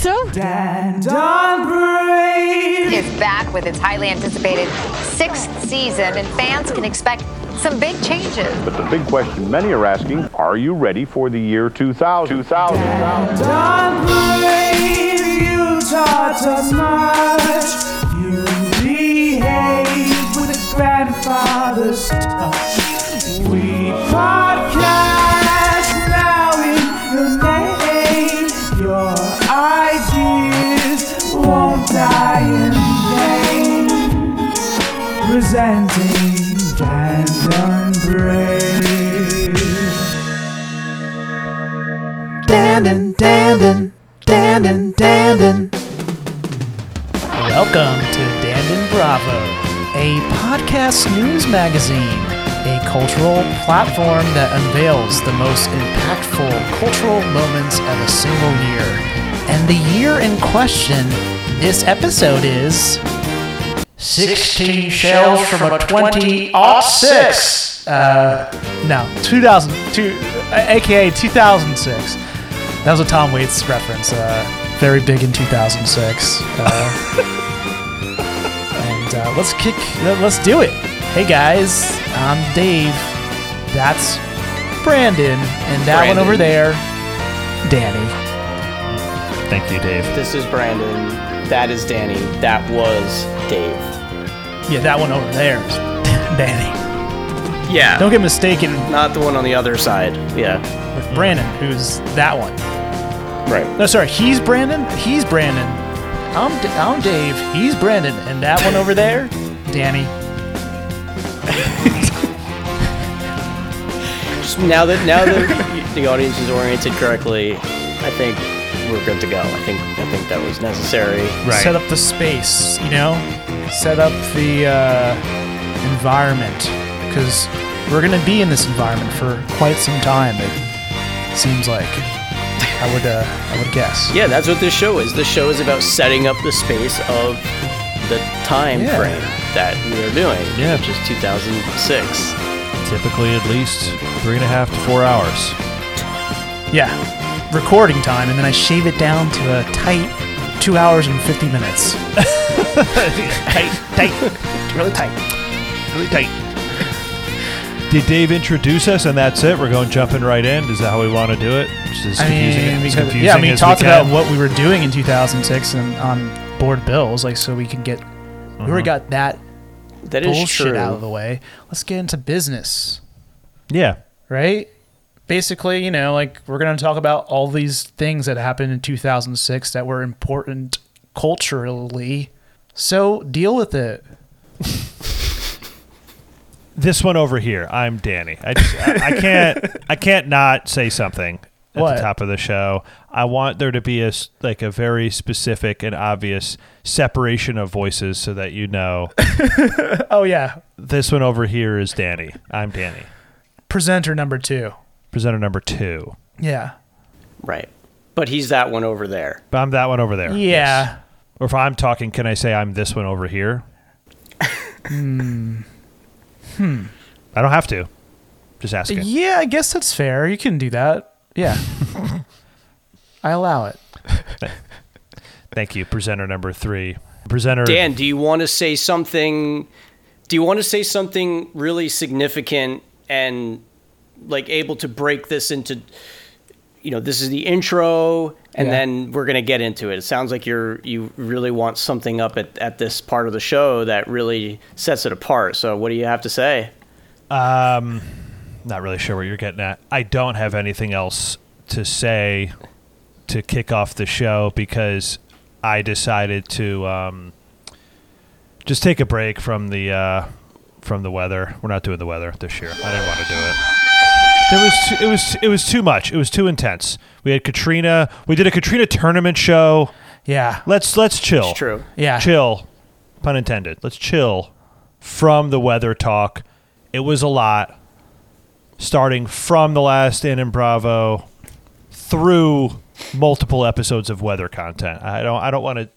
so? Dan Don Parade. is back with its highly anticipated sixth season, and fans can expect some big changes. But the big question many are asking, are you ready for the year 2000? 2000. Don Parade, you taught us much. You behave with a grandfather's touch. Presenting Dan Don Parade. Dandin, Dandin, Dandin, Dandin. Welcome to Dandon Bravo, a podcast news magazine, a cultural platform that unveils the most impactful cultural moments of a single year. And the year in question, this episode is 16 shells from a 20 6. Uh, no, 2002, aka 2006. That was a Tom Waits reference. Uh, very big in 2006. Uh, and uh, let's kick. let- Let's do it. Hey guys, I'm Dave. That's Brandon, and that one over there, Danny. Thank you, Dave. This is Brandon. That is Danny. That was Dave. Yeah, that one over there is Danny. Yeah. Don't get mistaken Not the one on the other side. Yeah. with Brandon, who's that one. Right. No, sorry, he's Brandon. He's Brandon. I'm D- I'm Dave. He's Brandon, and that one over there, Danny. Now that now that the audience is oriented correctly, I think we're good to go. I think I think that was necessary. Right. Set up the space, you know, set up the uh, environment, because we're gonna be in this environment for quite some time. It seems like. I would uh, I would guess. Yeah, that's what this show is. This show is about setting up the space of the time Yeah. frame that we are doing, Yeah. which is 2006. Typically at least three and a half to four hours. Yeah, recording time, and then I shave it down to a tight two hours and fifty minutes. tight, tight, really tight, really tight. Did Dave introduce us and that's it? We're going jumping right in. Is that how we want to do it? Just as I confusing, mean, because, confusing yeah, I mean, as talked we about what we were doing in 2006 and on board bills, like so we can get. We Mm-hmm. already got that That is bullshit true. out of the way. Let's get into business, Yeah. right? Basically, you know, like we're gonna talk about all these things that happened in 2006 that were important culturally. So deal with it. This one over here. I'm Danny. I, just, I, I can't. I can't not say something at What? the top of the show. I want there to be a like a very specific and obvious separation of voices so that you know Oh yeah, this one over here is Danny. I'm Danny. presenter number two. Presenter number two. Yeah, Right. But he's that one over there. But I'm that one over there. yeah. Yes. Or if I'm talking, can I say I'm this one over here? hmm. I don't have to. Just asking. Yeah, I guess that's fair. You can do that. Yeah. I allow it. Thank you, presenter number three. Presenter. Dan, do you want to say something? Do you want to say something really significant and like able to break this into? You know, this is the intro, and Yeah. then we're gonna get into it. It sounds like you're you really want something up at, at this part of the show that really sets it apart. So, what do you have to say? Um, not really sure what you're getting at. I don't have anything else to say to kick off the show because I decided to um, just take a break from the uh, from the weather. We're not doing the weather this year. I didn't want to do it. There was too, it was it was too much. It was too intense. We had Katrina. We did a Katrina tournament show. Yeah. Let's let's chill. It's true. Yeah. Chill. Pun intended. Let's chill from the weather talk. It was a lot. Starting from the last In and Bravo through multiple episodes of weather content. I don't I don't want to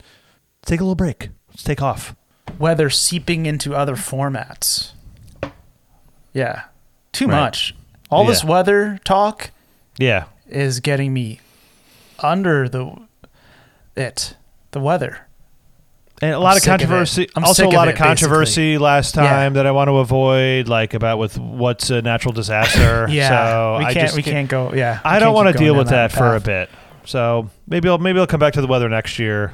take a little break. Let's take off. Weather seeping into other formats. Yeah. Too Right. much. All this weather talk Yeah. is getting me under the it. The weather. And a lot of sick of controversy. I'm Also, sick a of lot it, of controversy last Yeah. time that I want to avoid, like about with what's a natural disaster. Yeah, so we I can't. just we can't go. Yeah, I don't want to deal with that, for a bit. So maybe I'll maybe I'll come back to the weather next year.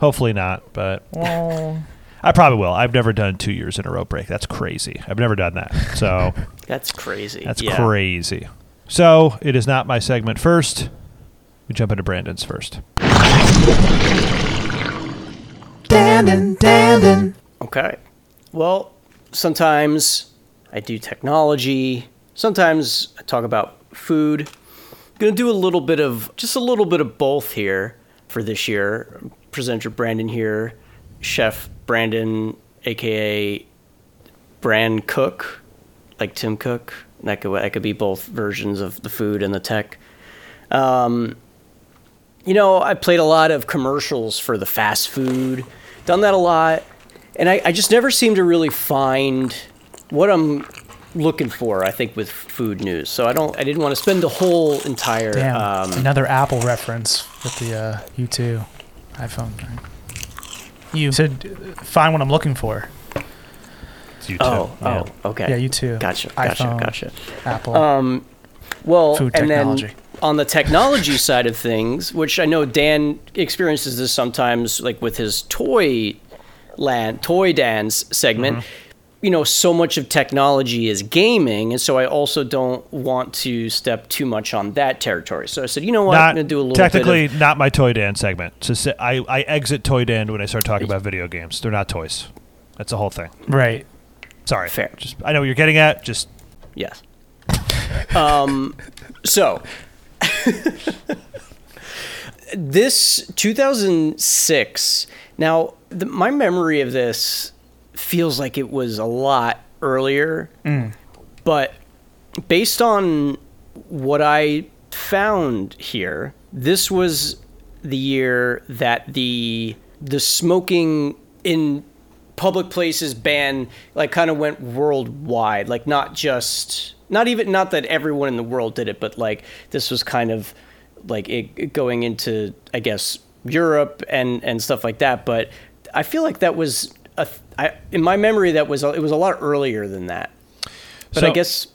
Hopefully not, but Well, I probably will. I've never done two years in a row break. That's crazy. I've never done that. So That's crazy. that's Yeah. crazy. So it is not my segment first. We jump into Brandon's first. Dandin, Dandin. Okay. Well, sometimes I do technology. Sometimes I talk about food. I'm gonna do a little bit of just a little bit of both here for this year. Presenter Brandon here, Chef Brandon, aka Brand Cook, like Tim Cook. That could that could be both versions of the food and the tech. Um, you know, I played a lot of commercials for the fast food, done that a lot, and I, I just never seem to really find what I'm looking for. I think with food news, so I don't. I didn't want to spend the whole entire. damn. Um, Another Apple reference with the uh, U2 iPhone. thing. You said uh, find what I'm looking for. It's you too. oh, Yeah. oh, okay. Yeah, you too. Gotcha, gotcha, iPhone, gotcha. Apple. Um, well, Food and technology. then on the technology side of things, which I know Dan experiences this sometimes, like with his toy land, toy Dan's segment. Mm-hmm. You know, so much of technology is gaming, and so I also don't want to step too much on that territory. So I said, you know what, I'm gonna do a little technically bit of, not my toy dan segment. So I I exit toy dan when I start talking about video games. They're not toys. That's the whole thing. right. Sorry. Fair. Just I know what you're getting at. Just yes. um, so this 2006. Now, the, my memory of this feels like it was a lot earlier, mm. but based on what I found here, this was the year that the the smoking in public places ban like kind of went worldwide. Like not just not even not that everyone in the world did it but like this was kind of like it, it going into i guess europe and and stuff like that. But i feel like that was a I, in my memory that was a, it was a lot earlier than that but i guess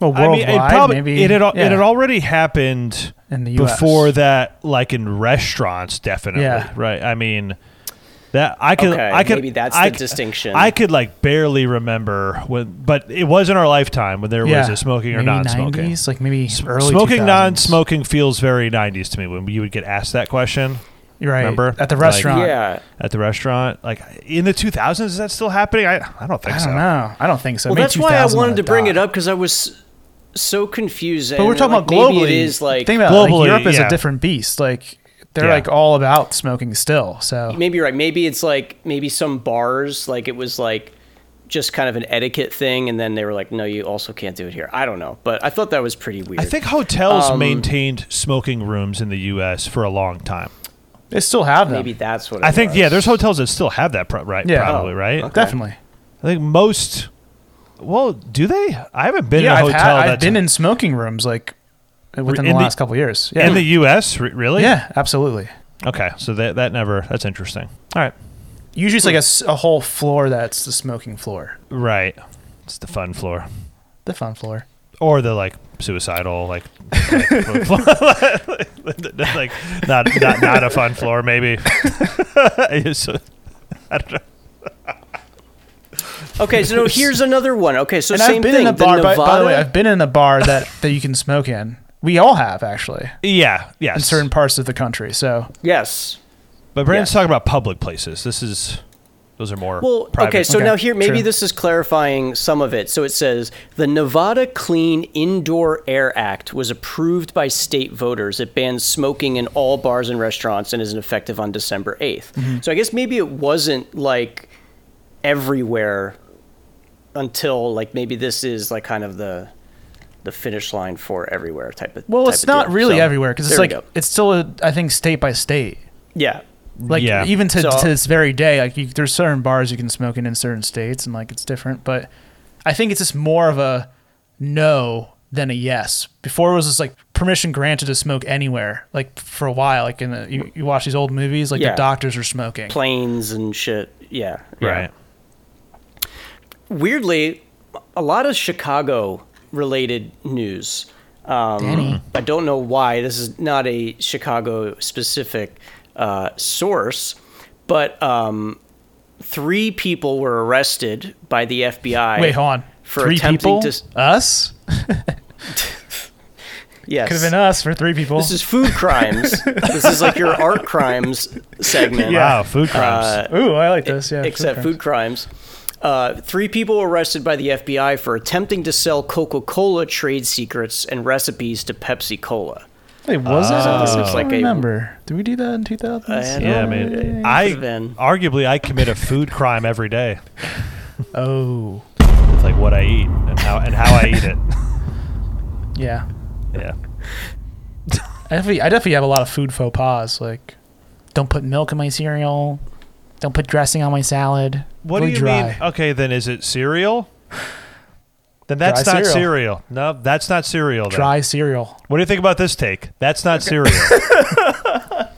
Well, I mean, worldwide, it probably maybe. it had yeah. it had already happened In the US. before that, like in restaurants, definitely. Yeah. Right. I mean, that I could Okay, I could maybe that's I the c- distinction. I could like barely remember when, but it was in our lifetime when there yeah. was a smoking or non-smoking. 90s, like maybe early Smoking 2000s. non-smoking feels very 90s to me when you would get asked that question You're right. remember? at the Like- restaurant. yeah at the restaurant. Like in the 2000s, is that still happening? I I don't think I so. don't know. I don't think so. well Maybe that's why i wanted to bring dot. it up because i was so confused But we're talking like, about globally. maybe it is like think about it, like, Europe is yeah. a different beast. Like they're Yeah. like all about smoking still. So maybe you're right. Maybe it's like maybe some bars like it was like just kind of an etiquette thing, and then they were like, no, you also can't do it here. I don't know, but I thought that was pretty weird. I think hotels Um, maintained smoking rooms in the U.S. for a long time. They still have them. maybe that's what it I think was. yeah, there's hotels that still have that, pro- right? Yeah. probably Oh, right. okay. definitely. I think most. Well, do they? I haven't been yeah, in a I've, hotel had, I've that's been in smoking rooms like within the the- last couple years. Yeah, in the U.S. Really? yeah, absolutely. Okay, so that that never. That's interesting. All right. Usually it's like a whole floor that's the smoking floor, Right. It's the fun floor, the fun floor. Or the like suicidal, like, like, like not not not a fun floor, maybe. It's, I don't know. Okay, so here's another one. Okay, so And same I've been thing. in a the bar. By, by the way, I've been in a bar that that you can smoke in. We all have actually Yeah. Yes. in certain parts of the country. So yes. But Brandon's Yes. talking about public places. This is those are more Well, private. okay, so Okay, now here maybe true. this is clarifying some of it. So it says the Nevada Clean Indoor Air Act was approved by state voters. It bans smoking in all bars and restaurants and is effective on December 8th. Mm-hmm. So I guess maybe it wasn't like everywhere until like maybe this is like kind of the the finish line for everywhere type of well, type it's of not deal. really So, everywhere because it's like it's still a, I think state by state. yeah. Like Yeah. even to, So- to this very day, like you, there's certain bars you can smoke in in certain states, and like it's different. But I think it's just more of a no than a yes. Before it was just like permission granted to smoke anywhere. Like for a while, like in the you, you watch these old movies, like Yeah. the doctors are smoking. Planes and shit. Yeah. yeah. Right. Weirdly, a lot of Chicago related news. Um, Danny. I don't know why. This is not a Chicago specific uh, source, but um, three people were arrested by the FBI. Wait, hold on. For three attempting people? to us? Yes. Could have been us for three people. This is food crimes. this is like your art crimes segment. Wow, food crimes. Ooh, I like this. Yeah. except food crimes. Uh, three people arrested by the FBI for attempting to sell Coca-Cola trade secrets and recipes to Pepsi Cola. Wait, was it? Oh. I Looks don't a- remember. Did we do that in 2000? Yeah, I mean, I could've been. arguably I commit a food crime every day. Oh, It's like what I eat and how and how I eat it. yeah. Yeah. I definitely, I definitely have a lot of food faux pas. Like, don't put milk in my cereal. Don't put dressing on my salad. What Really do you dry. mean? Okay, then is it cereal? Then that's Dry not cereal. cereal. No, that's not cereal. Then. Dry cereal. What do you think about this take? That's not cereal.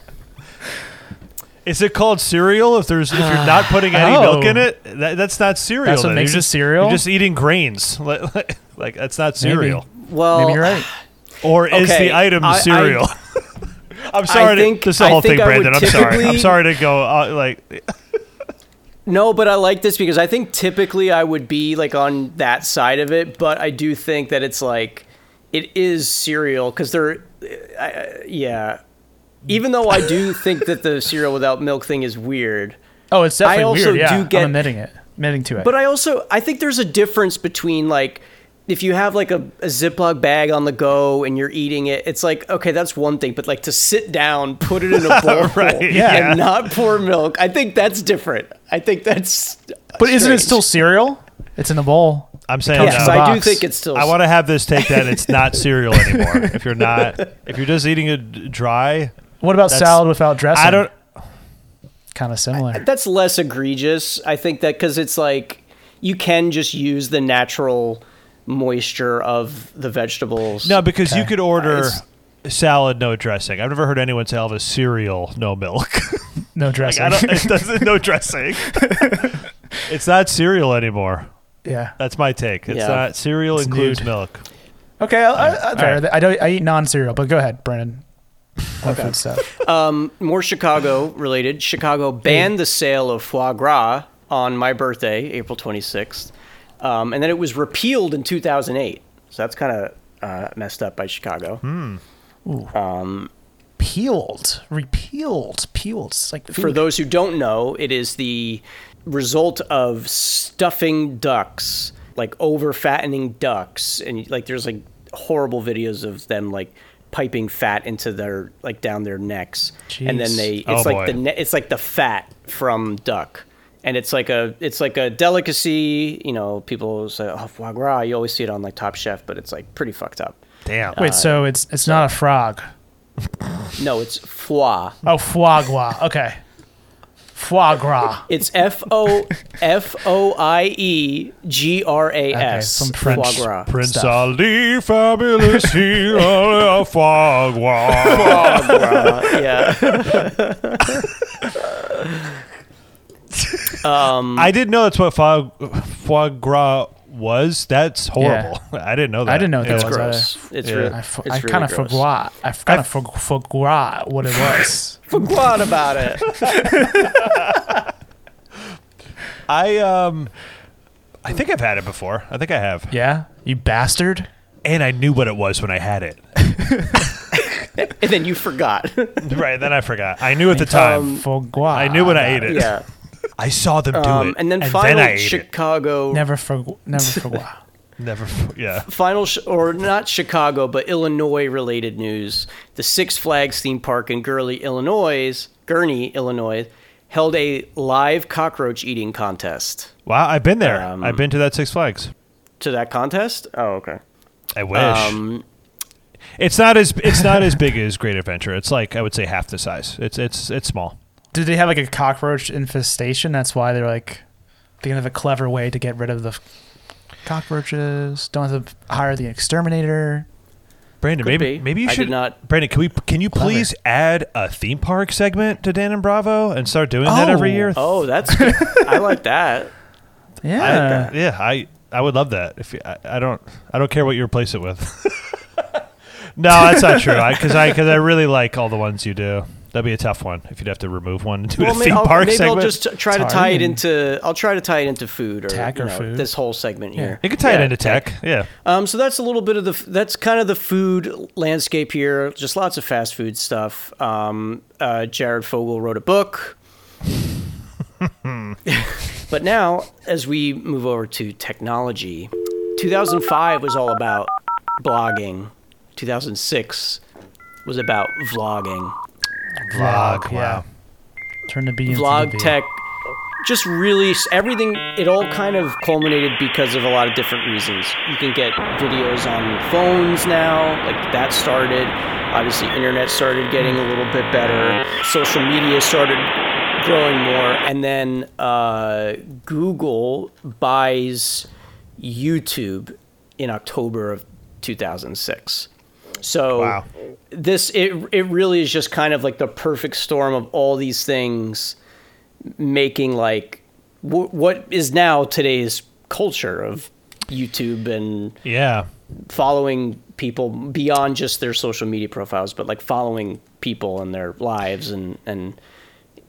Is it called cereal if there's if you're not putting any milk in Oh. it? That, that's not cereal. That's what then. makes you're it just, cereal? You're just eating grains. Like, like, like, that's not cereal. Well, Maybe you're right. Or is Okay, the item I- I- cereal? I'm sorry. think- to, this is the I whole think thing, I would Brandon. I'm sorry. I'm typically- sorry to go uh, like. No, but I like this because I think typically I would be like on that side of it, but I do think that it's like it is cereal because they're, I- yeah. Even though I do think that the cereal without milk thing is weird, Oh, it's definitely I also weird. Yeah, do get- I'm admitting it. Admitting to it. but I also I think there's a difference between like if you have like a, a Ziploc bag on the go and you're eating it, it's like okay, that's one thing. But like to sit down, put it in a bowl, Right, yeah. and not pour milk, I think that's different. I think that's. but isn't it still cereal? It's in the bowl. I'm saying Yes, no. in do think it's still. I want to have this take that it's not cereal anymore. if you're not, if you're just eating it dry, What about salad without dressing? I don't. Kind of similar. That's less egregious. I think that because it's like you can just use the natural moisture of the vegetables. No, because you could order It's- salad no dressing. I've never heard anyone say I'll have a cereal no milk. no like, dressing. I don't, it doesn't no dressing. it's not cereal anymore. yeah. That's my take. It's Yeah. not cereal It's includes nude. milk. Okay, I, I, I, fair. right. I don't. I eat non-cereal, but go ahead, Brennan. More food stuff. Um, more Chicago related. Chicago banned the sale of foie gras on my birthday, April 26th. Um, and then it was repealed in 2008. So that's kind of uh, messed up by Chicago. Peeled, repealed, peeled. It's like food. For those who don't know, it is the result of stuffing ducks, like over fattening ducks, and like there's like horrible videos of them like piping fat into their like down their necks, and then they it's Oh, like boy. the ne- it's like the fat from duck. And it's like a it's like a delicacy, you know. People say, "Oh, foie gras." You always see it on like Top Chef, but it's like pretty fucked up. Damn. Wait, so uh, it's it's not a frog. No, it's foie. Oh, foie gras. Okay, foie gras. It's F O F O I E G R A S. some French Foie gras. Prince stuff. Ali, fabulous hero, foie gras. Foie gras. Yeah. um, I didn't know that's what foie, foie gras was. That's horrible. I didn't know that. I didn't know what that it's was. gross. It's Yeah. really, I, f- it's I really kind of gross. forgot. I kind of for- forgot what it was. Forgot about it. I um, I think I've had it before. I think I have, yeah, you bastard. and I knew what it was when I had it. and then you forgot. right then, I forgot. I knew at the time. Foie gras. I knew when I ate it. yeah. I saw them do Um, it, and then and final then I ate it. Chicago. Never for never forgot. Never. Yeah. Final, sh- or not Chicago, but Illinois related news. The Six Flags theme park in Gurley, Illinois, Gurnee, Illinois, held a live cockroach eating contest. Wow, I've been there. Um, I've been to that Six Flags. To that contest? Oh, okay. I wish. Um, it's not as it's not as big as Great Adventure. It's like I would say half the size. It's it's it's small. Did they have like a cockroach infestation? That's why they're like thinking of a clever way to get rid of the cockroaches. Don't have to hire the exterminator. Brandon, Could maybe be. maybe you I should did not- Brandon, can we can you Clever. please add a theme park segment to Dandon Bravo and start doing that every Oh. year? Oh, that's good. I like that. Yeah. I, yeah, I I would love that. If you, I, I don't I don't care what you replace it with. no, that's not true. Because I because I, really like all the ones you do. That'd be a tough one if you'd have to remove one and do Well, a maybe, theme I'll, park maybe segment. I'll just t- try to tie it into. I'll try to tie it into food or Tech you know, food. this whole segment here. you could tie Yeah, it into tech. Yeah. Um, so that's a little bit of the. That's kind of the food landscape here. Just lots of fast food stuff. Um, uh, Jared Fogle wrote a book. but now, as we move over to technology, 2005 was all about blogging. 2006 was about vlogging. Vlog. yeah. Wow. Turn the B into the vlog tech just really everything it all kind of culminated because of a lot of different reasons you can get videos on phones now like that started obviously internet started getting a little bit better social media started growing more and then uh, google buys youtube in october of 2006 so Wow. this it it really is just kind of like the perfect storm of all these things making like w- what is now today's culture of YouTube and Yeah. following people beyond just their social media profiles, but like following people and their lives and and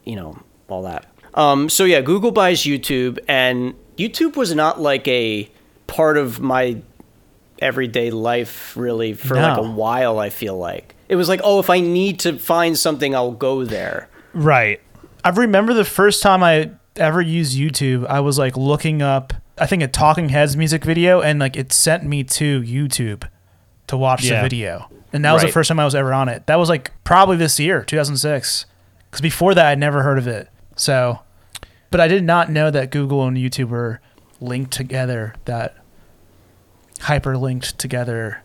you know all that. Um, so yeah, Google buys YouTube, and YouTube was not like a part of my everyday life really for like a while. I feel like it was like, oh, if I need to find something, I'll go there. Right. I remember the first time I ever used YouTube, I was like looking up, I think a Talking Heads music video, and like it sent me to YouTube to watch Yeah. the video. And that was the first time I was ever on it. That was like probably this year, 2006. Because before that, I'd never heard of it. So, but I did not know that Google and YouTube were linked together, that hyperlinked together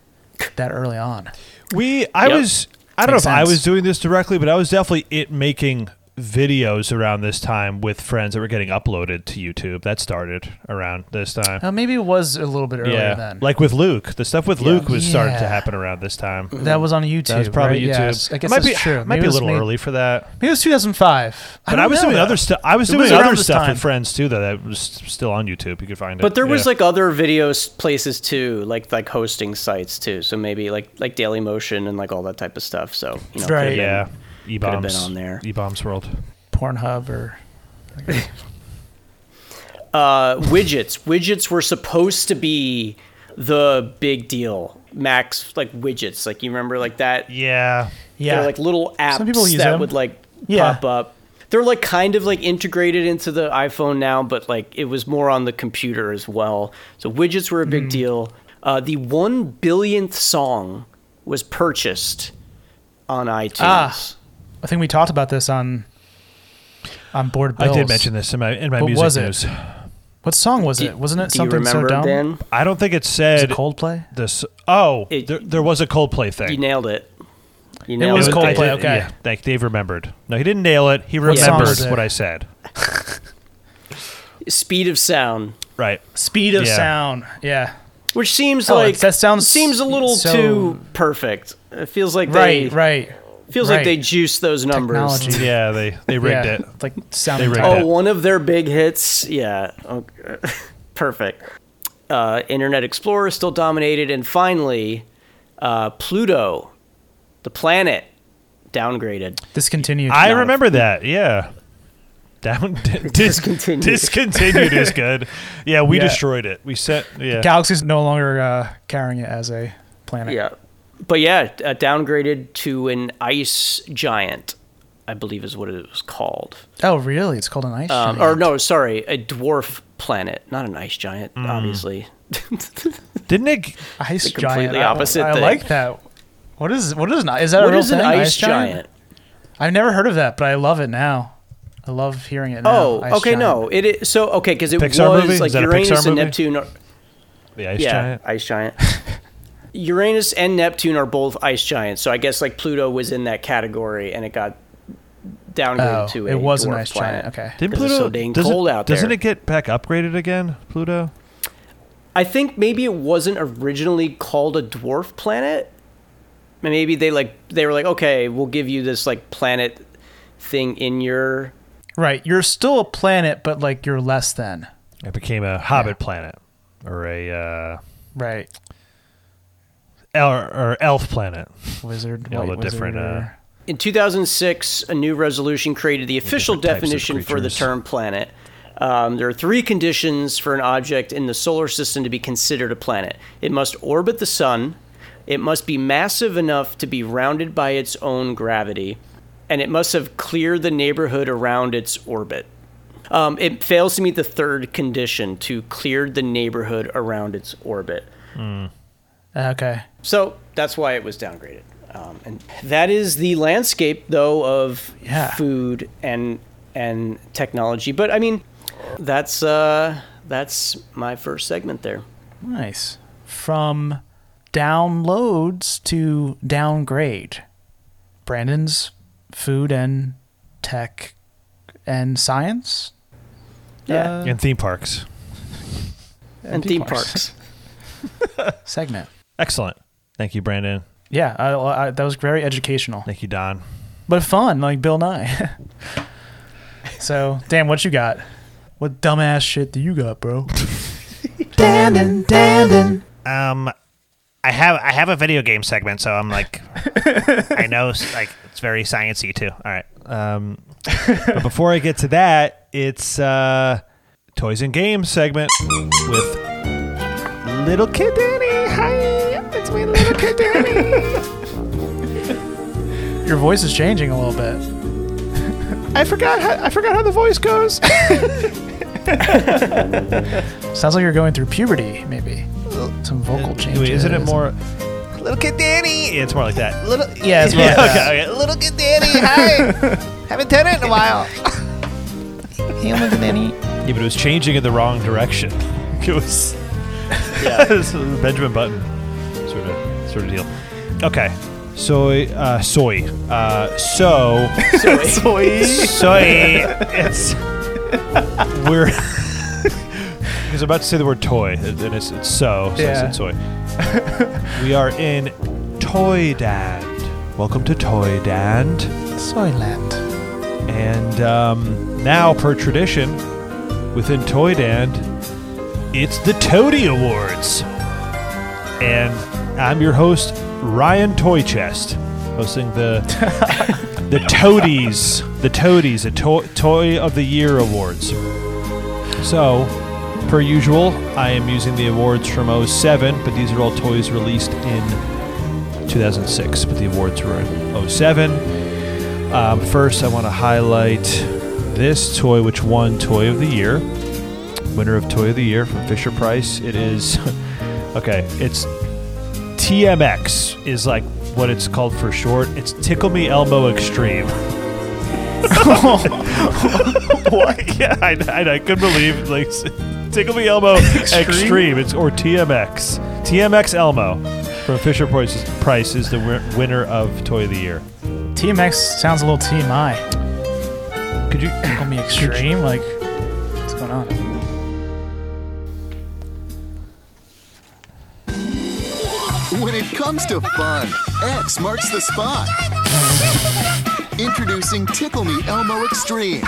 that early on. We I Yep. was I don't Makes know if I was doing this directly, but I was definitely it making videos around this time with friends that were getting uploaded to YouTube. That started around this time. Uh, maybe it was a little bit earlier yeah, then. like with Luke, the stuff with Luke was starting to happen around this time. that was on YouTube. That was probably right? YouTube. Yes. I guess it might that's be true. Might Maybe be a little made- early for that. Maybe it was 2005. But I, don't was know, doing though. other stuff. I was It doing was other stuff with friends too. Though that was still on YouTube. You could find it. But there was like other video s- places too, like like hosting sites too. So maybe like like Daily Motion and like all that type of stuff. So you know, could have Right. been- yeah, have eBaum's been on there. eBaum's World. Pornhub or uh, widgets. Widgets were supposed to be the big deal. Max like widgets, like you remember like that. Yeah, yeah, They're like little apps Some people use that them. would like Yeah. pop up. They're like kind of like integrated into the iPhone now, but like it was more on the computer as well. So widgets were a Mm. big deal. Uh, the one billionth song was purchased on iTunes. Ah. I think we talked about this on on board. Bills. I did mention this in my in my What music was it? news. What song was Do- it? Wasn't it do you something so dumb? Dan? I don't think it Was said it Coldplay? this. Oh, It- there, there was a Coldplay thing. You nailed it. You nailed was it. Coldplay, did- okay. Yeah, like Dave remembered. No, he didn't nail it. He What remembered was it? what I said. Speed of sound, Right. Speed of Yeah. sound. Yeah. which seems Oh, like that sounds seems a little so- too perfect. It feels like they Right. Right. feels like they juiced those numbers. Technology. Yeah, they they rigged yeah. it. Like sound. Rigged entirely- Oh, it. one of their big hits. Yeah. Okay. Perfect. Uh, Internet Explorer still dominated. And finally, uh, Pluto, the planet, downgraded. Discontinued. I Not a- remember that. Yeah. Down dis, Discontinued. discontinued is good. Yeah, we Yeah. destroyed it. We set. Yeah. Galaxy's no longer uh, carrying it as a planet. Yeah. But yeah, uh, downgraded to an ice giant, I believe is what it was called. Oh, really? It's called an ice Um, giant. or no, sorry, a dwarf planet, not an ice giant, Mm. obviously. Didn't it? ice the giant. completely I- opposite I, thing. like that. What is what is not? Is that a What real is an thing? ice giant? I've never heard of that, but I love it now. I love hearing it now. Oh, Ice okay, giant. no, it is so okay because it Pixar was movie? Like Uranus and movie? Neptune. Are, The ice yeah, giant. ice giant. Uranus and Neptune are both ice giants, so I guess like Pluto was in that category, and it got downgraded Oh, to a it was an dwarf ice planet. giant. Okay. Didn't 'Cause it's Pluto? so dang doesn't, cold out there. Doesn't it get back upgraded again? Pluto. I think maybe it wasn't originally called a dwarf planet. Maybe they like they were like, okay, we'll give you this like planet thing in your Right. You're still a planet, but like you're less than. It became a Hobbit planet or a uh, Right. El- or elf planet. Wizard. Yeah, all white the different, uh, In 2006, a new resolution created the official different types of definition for the term planet. Um, there are three conditions for an object in the solar system to be considered a planet it must orbit the sun, it must be massive enough to be rounded by its own gravity, and it must have cleared the neighborhood around its orbit. Um, it fails to meet the third condition to clear the neighborhood around its orbit. Okay. So that's why it was downgraded. Um, and that is the landscape, though, of Yeah. food and and technology. But I mean, that's uh, that's my first segment there. Nice. From downloads to downgrade. Brandon's food and tech and science Yeah, Uh, And theme parks. and theme theme parks. segment. Excellent. Thank you, Brandon. Yeah, I, I, that was very educational, Thank you, Don. but fun, like Bill Nye. so, damn, what you got? What dumbass shit do you got, bro? Dandin, Dandin. Um, I have I have a video game segment, so I'm like, I know like it's very sciencey too. All right. Um, but before I get to that, it's uh, toys and games segment with little kid Danny. Hi, it's my little kid Danny. Your voice is changing a little bit. I forgot. How, I forgot how the voice goes. Sounds like you're going through puberty, maybe. Some vocal changes. Wait, isn't it more little kid Danny? Yeah, it's more like that. Little. Yeah, it's more like that. okay, okay. Little kid Danny. Hi. Haven't done it in a while. Hey, look at Danny. Yeah, but it was changing in the wrong direction. It was, yeah, it was Benjamin Button sort of sort of deal. Okay, soy, uh, soy. Uh, so Soy. soy. It's we're because I'm about to say the word toy, and it's, it's so. So Yeah. I said soy. we are in Toydand. Welcome to Toydand. Soyland. And um, now, per tradition, within Toydand, it's the Toady Awards. And I'm your host, Ryan Toychest, hosting the the Toadies, the Toadies, the to- Toy of the Year Awards. So, per usual, I am using the awards from 07, but these are all toys released in 2006, but the awards were in 07. Um, first, I want to highlight this toy, which won Toy of the Year. Winner of Toy of the Year from Fisher Price. It is okay. It's TMX is like what it's called for short. It's Tickle Me Elmo Extreme. what? Yeah, I, I, I couldn't believe like Tickle Me Elmo Extreme. It's or TMX. TMX Elmo from Fisher Price, Price is the wi- winner of Toy of the Year. TMX sounds a little TMI. Could you Call me extreme. Like, what's going on? It comes to fun, X marks the spot. Introducing Tickle Me Elmo Extreme.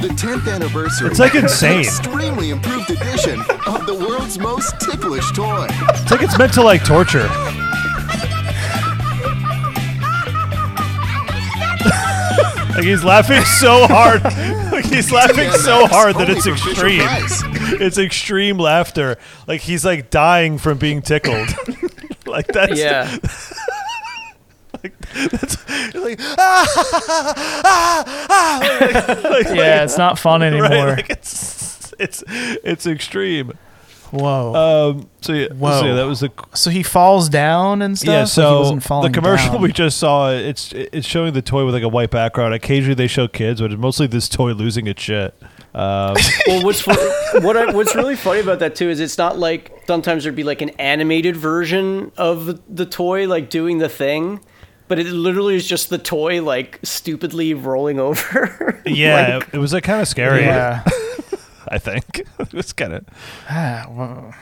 The 10th anniversary. It's like insane. Extremely improved edition of the world's most ticklish toy. It's like it's meant to like torture. Like he's laughing so hard. Like he's laughing so hard that it's extreme. It's extreme laughter. Like he's like dying from being tickled. like that's Yeah, like ah, ah, ah, like, Yeah, it's not fun anymore. right. Like it's it's it's extreme. Whoa. Um. So yeah. Whoa. So yeah, that was the so he falls down and stuff. Yeah, Like, he so wasn't the commercial down. we just saw, it's it's showing the toy with like a white background. Occasionally they show kids, but it's mostly this toy losing its shit. Um, well, what's what I, what's really funny about that too is it's not like sometimes there'd be like an animated version of the toy like doing the thing, but it literally is just the toy like stupidly rolling over. yeah, Like, it, it was like kind of scary. Yeah. I think it was kind of. Ah, well,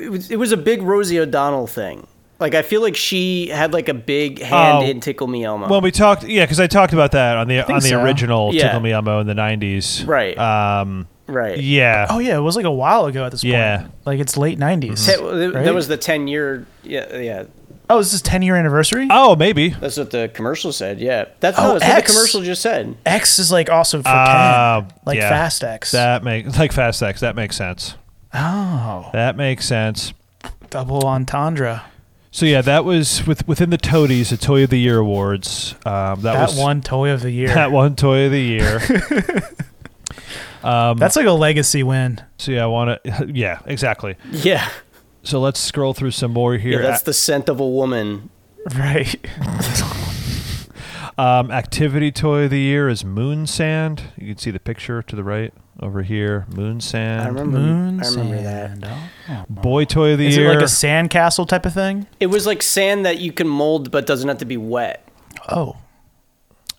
It was, it was a big Rosie O'Donnell thing. Like I feel like she had like a big hand Oh. in Tickle Me Elmo. Well, we talked, yeah, because I talked about that on the on the so. original Yeah. Tickle Me Elmo in the '90s. Right. Um. right. Yeah. oh yeah, it was like a while ago at this point. Yeah. like it's late '90s. Te- th- right? That was the ten year. Yeah, yeah. Oh, is this 10 year anniversary? Oh, maybe. That's what the commercial said. Yeah, that's, Oh, no, that's what the commercial just said. X is like also for Uh, 10, like yeah. Fast X. That make like Fast X. That makes sense. oh, That makes sense. double entendre. So yeah, that was with within the Toadies, the Toy of the Year awards. Um, that, That was one toy of the year. that one Toy of the Year. um, That's like a legacy win. so yeah, I want to. Yeah, exactly. Yeah, So let's scroll through some more here. yeah. here. That's the scent of a woman. Right. Um, activity toy of the year is Moon Sand. You can see the picture to the right over here. Moon Sand. I remember. Moon I remember that. Oh. Boy toy of the Is year. Is it like a sandcastle type of thing? It was like sand that you can mold, but doesn't have to be wet. Oh,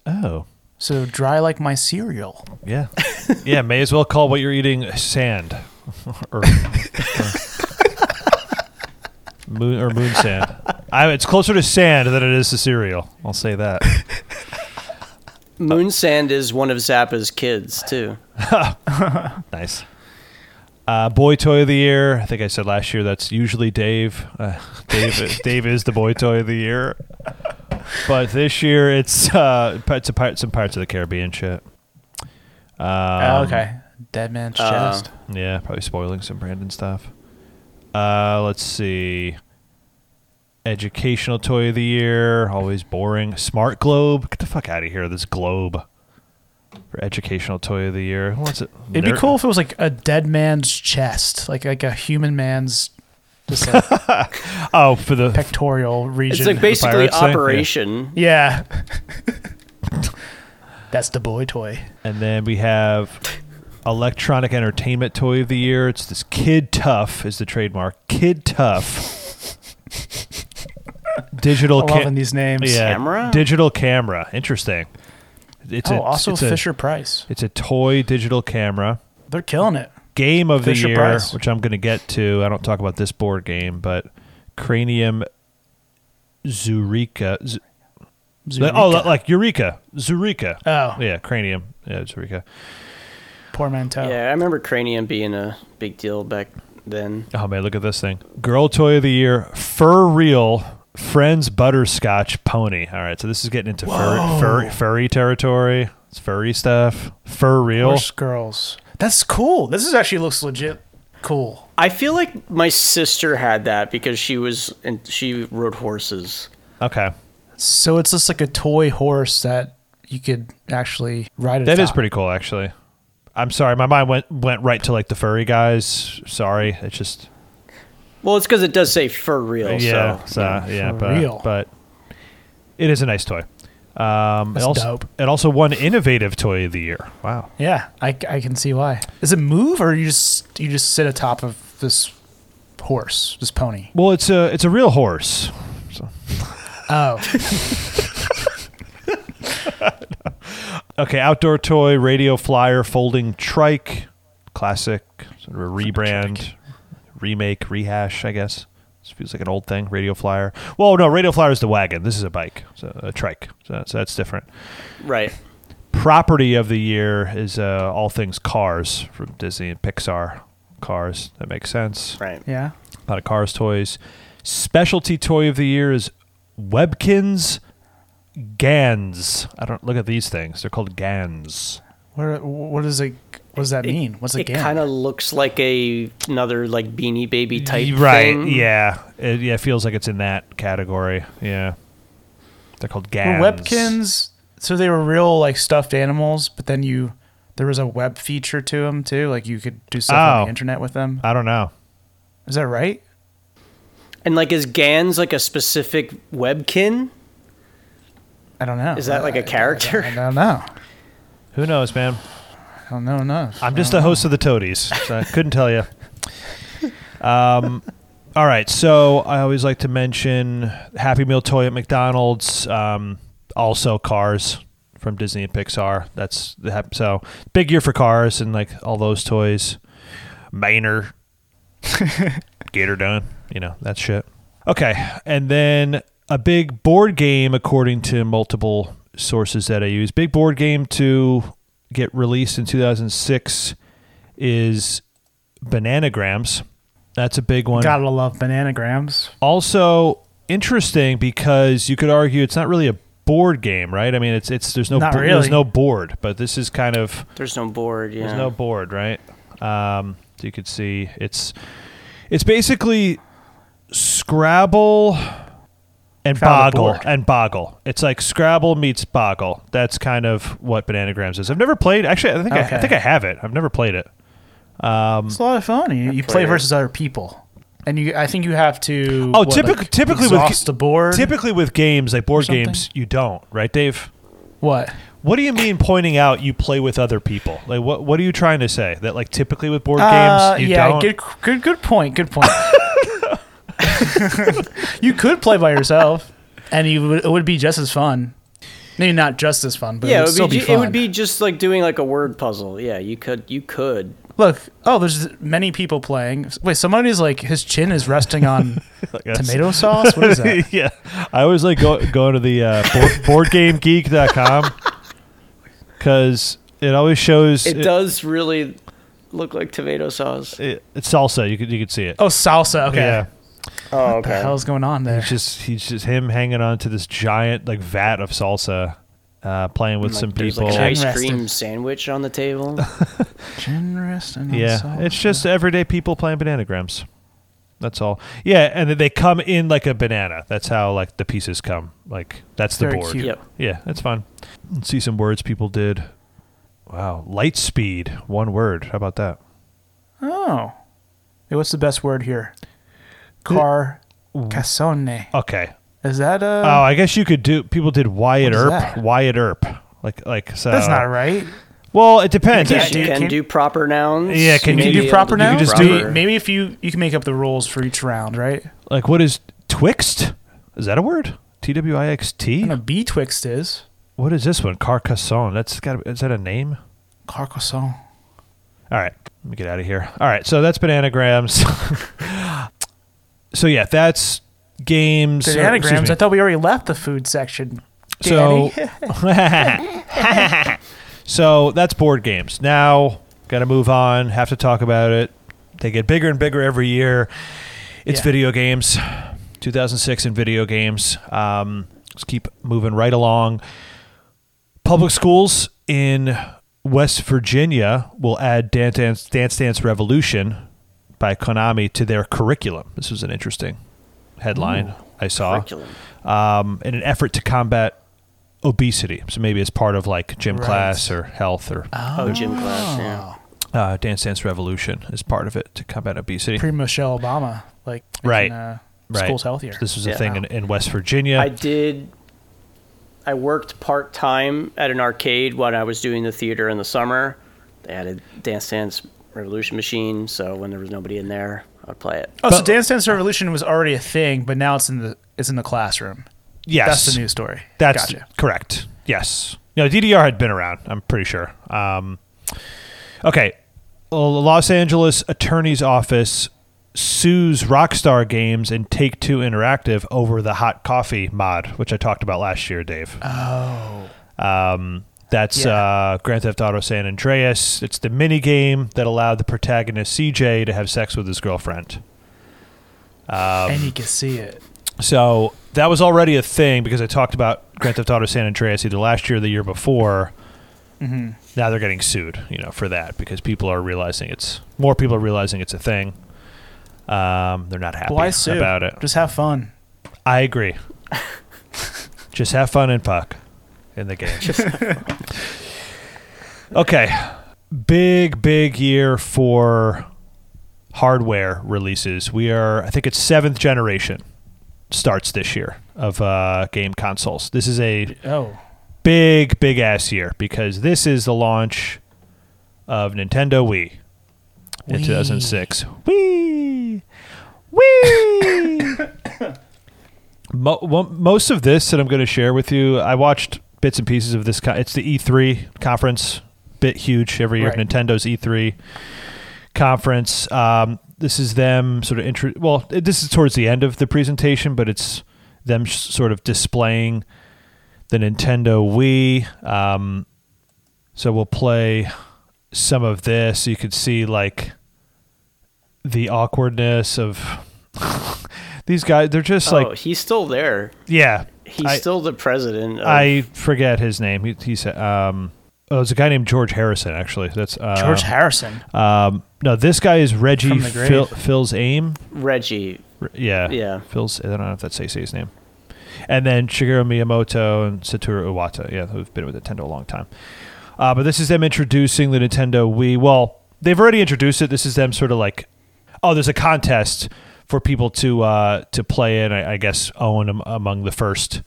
oh, so dry like my cereal. yeah, yeah. May as well call what you're eating sand, or, or moon or moon sand. I, it's closer to sand than it is to cereal. I'll say that. Moon sand is one of Zappa's kids too. Nice. Uh, boy toy of the year. I think I said last year that's usually Dave. Uh, Dave. Dave is the boy toy of the year. But this year it's uh, it's a part, some parts of the Caribbean shit. Um, oh, okay. Dead man's uh, chest. Yeah, probably spoiling some Brandon stuff. Uh, let's see. Educational toy of the year. Always boring. Smart globe. Get the fuck out of here. This globe. For educational toy of the year. What's it? It'd be cool if it was like a dead man's chest, like like a human man's just like Oh, for the pectoral region. It's like basically pirates thing? Yeah. Operation. yeah. That's the boy toy. And then we have electronic entertainment toy of the year. It's this Kid Tough is the trademark. Kid Tough. digital I'm ca- loving these names. yeah, Camera? Digital camera. Interesting. It's Oh, a, also it's a- Fisher Price. it's a toy digital camera. They're killing it. Game of the year, Price. which I'm going to get to. I don't talk about this board game, but Cranium Zooreka. Z- Oh, like Eureka. Zooreka. Oh. Yeah, Cranium. Yeah, Zooreka. Portmanteau. Yeah, I remember Cranium being a big deal back then. Oh man, look at this thing. Girl toy of the year, FurReal, friends butterscotch pony. All right, so this is getting into fur, fur, furry territory. It's furry stuff. Fur real. Horse girls. That's cool. This is actually looks legit cool. I feel like my sister had that because she was and she rode horses. Okay, So it's just like a toy horse that you could actually ride. that is atop. pretty cool actually. I'm sorry, my mind went went right to like the furry guys. Sorry, it's just Well, it's because it does say for real. yeah, so so, yeah, For but real. but it is a nice toy. Um, That's it also, dope. It also won innovative toy of the year. Wow. Yeah, I, I can see why. Does it move or you just you just sit atop of this horse, this pony? Well, it's a it's a real horse. Oh, Okay, outdoor toy, radio flyer, folding trike, classic, sort of a rebrand, remake, rehash, I guess. This feels like an old thing, radio flyer. Well, no, radio flyer is the wagon. This is a bike, so a trike. So that's, that's different. right. Property of the year is uh, all things cars from Disney and Pixar. Cars, that makes sense. Right. yeah. A lot of cars toys. Specialty toy of the year is Webkinz Ganz. I don't look at these things. They're called Ganz. What what does it? What does that mean? What's a Ganz? It GAN? kind of looks like a another like Beanie Baby type right? thing. Yeah, it, yeah. It feels like it's in that category. Yeah, they're called Were Ganz. Webkinz. So they were real like stuffed animals, but then you there was a web feature to them too. Like you could do stuff on Oh. the internet with them. I don't know. Is that right? And like is Ganz like a specific webkin? I don't know. Is that like a character? I, don't know. Who knows, man? I don't know enough. I'm just the host of the Toadies. So I couldn't tell you. Um, all right. So I always like to mention Happy Meal toy at McDonald's. Um, also Cars from Disney and Pixar. That's the hap- so big year for Cars and like all those toys. Miner, Gator Done, you know, that shit. Okay. And then a big board game, according to multiple sources that I use, big board game to get released in 2006 is Bananagrams. That's a big one. Gotta love bananagrams. Also interesting because you could argue it's not really a board game, right? I mean, it's it's there's no Not bo- really. there's no board, but this is kind of There's no board. Yeah. there's no board, right? Um, so you could see it's it's basically Scrabble and Boggle and Boggle. It's like Scrabble meets Boggle. That's kind of what Bananagrams is. I've never played. Actually, I think I, I think I have it. I've never played it. Um, It's a lot of fun. You, you play played it. versus other people, and you. I think you have to. Oh, what, typically, like, typically with the board. Typically with games like board games, you don't, right, Dave? what? What do you mean pointing out you play with other people? Like what what are you trying to say? That like typically with board Uh, games you yeah, don't good, good, good point. Good point. you could play by yourself, and you would, it would be just as fun. Maybe not just as fun, but yeah, it it would would, still be, be, ju- fun. it would be just like doing like a word puzzle. Yeah, you could you could. Look, oh, there's many people playing. Wait, somebody's like his chin is resting on tomato sauce. What is that? yeah. I always like go going to the uh, board, boardgamegeek.com cuz it always shows It, does really look like tomato sauce. it- it's salsa. You could you could see it. Oh, salsa. Okay. Yeah. Oh, What the hell's going on there? He's just he's just him hanging on to this giant like vat of salsa uh, playing with Like, some there's people. like an ice Rested. cream sandwich on the table. Chin resting on Yeah, salsa. it's just everyday people playing bananagrams. That's all. Yeah, and then they come in like a banana. That's how like the pieces come. Like that's the Very board. cute. yep. Yeah, that's fun. Let's see some words people did. Wow, light speed. One word. How about that? Oh. Hey, what's the best word here? Car cassone. Okay. Is that uh oh, I guess you could do. People did Wyatt What is Earp. that? Wyatt Earp. Like like so. That's not right. Well, it depends. You Yeah, can't you do- can can- do proper nouns. Yeah, can You you may do be proper able to nouns. just proper- do- Maybe if you you can make up the rules for each round, right? Like what is twixt? Is that a word? T W I X T. And a betwixt is What is this one? Carcassonne. That's got. Is that a name? carcassonne. All right, let me get out of here. All right, so that's bananagrams. so yeah, that's games. or, excuse Bananagrams. me. I thought we already left the food section. So, Danny. so that's board games. Now, got to move on. Have to talk about it. They get bigger and bigger every year. It's Yeah. video games. 2006 in video games. Um, let's keep moving right along. Public schools in West Virginia will add Dance Dance, Dance Dance Revolution by Konami to their curriculum. This was an interesting headline I saw. Curriculum. Um, in an effort to combat obesity. So maybe it's part of like gym Right. class or health or Oh, gym class. Yeah. uh, Dance Dance Revolution is part of it to combat obesity. Pre Michelle Obama, like Right. making, uh, right. schools healthier. This was a Yeah. thing in, in West Virginia. I did. I worked part time at an arcade when I was doing the theater in the summer. They had a Dance Dance Revolution machine, so when there was nobody in there, I'd play it. Oh, so Dance Dance Revolution was already a thing, but now it's in the it's in the classroom. yes. That's the new story. That's gotcha. correct. Yes. You know, DDR had been around, I'm pretty sure. Um, okay. Well, the Los Angeles Attorney's Office sues Rockstar Games and Take Two Interactive over the hot coffee mod, which I talked about last year, Dave. Oh, Um, that's Yeah. uh, Grand Theft Auto San Andreas. It's the mini game that allowed the protagonist CJ to have sex with his girlfriend. Um, and you can see it. So that was already a thing because I talked about Grand Theft Auto San Andreas either last year or the year before. Mm-hmm. Now they're getting sued, you know, for that because people are realizing it's more people are realizing it's a thing. Um, they're not happy Why sue? about it. Just have fun. I agree. Just have fun and fuck in the game. okay. Big, big year for hardware releases. We are, I think it's seventh generation starts this year of uh, game consoles. This is a Oh, big, big ass year because this is the launch of Nintendo Wii in 2006. Wii! Wii! Mo- mo- most of this that I'm going to share with you, I watched bits and pieces of this. It's the E3 conference, bit huge every year. Right. Nintendo's E3 conference. Um, this is them sort of intro. Well, it- this is towards the end of the presentation, but it's them sh- sort of displaying the Nintendo Wii. Um, so we'll play some of this. You could see like the awkwardness of these guys. They're just oh, like, he's still there. yeah. He's I- still the president. Of, I forget his name. He, he said, um, oh, it's a guy named George Harrison. Actually, that's uh, George Harrison. Um, no, this guy is Reggie From. Phil, Fils-Aimé. Reggie. R- Yeah, Yeah. Phil's. I don't know if that's Seisei's name. And then Shigeru Miyamoto and Satoru Iwata. Yeah, who've been with Nintendo a long time. Uh, but this is them introducing the Nintendo Wii. Well, they've already introduced it. This is them sort of like, oh, there's a contest for people to uh, to play in. I, I guess own am- among the first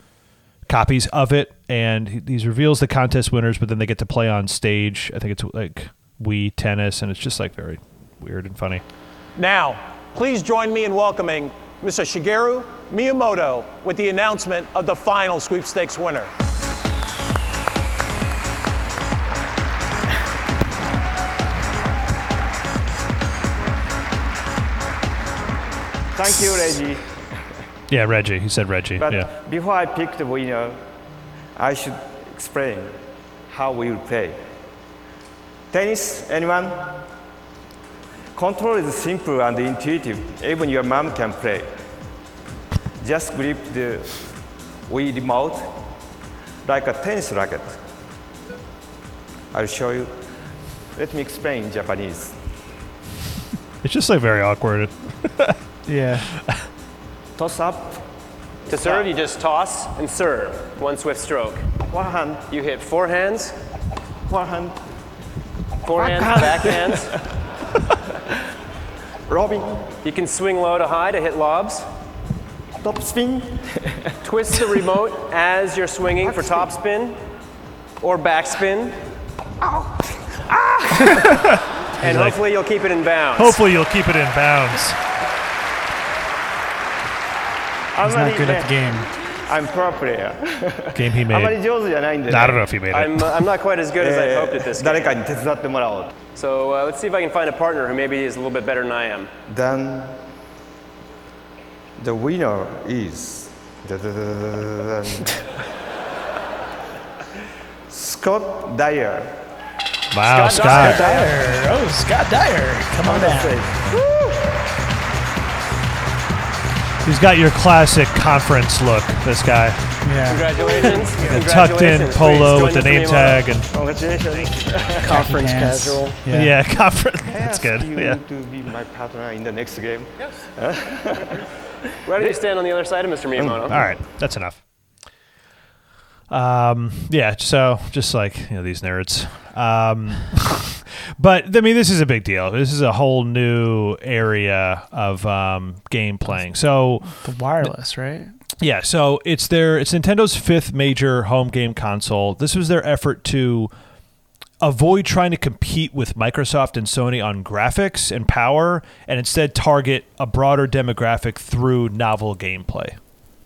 copies of it, and he, he reveals the contest winners. But then they get to play on stage. I think it's like Wii tennis, and it's just like very weird and funny. Now, please join me in welcoming Mr. Shigeru Miyamoto with the announcement of the final sweepstakes winner. Thank you, Reggie. Yeah, Reggie. He said Reggie. But yeah. before I pick the winner, I should explain how we will play. Tennis, anyone? Control is simple and intuitive. Even your mom can play. Just grip the Wii remote like a tennis racket. I'll show you. Let me explain in Japanese. It's just like very awkward. Yeah. Toss up. To serve, you just toss and serve. One swift stroke. One hand. You hit four forehands, One hand. forehands, backhands. Robin. You can swing low to high to hit lobs. Top spin. Twist the remote as you're swinging for top spin or backspin. Ah. and like- hopefully you'll keep it in bounds. Hopefully, you'll keep it in bounds. He's not good at the game. I'm pro player. Game he あまり made. 上手じゃないんで、ね。 I don't know if he made it. I'm, uh, I'm not quite as good as I hoped at this 誰 game. かに手伝ってもらおう。 So uh, let's see if I can find a partner who maybe is a little bit better than I am. Then the winner is da-da-da-da-da-da. Scott Dyer. Wow, Scott Scott. Dyer. Oh, Scott Dyer. Come on down. He's got your classic conference look. This guy, Yeah. Congratulations. the tucked in polo with the name tag and Congratulations. Conference casual. Yeah. yeah, conference. I That's ask good. You Yeah. to be my partner in the next game. Yes. Where don't you stand on the other side of Mr. Miyamoto? All right, that's enough. Um, yeah, so just like you know these nerds. Um, but I mean, this is a big deal. This is a whole new area of um, game playing. So The wireless, right? yeah, so it's their it's Nintendo's fifth major home game console. This was their effort to avoid trying to compete with Microsoft and Sony on graphics and power and instead target a broader demographic through novel gameplay.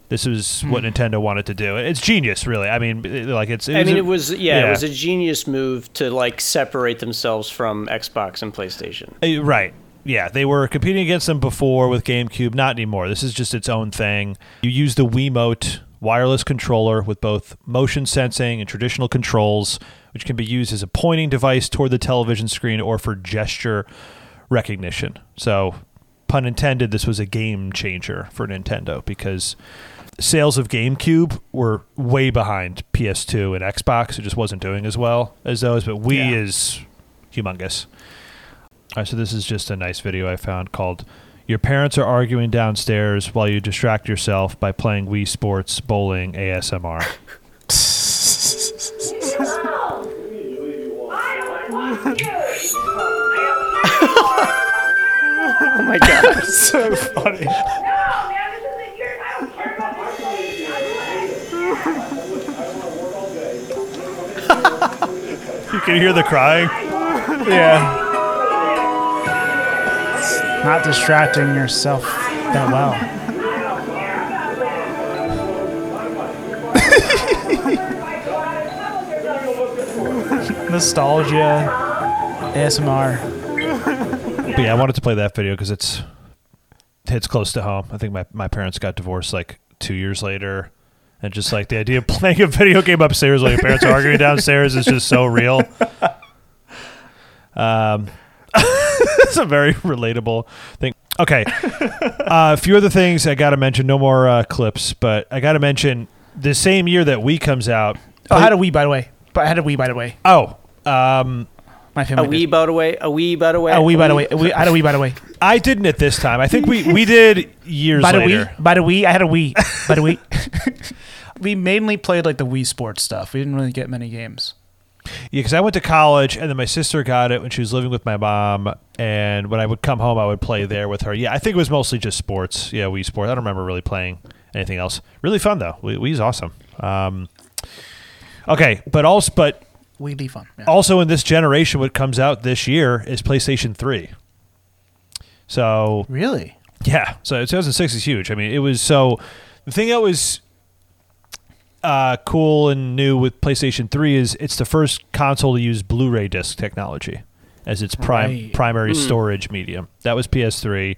This is what Nintendo wanted to do. It's genius, really. I mean, it- like it's. I mean, a- it was yeah, it was a genius move to like separate themselves from Xbox and PlayStation. Uh, Right. Yeah, they were competing against them before with GameCube, not anymore. This is just its own thing. You use the Wiimote wireless controller with both motion sensing and traditional controls, which can be used as a pointing device toward the television screen or for gesture recognition. So, pun intended, this was a game changer for Nintendo because sales of GameCube were way behind PS2 and Xbox. It just wasn't doing as well as those, but Wii Yeah. is humongous. All right, so this is just a nice video I found called Your Parents Are Arguing Downstairs While You Distract Yourself by Playing Wii Sports Bowling ASMR. Oh my god. so funny. you can hear the crying. Yeah. Not distracting yourself that well. Nostalgia, ASMR. But yeah, I wanted to play that video because it's hits close to home. I think my, my parents got divorced like two years later. And just like the idea of playing a video game upstairs while your parents are arguing downstairs is just so real. Um, it's a very relatable thing. Okay. Uh, a few other things I got to mention. No more uh, clips, but I got to mention the same year that Wii comes out. Oh, I had a Wii, by the way. But I had a Wii, by the way. Oh, um, My A family. wee, by the way. A wee, by the way. A Wii, by the way. A Wii- I had a Wii, by the way. I didn't at this time. I think we we did years By the later. Wii, by the Wii, I had a Wii. By the Wii. we mainly played like the Wii Sports stuff. We didn't really get many games. Yeah, because I went to college, and then my sister got it when she was living with my mom. And when I would come home, I would play there with her. Yeah, I think it was mostly just sports. Yeah, Wii Sports. I don't remember really playing anything else. Really fun though. Wii, Wii's awesome. Um, okay, but also, but Wii be fun. Yeah. also in this generation, what comes out this year is PlayStation Three. So Really? yeah, so 2006 is huge. I mean, it was so the thing that was uh, cool and new with PlayStation 3 is it's the first console to use Blu-ray disc technology as its prime Right. primary Mm. storage medium. That was PS3.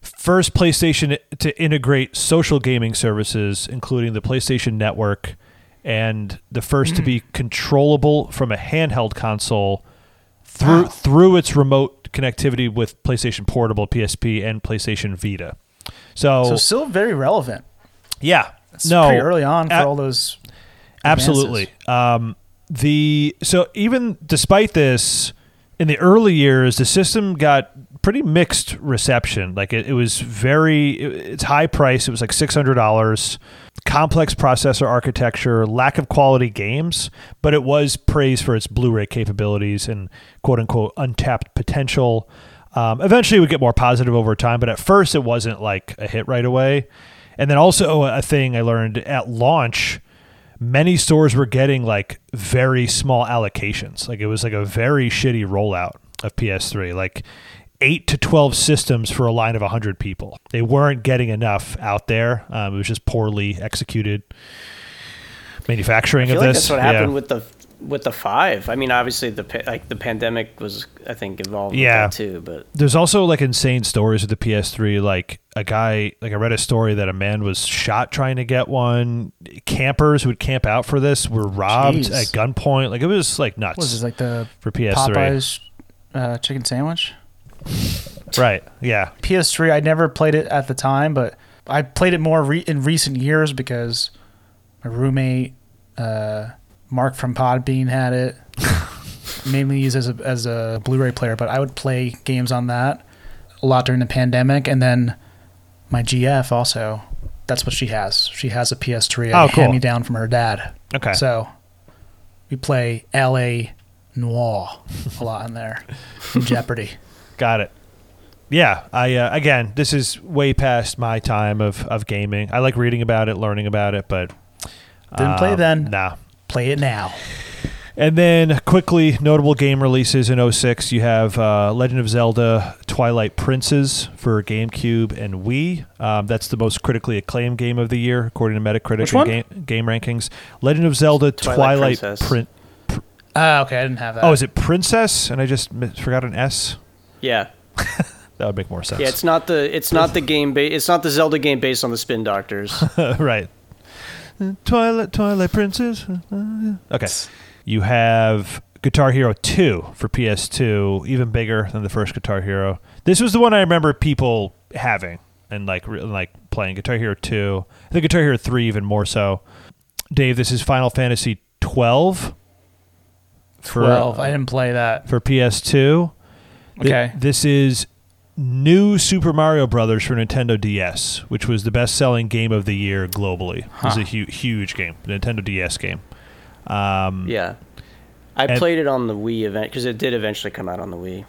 First PlayStation to integrate social gaming services, including the PlayStation Network, and the first to be controllable from a handheld console through Wow. through its remote connectivity with PlayStation Portable, PSP, and PlayStation Vita. So, So still very relevant. yeah, It's no, pretty early on for a- all those. absolutely. Um, the so even despite this, in the early years, the system got pretty mixed reception. Like it, it was very, it, it's high price. It was like six hundred dollars. Complex processor architecture, lack of quality games, but it was praised for its Blu-ray capabilities and "quote unquote" untapped potential. Um, eventually, it would get more positive over time, but at first, it wasn't like a hit right away. And then also a thing I learned at launch, many stores were getting like very small allocations. Like it was like a very shitty rollout of PS3. Like eight to 12 systems for a line of 100 people. They weren't getting enough out there. Um, it was just poorly executed manufacturing of like this. that's what Yeah. happened with the with the five. I mean, obviously the like the pandemic was I think involved Yeah. with that too. But There's also like insane stories with the PS3. Like a guy, like I read a story that a man was shot trying to get one. Campers who would camp out for this were robbed Jeez. at gunpoint. Like it was like nuts. What is this like the for PS3? Popeyes uh, chicken sandwich? Right. Yeah. PS3. I never played it at the time, but I played it more re- in recent years because my roommate uh, Mark from Podbean had it. mainly used as a as a Blu-ray player, but I would play games on that a lot during the pandemic, and then my GF also. That's what she has. She has a PS3. Oh, cool. Hand me down from her dad. Okay. So we play L.A. Noire a lot in there. And Jeopardy. Got it. Yeah, I uh, again, this is way past my time of, of gaming. I like reading about it, learning about it, but Didn't play um, then. Nah. Play it now. And then quickly, notable game releases in 06, you have uh, Legend of Zelda Twilight Princess for GameCube and Wii. Um, that's the most critically acclaimed game of the year, according to Metacritic Which and one? game, game rankings. Legend of Zelda Twilight Twilight, Princess. Prin- Ah, okay. I didn't have that. Oh, is it Princess? And I just mi- forgot an S? yeah, That would make more sense. yeah, it's not the it's not the game ba- it's not the Zelda game based on the Spin Doctors. right. Twilight, Twilight Princess. Okay. You have Guitar Hero 2 for PS2, even bigger than the first Guitar Hero. This was the one I remember people having and like re- like playing Guitar Hero 2. I think Guitar Hero 3 even more so. Dave, this is Final Fantasy 12 for Twelve. I didn't play that. for PS2. Th- Okay. This is new Super Mario Brothers for Nintendo DS, which was the best-selling game of the year globally. It was a hu- huge game, Nintendo DS game. Um, yeah, I And- played it on the Wii event because it did eventually come out on the Wii.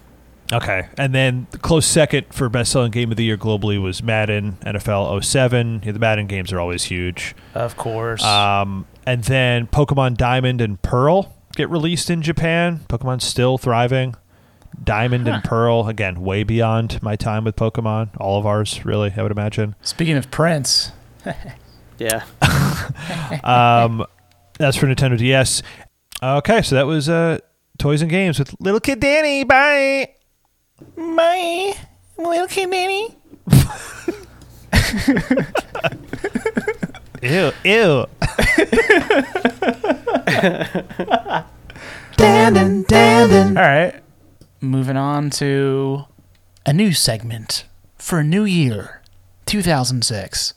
Okay, and then the close second for best-selling game of the year globally was Madden NFL 07. Yeah, the Madden games are always huge. Of course. Um, and then Pokemon Diamond and Pearl get released in Japan. Pokemon's still thriving. Diamond and Pearl, again, way beyond my time with Pokemon. All of ours, really, I would imagine. Speaking of Prince, Yeah, Um, that's for Nintendo DS. Okay, so that was uh, Toys and Games with Little Kid Danny. Bye. My okay, Danny. Ew, ew. Dandin, dandin. All right. Moving on to a new segment for a new year, 2006.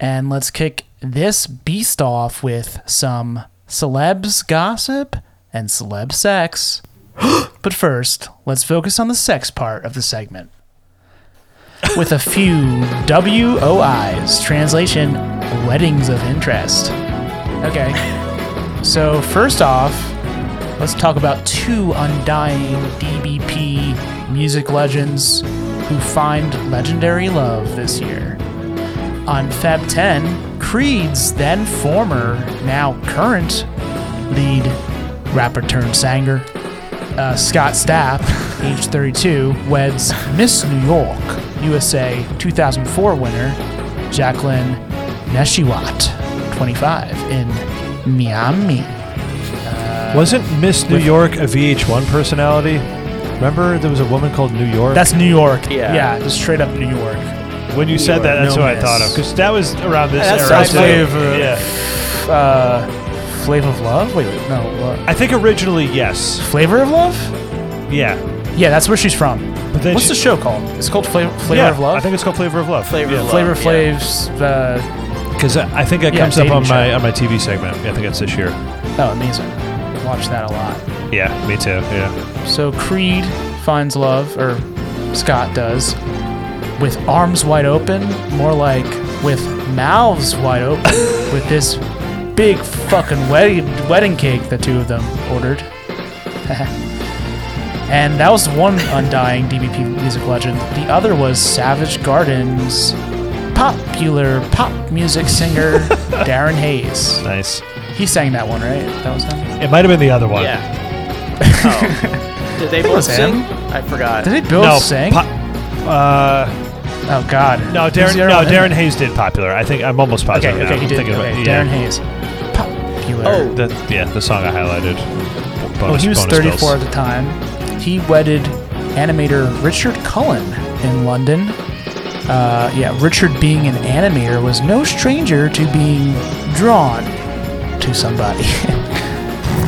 And let's kick this beast off with some celebs gossip and celeb sex. but first, let's focus on the sex part of the segment. With a few WOIs, translation, weddings of interest. Okay. So, first off, let's talk about two undying DBP music legends who find legendary love this year. On Feb 10, Creed's then former, now current lead rapper turned singer, uh, Scott Stapp, age 32, weds Miss New York, USA 2004 winner, Jacqueline Neshiwat, 25, in Miami. Wasn't Miss New York a VH1 personality? Remember, there was a woman called New York. That's New York. Yeah. Yeah, just straight up New York. when you said that, that's No what I miss. thought of because that was around this That's era. I Flavor. Yeah, Uh, Flavor of Love? Wait, wait, no. What? I think originally yes. Flavor of Love? Yeah, Yeah, that's where she's from. but then What's she- the show called? It's called Flavor, Flavor yeah, of Love? I think it's called Flavor of Love. Flavor of Love. Flavor yeah. Flav's. Uh, because I think it Yeah, comes up dating on my show. on my TV segment. I think it's this year. oh, amazing. Watch that a lot. Yeah, me too. Yeah. So Creed finds love, or Scott does, with arms wide open, more like with mouths wide open, with this big fucking wedding wedding cake the two of them ordered. and that was one undying DBP music legend. The other was Savage Garden's popular pop music singer Darren Hayes. Nice. He sang that one, right? That was him. It might have been the other one. Yeah. Oh. Did they both was sing? him. I forgot. Did they both no, sing? po- uh, oh God. no, Who's Darren. the other No, one Darren? Hayes did popular. I think I'm almost positive. Okay, now. okay, he I'm did. thinking about- Okay, yeah. Darren Hayes. Popular. Oh, That, yeah, the song I highlighted. Bonus, well, he was bonus 34 bills. at the time. He wedded animator Richard Cullen in London. Uh, yeah, Richard being an animator was no stranger to being drawn to somebody.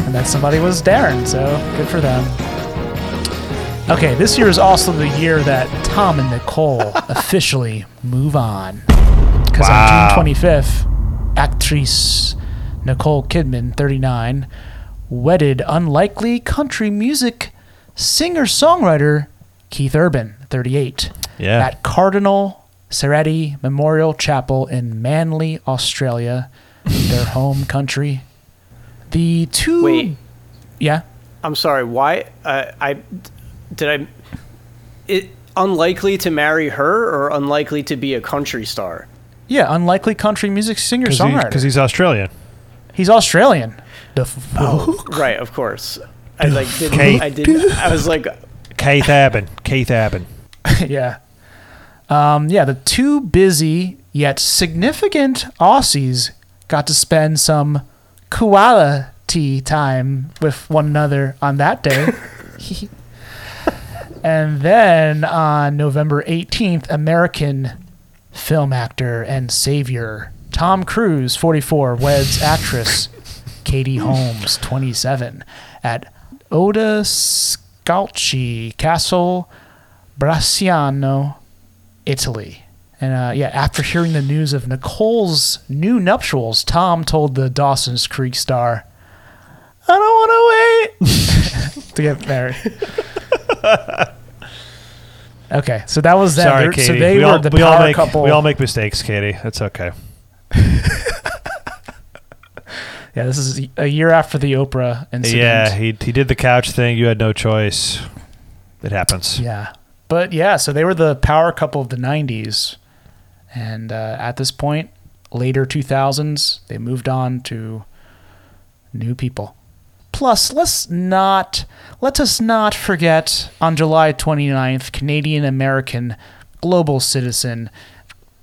and that somebody was Darren, so good for them. Okay, this year is also the year that Tom and Nicole officially move on. Because Wow. on June 25th, actress Nicole Kidman, 39, wedded unlikely country music singer songwriter Keith Urban, 38, Yeah. at Cardinal Cerretti Memorial Chapel in Manly, Australia, their home country. The two. Wait. Yeah. I'm sorry. Why? Uh, I did I. It unlikely to marry her or unlikely to be a country star. Yeah, unlikely country music singer Because songwriter. he's Australian. He's Australian. The f- Oh, right. Of course. I like didn't. Kate. I did. I was like, Keith Aben. Keith Aben. yeah. Um, yeah, the two busy yet significant Aussies got to spend some quality time with one another on that day. and then on November 18th, American film actor and savior Tom Cruise, 44, weds actress Katie Holmes, 27, at Odescalchi Castle Bracciano, Italy. And uh, yeah, after hearing the news of Nicole's new nuptials, Tom told the Dawson's Creek star, I don't want to wait to get married. okay, so that was them. Sorry, They're- Katie. So they we were all, the we all make, couple. We all make mistakes, Katie. That's okay. yeah, this is a year after the Oprah incident. Yeah, he he did the couch thing. You had no choice. It happens. Yeah. But yeah, so they were the power couple of the 90s. And uh, at this point, later 2000s, they moved on to new people. Plus, let's not let us not forget on July 29th, Canadian American global citizen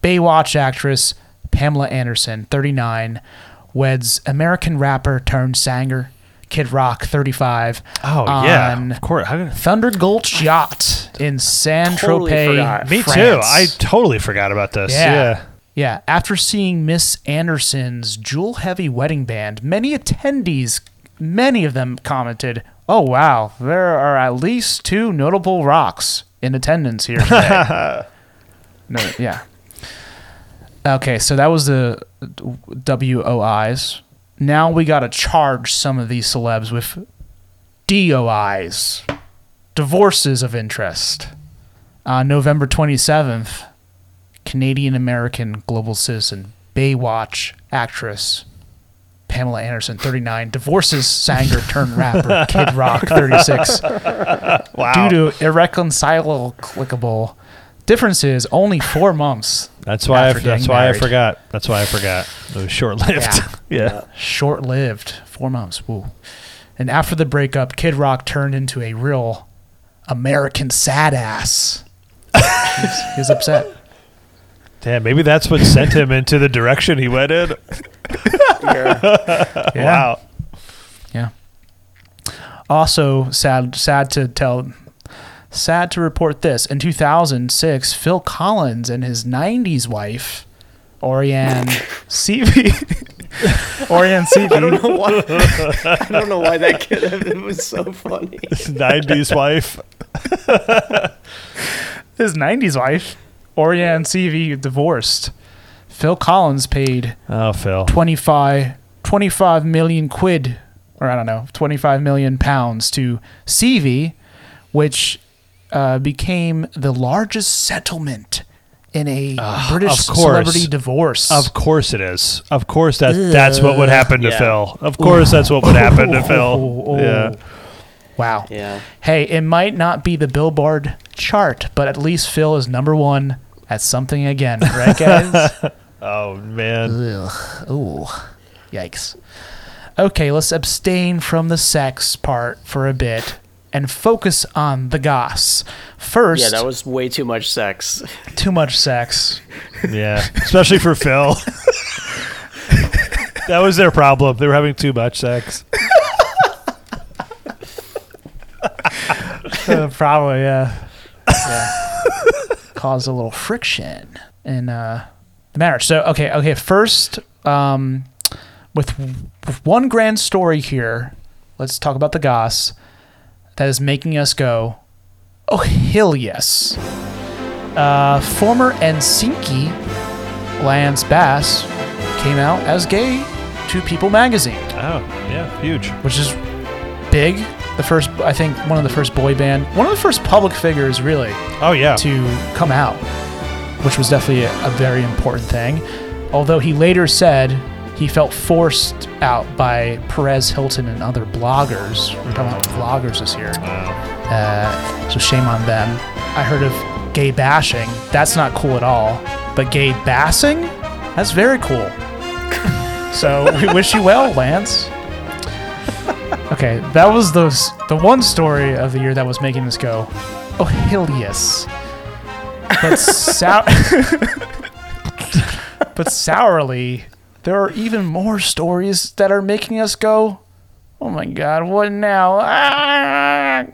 Baywatch actress Pamela Anderson, 39, weds American rapper turned singer Kid Rock, 35. Oh, yeah, on of course. How could- Thunder Gulch Yacht in San Totally Tropez. forgot. Me too. I totally forgot about this. Yeah. Yeah. Yeah. After seeing Miss Anderson's jewel heavy wedding band, many attendees, many of them commented, Oh, wow, there are at least two notable rocks in attendance here today. no, yeah. Okay, so that was the WOIs. Now we got to charge some of these celebs with DOIs, divorces of interest. On November 27th, Canadian American global citizen, Baywatch actress Pamela Anderson, 39, divorces singer turned rapper Kid Rock, 36. Wow. Due to irreconcilable differences, only four months. That's why. I, that's getting why I forgot. That's why I forgot. It was short lived. Yeah. Yeah. Short lived. Four months. Woo. And after the breakup, Kid Rock turned into a real American sad ass. He's- he was upset. Damn. Maybe that's what sent him into the direction he went in. Yeah. Wow. Yeah. Also, sad sad to tell sad to report this. In 2006, Phil Collins and his 90s wife, Orianne Cevey. Orianne Cevey. I don't know why. I don't know why that kid. It was so funny. His 90s wife. his 90s wife, Orianne Cevey, divorced. Phil Collins paid Oh, Phil. 25, 25 million quid, or I don't know, 25 million pounds to Cevey, which uh, became the largest settlement in a British of course. celebrity divorce. Of course it is. Of course that that's what would happen to Yeah. Phil. Of course that's what would happen to Phil. Yeah. Wow. Yeah. Hey, it might not be the Billboard chart, but at least Phil is number one at something again, right, guys? Oh man. Ugh. Ooh. Yikes. Okay, let's abstain from the sex part for a bit and focus on the goss. First, Yeah, that was way too much sex. too much sex. Yeah. Especially for Phil. that was their problem. They were having too much sex. Uh, probably, yeah. yeah. Caused a little friction in uh, the marriage. So, okay, okay. First, um, with, with one grand story here, let's talk about the goss that is making us go, oh, hell yes. Uh, former NSYNC Lance Bass came out as gay to People magazine Oh, yeah, huge. which is big. The first, I think, one of the first boy band, one of the first public figures, really, Oh yeah. to come out, which was definitely a, a very important thing. Although he later said he felt forced out by Perez Hilton and other bloggers. We're talking about bloggers this year. Uh, so shame on them. I heard of gay bashing. That's not cool at all. But gay bassing? That's very cool. so we wish you well, Lance. Okay, that was those the one story of the year that was making this go. Oh hell yes. But But sourly, there are even more stories that are making us go, Oh my god, what now? Ah!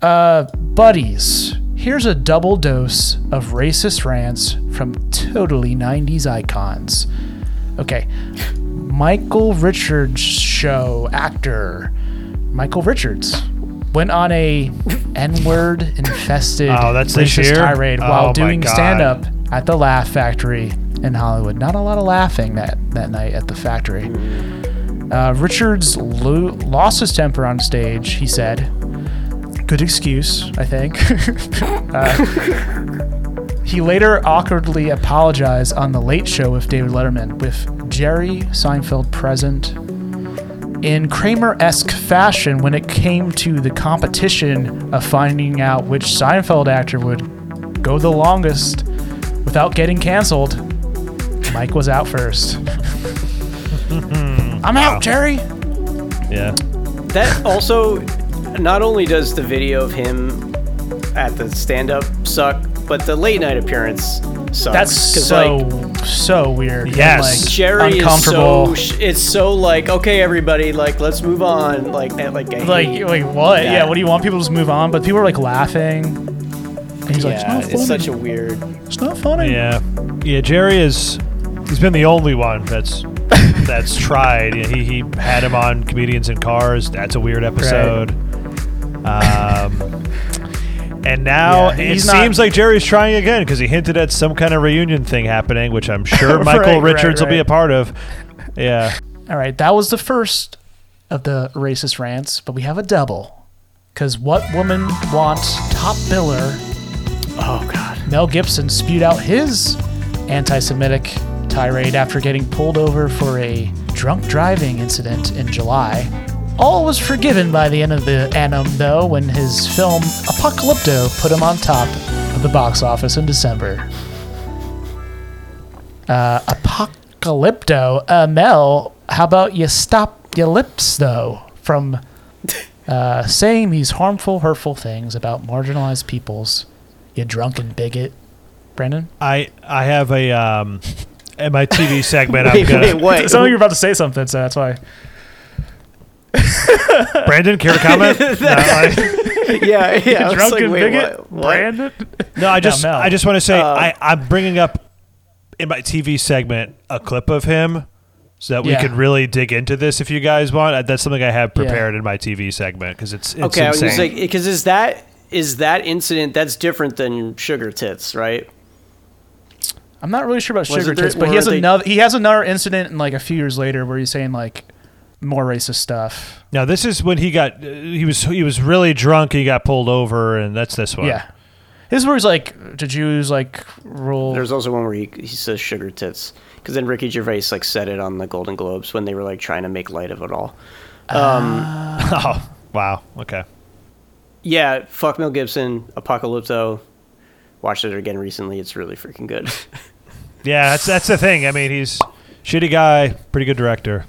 Uh buddies, here's a double dose of racist rants from totally 90s icons. Okay. Michael Richards show actor Michael Richards went on a N-word infested Oh, that's this racist tirade Oh while my doing stand-up at the Laugh Factory in Hollywood. Not a lot of laughing that that night at the factory. Uh, Richards lo- lost his temper on stage. He said, "Good excuse, I think." uh, he later awkwardly apologized on the Late Show with David Letterman, with Jerry Seinfeld present. In Kramer-esque fashion, when it came to the competition of finding out which Seinfeld actor would go the longest without getting canceled, Mike was out first. I'm out, Jerry. Yeah. That also, not only does the video of him at the stand-up suck, but the late night appearance sucks. That's 'Cause, so like, so weird. and, Yes. like, Jerry is uncomfortable. so sh- it's so like okay everybody like let's move on like and, like I like hate wait what? that. Yeah, what do you want people to just move on? But people are like laughing. And he's like, it's yeah, not it's funny. such a weird. It's not funny. Yeah, yeah. Jerry is. He's been the only one that's that's tried. You know, He he had him on comedians in cars. That's a weird episode. Um, and now Yeah, it not- seems like Jerry's trying again because he hinted at some kind of reunion thing happening, which I'm sure Michael Right, right, Richards will be a part of. Yeah. All right, that was the first of the racist rants, but we have a double. Because what woman wants top biller? Oh God. Mel Gibson spewed out his anti-Semitic tirade after getting pulled over for a drunk driving incident in July. All was forgiven by the end of the annum, though, when his film Apocalypto put him on top of the box office in December. Uh, Apocalypto, uh, Mel, how about you stop your lips, though, from uh, saying these harmful, hurtful things about marginalized peoples, you drunken bigot. Brandon? I I have a um in my TV segment. I'm Wait, gonna wait, wait. It sounded like you were about to say something, so that's why. Brandon, care to comment? No, I- yeah, yeah. Drunken like, wait, bigot, what? what? Brandon. No, I just Mel. I just want to say Uh, I I'm bringing up in my TV segment a clip of him so that we Yeah. can really dig into this if you guys want. Uh, That's something I have prepared in my TV segment because it's, it's okay, I was like, because is that is that incident that's different than sugar tits, right? I'm not really sure about Was sugar it there- tits, but he were has they- another. He has another incident in like a few years later where he's saying like more racist stuff. now this is when he got uh, he was he was really drunk. He got pulled over, and that's this one. Yeah, this is where he's like, "Did Jews like rule?" There's also one where he, he says sugar tits because then Ricky Gervais like said it on the Golden Globes when they were like trying to make light of it all. Um, oh wow. Okay. yeah, fuck Mel Gibson, Apocalypto. Watched it again recently. It's really freaking good. Yeah, that's that's the thing. I mean, he's shitty guy, pretty good director.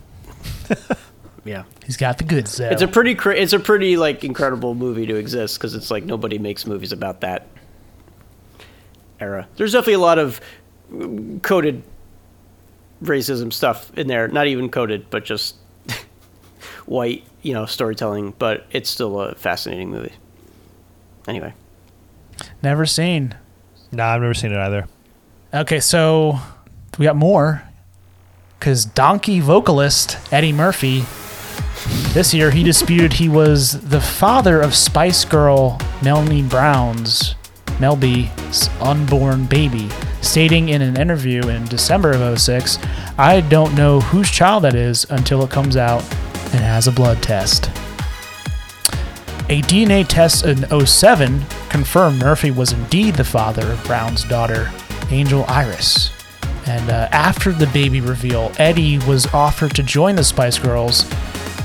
yeah, he's got the goods. Though. it's a pretty cra- it's a pretty like incredible movie to exist because it's like nobody makes movies about that era. There's definitely a lot of coded racism stuff in there. Not even coded, but just white, you know, storytelling. But it's still a fascinating movie. Anyway, Never seen. Nah, I've never seen it either. Okay, so we got more because donkey vocalist Eddie Murphy. This year, he disputed he was the father of Spice Girl Melanie Brown's Mel B's unborn baby, stating in an interview in December of 06, "I don't know whose child that is until it comes out and has a blood test." A DNA test in 07 confirmed Murphy was indeed the father of Brown's daughter, Angel Iris. And uh, after the baby reveal, Eddie was offered to join the Spice Girls,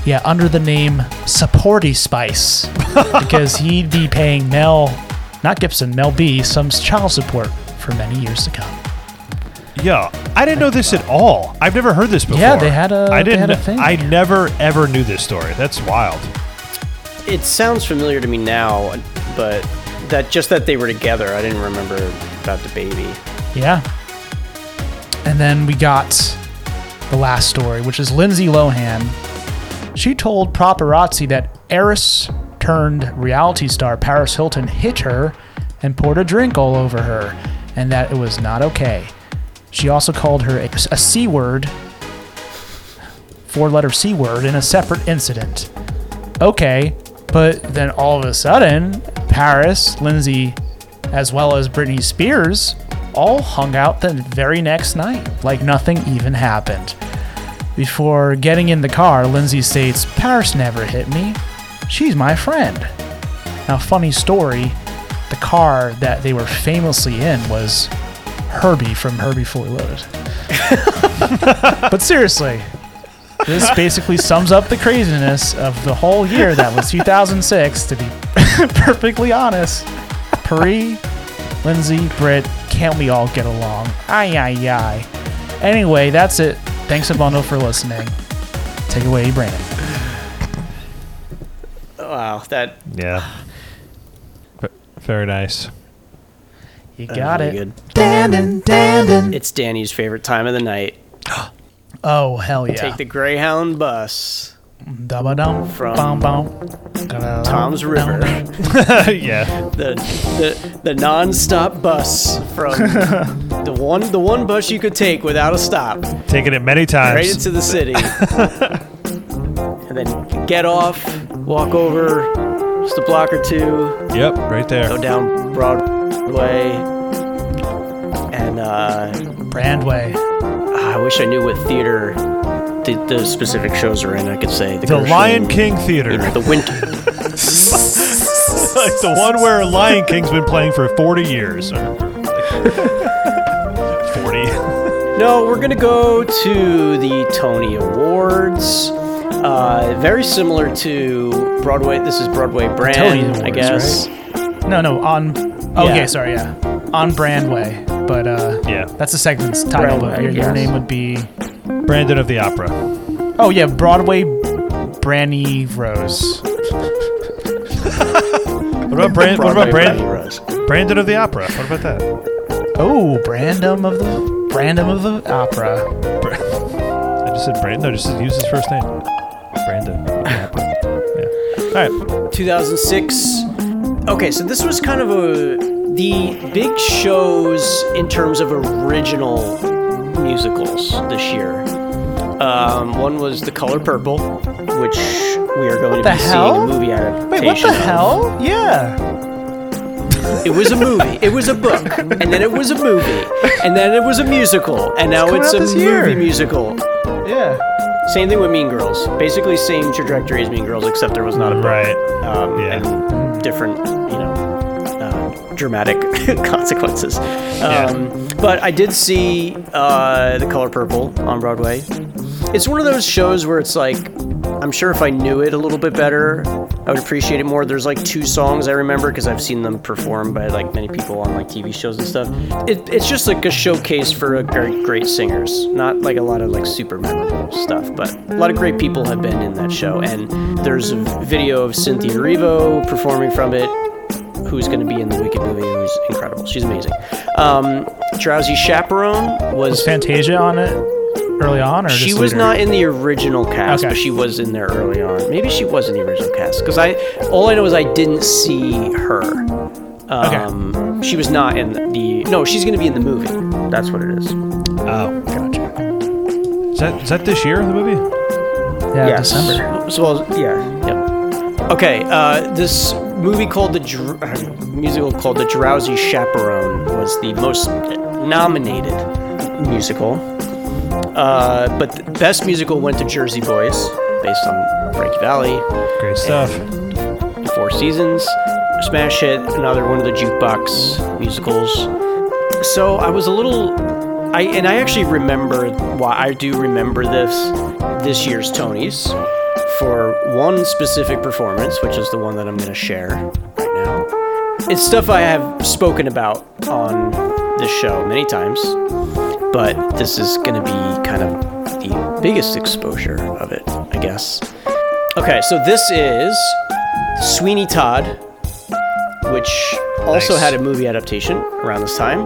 yeah, under the name Supporty Spice, because he'd be paying Mel, not Gibson, Mel B, some child support for many years to come. Yeah, I didn't know this at all. I've never heard this before. Yeah, they had a- I didn't. had a thing. I never ever knew this story. That's wild. it sounds familiar to me now, but that just that they were together, I didn't remember about the baby. Yeah. And then we got the last story, which is Lindsay Lohan. She told paparazzi that heiress turned reality star Paris Hilton hit her and poured a drink all over her, and that it was not okay. She also called her a, a C word, four letter C word, in a separate incident. Okay, but then all of a sudden, Paris, Lindsay, as well as Britney Spears all hung out the very next night, like nothing even happened. Before getting in the car, Lindsay states, Paris never hit me. She's my friend. Now, funny story the car that they were famously in was Herbie from Herbie Fully Loaded. but seriously, this basically sums up the craziness of the whole year that was 2006, to be perfectly honest. Paris, Lindsay, Britt, can't we all get along? Aye, aye, aye. Anyway, that's it. Thanks a bundle for listening. Take it away, Brandon. Wow, that Yeah. Very nice. You that got was it. really good. Dandin, Dandin. It's Danny's favorite time of the night. Oh, hell yeah. Take the Greyhound bus. From. Toms River. yeah. The the the non-stop bus from the one the one bus you could take without a stop. Taken it many times. Right into the city. and then get off, walk over just a block or two, Yep, right there. go down Broadway, and uh, Brandway. I wish I knew what theater the, the specific shows are in. I could say The Gershwin, Lion King Theater. you know, the winter. like the one where Lion King's been playing for 40 years. 40. No, we're gonna go to the Tony Awards. Uh, very similar to Broadway. This is Broadway brand, Tony I Awards, guess. No, no, on. Okay, Yeah. sorry, yeah. On Brandway. But uh, Yeah. that's the segment's title, but Brandway, your, your name would be. Brandon of the Opera. Oh, yeah, Broadway Branny Rose. What about, Brand, what about Brand, Brandy Rose. Brandon of the Opera? What about that? Oh, Brandom of the. Brandom of the Opera. I just said Brandon. No, just use his first name. Brandon. of the Opera. Yeah. All right. 2006. Okay, so this was kind of a the big shows in terms of original musicals this year. Um, one was The Color Purple, which we are going to be hell? seeing a movie adaptation. Wait, what the of. hell? Yeah. It was a movie. It was a book, and then it was a movie, and then it was a musical, and now coming it's a this movie year. musical. Yeah. Same thing with Mean Girls. Basically, same trajectory as Mean Girls, except there was not a book. Right. Um, Yeah. And different, you know, uh, dramatic consequences. Um, But I did see uh, The Color Purple on Broadway. It's one of those shows where it's like, I'm sure if I knew it a little bit better, I would appreciate it more. There's like two songs I remember because I've seen them performed by like many people on like TV shows and stuff. It, it's just like a showcase for great, great singers, not like a lot of like super memorable stuff, but a lot of great people have been in that show. And there's a video of Cynthia Erivo performing from it, who's going to be in the Wicked movie, who's incredible. She's amazing. Um, Drowsy Chaperone Was was. Fantasia on it early on, or She just was later? not in the original cast, Okay. but she was in there early on. Maybe she was in the original cast because I all I know is I didn't see her. Um, She was not in the. No, she's going to be in the movie. That's what it is. Oh, gotcha. Is that is that this year the movie? Yeah, Yes. December. So, well, yeah, yep. Okay, uh, this movie called the Dr- uh, musical called The Drowsy Chaperone was the most nominated musical. Uh, but the best musical went to Jersey Boys, based on Frankie Valli. Great stuff. Four Seasons, smash hit, another one of the jukebox musicals. So I was a little, I and I actually remember why I do remember this this year's Tonys for one specific performance, which is the one that I'm going to share right now. It's stuff I have spoken about on this show many times, but this is going to be kind of the biggest exposure of it, I guess. Okay, so this is Sweeney Todd, which also Nice. had a movie adaptation around this time.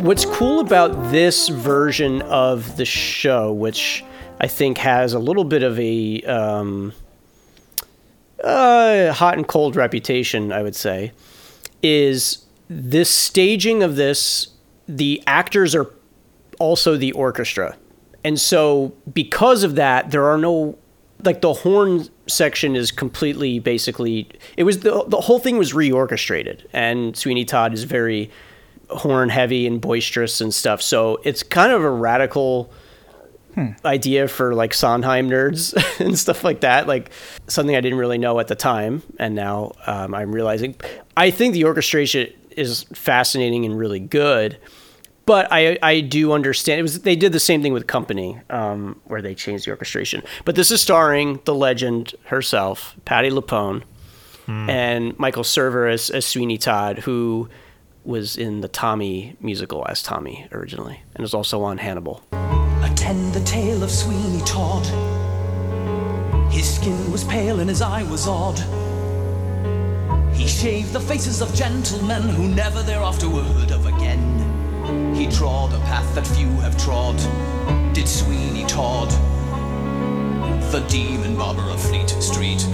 What's cool about this version of the show, which I think has a little bit of a um, uh, hot and cold reputation, I would say, is this staging of this. The actors are also the orchestra. And so because of that, there are no like the horn section is completely basically it was the the whole thing was reorchestrated and Sweeney Todd is very horn heavy and boisterous and stuff. So it's kind of a radical idea for like Sondheim nerds and stuff like that. Like something I didn't really know at the time, and now um, I'm realizing. I think the orchestration is fascinating and really good, but I I do understand it was they did the same thing with Company, um, where they changed the orchestration. But this is starring the legend herself, Patti LuPone, and Michael Cerveris as, as Sweeney Todd, who was in the Tommy musical as Tommy originally, and is also on Hannibal. Attend the tale of Sweeney Todd. His skin was pale and his eye was odd. He shaved the faces of gentlemen who never thereafter were heard of again. He trod a path that few have trod, did Sweeney Todd. the demon barber of Fleet Street.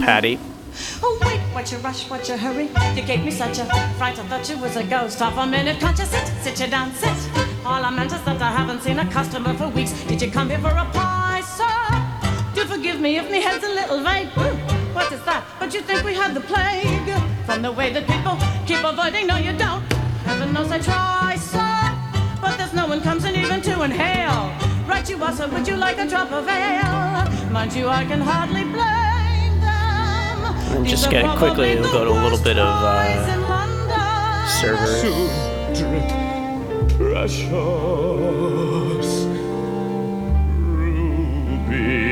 Patty. Oh, wait, what you rush, what you hurry? You gave me such a fright, I thought you was a ghost. Half a minute, can't you sit? Sit you down, sit. All I meant is that I haven't seen a customer for weeks. Did you come here for a pie, sir? Do forgive me if me head's a little vague. Ooh, what is that? But you think we had the plague? From the way that people keep avoiding, no, you don't. Heaven knows I try, sir. But there's no one comes in even to inhale. Right you are, so would you like a drop of ale? Mind you, I can hardly blame them. And just get it quickly, it'll go to a little bit of uh, server. Precious rubies.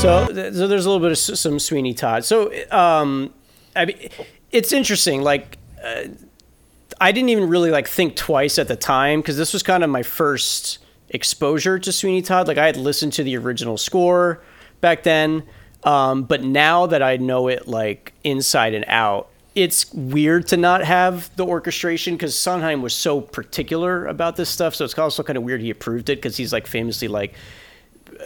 So, so there's a little bit of some Sweeney Todd. So, um, I mean, it's interesting. Like, uh, I didn't even really like think twice at the time because this was kind of my first exposure to Sweeney Todd. Like, I had listened to the original score back then, um, but now that I know it like inside and out, it's weird to not have the orchestration because Sondheim was so particular about this stuff. So it's also kind of weird he approved it because he's like famously like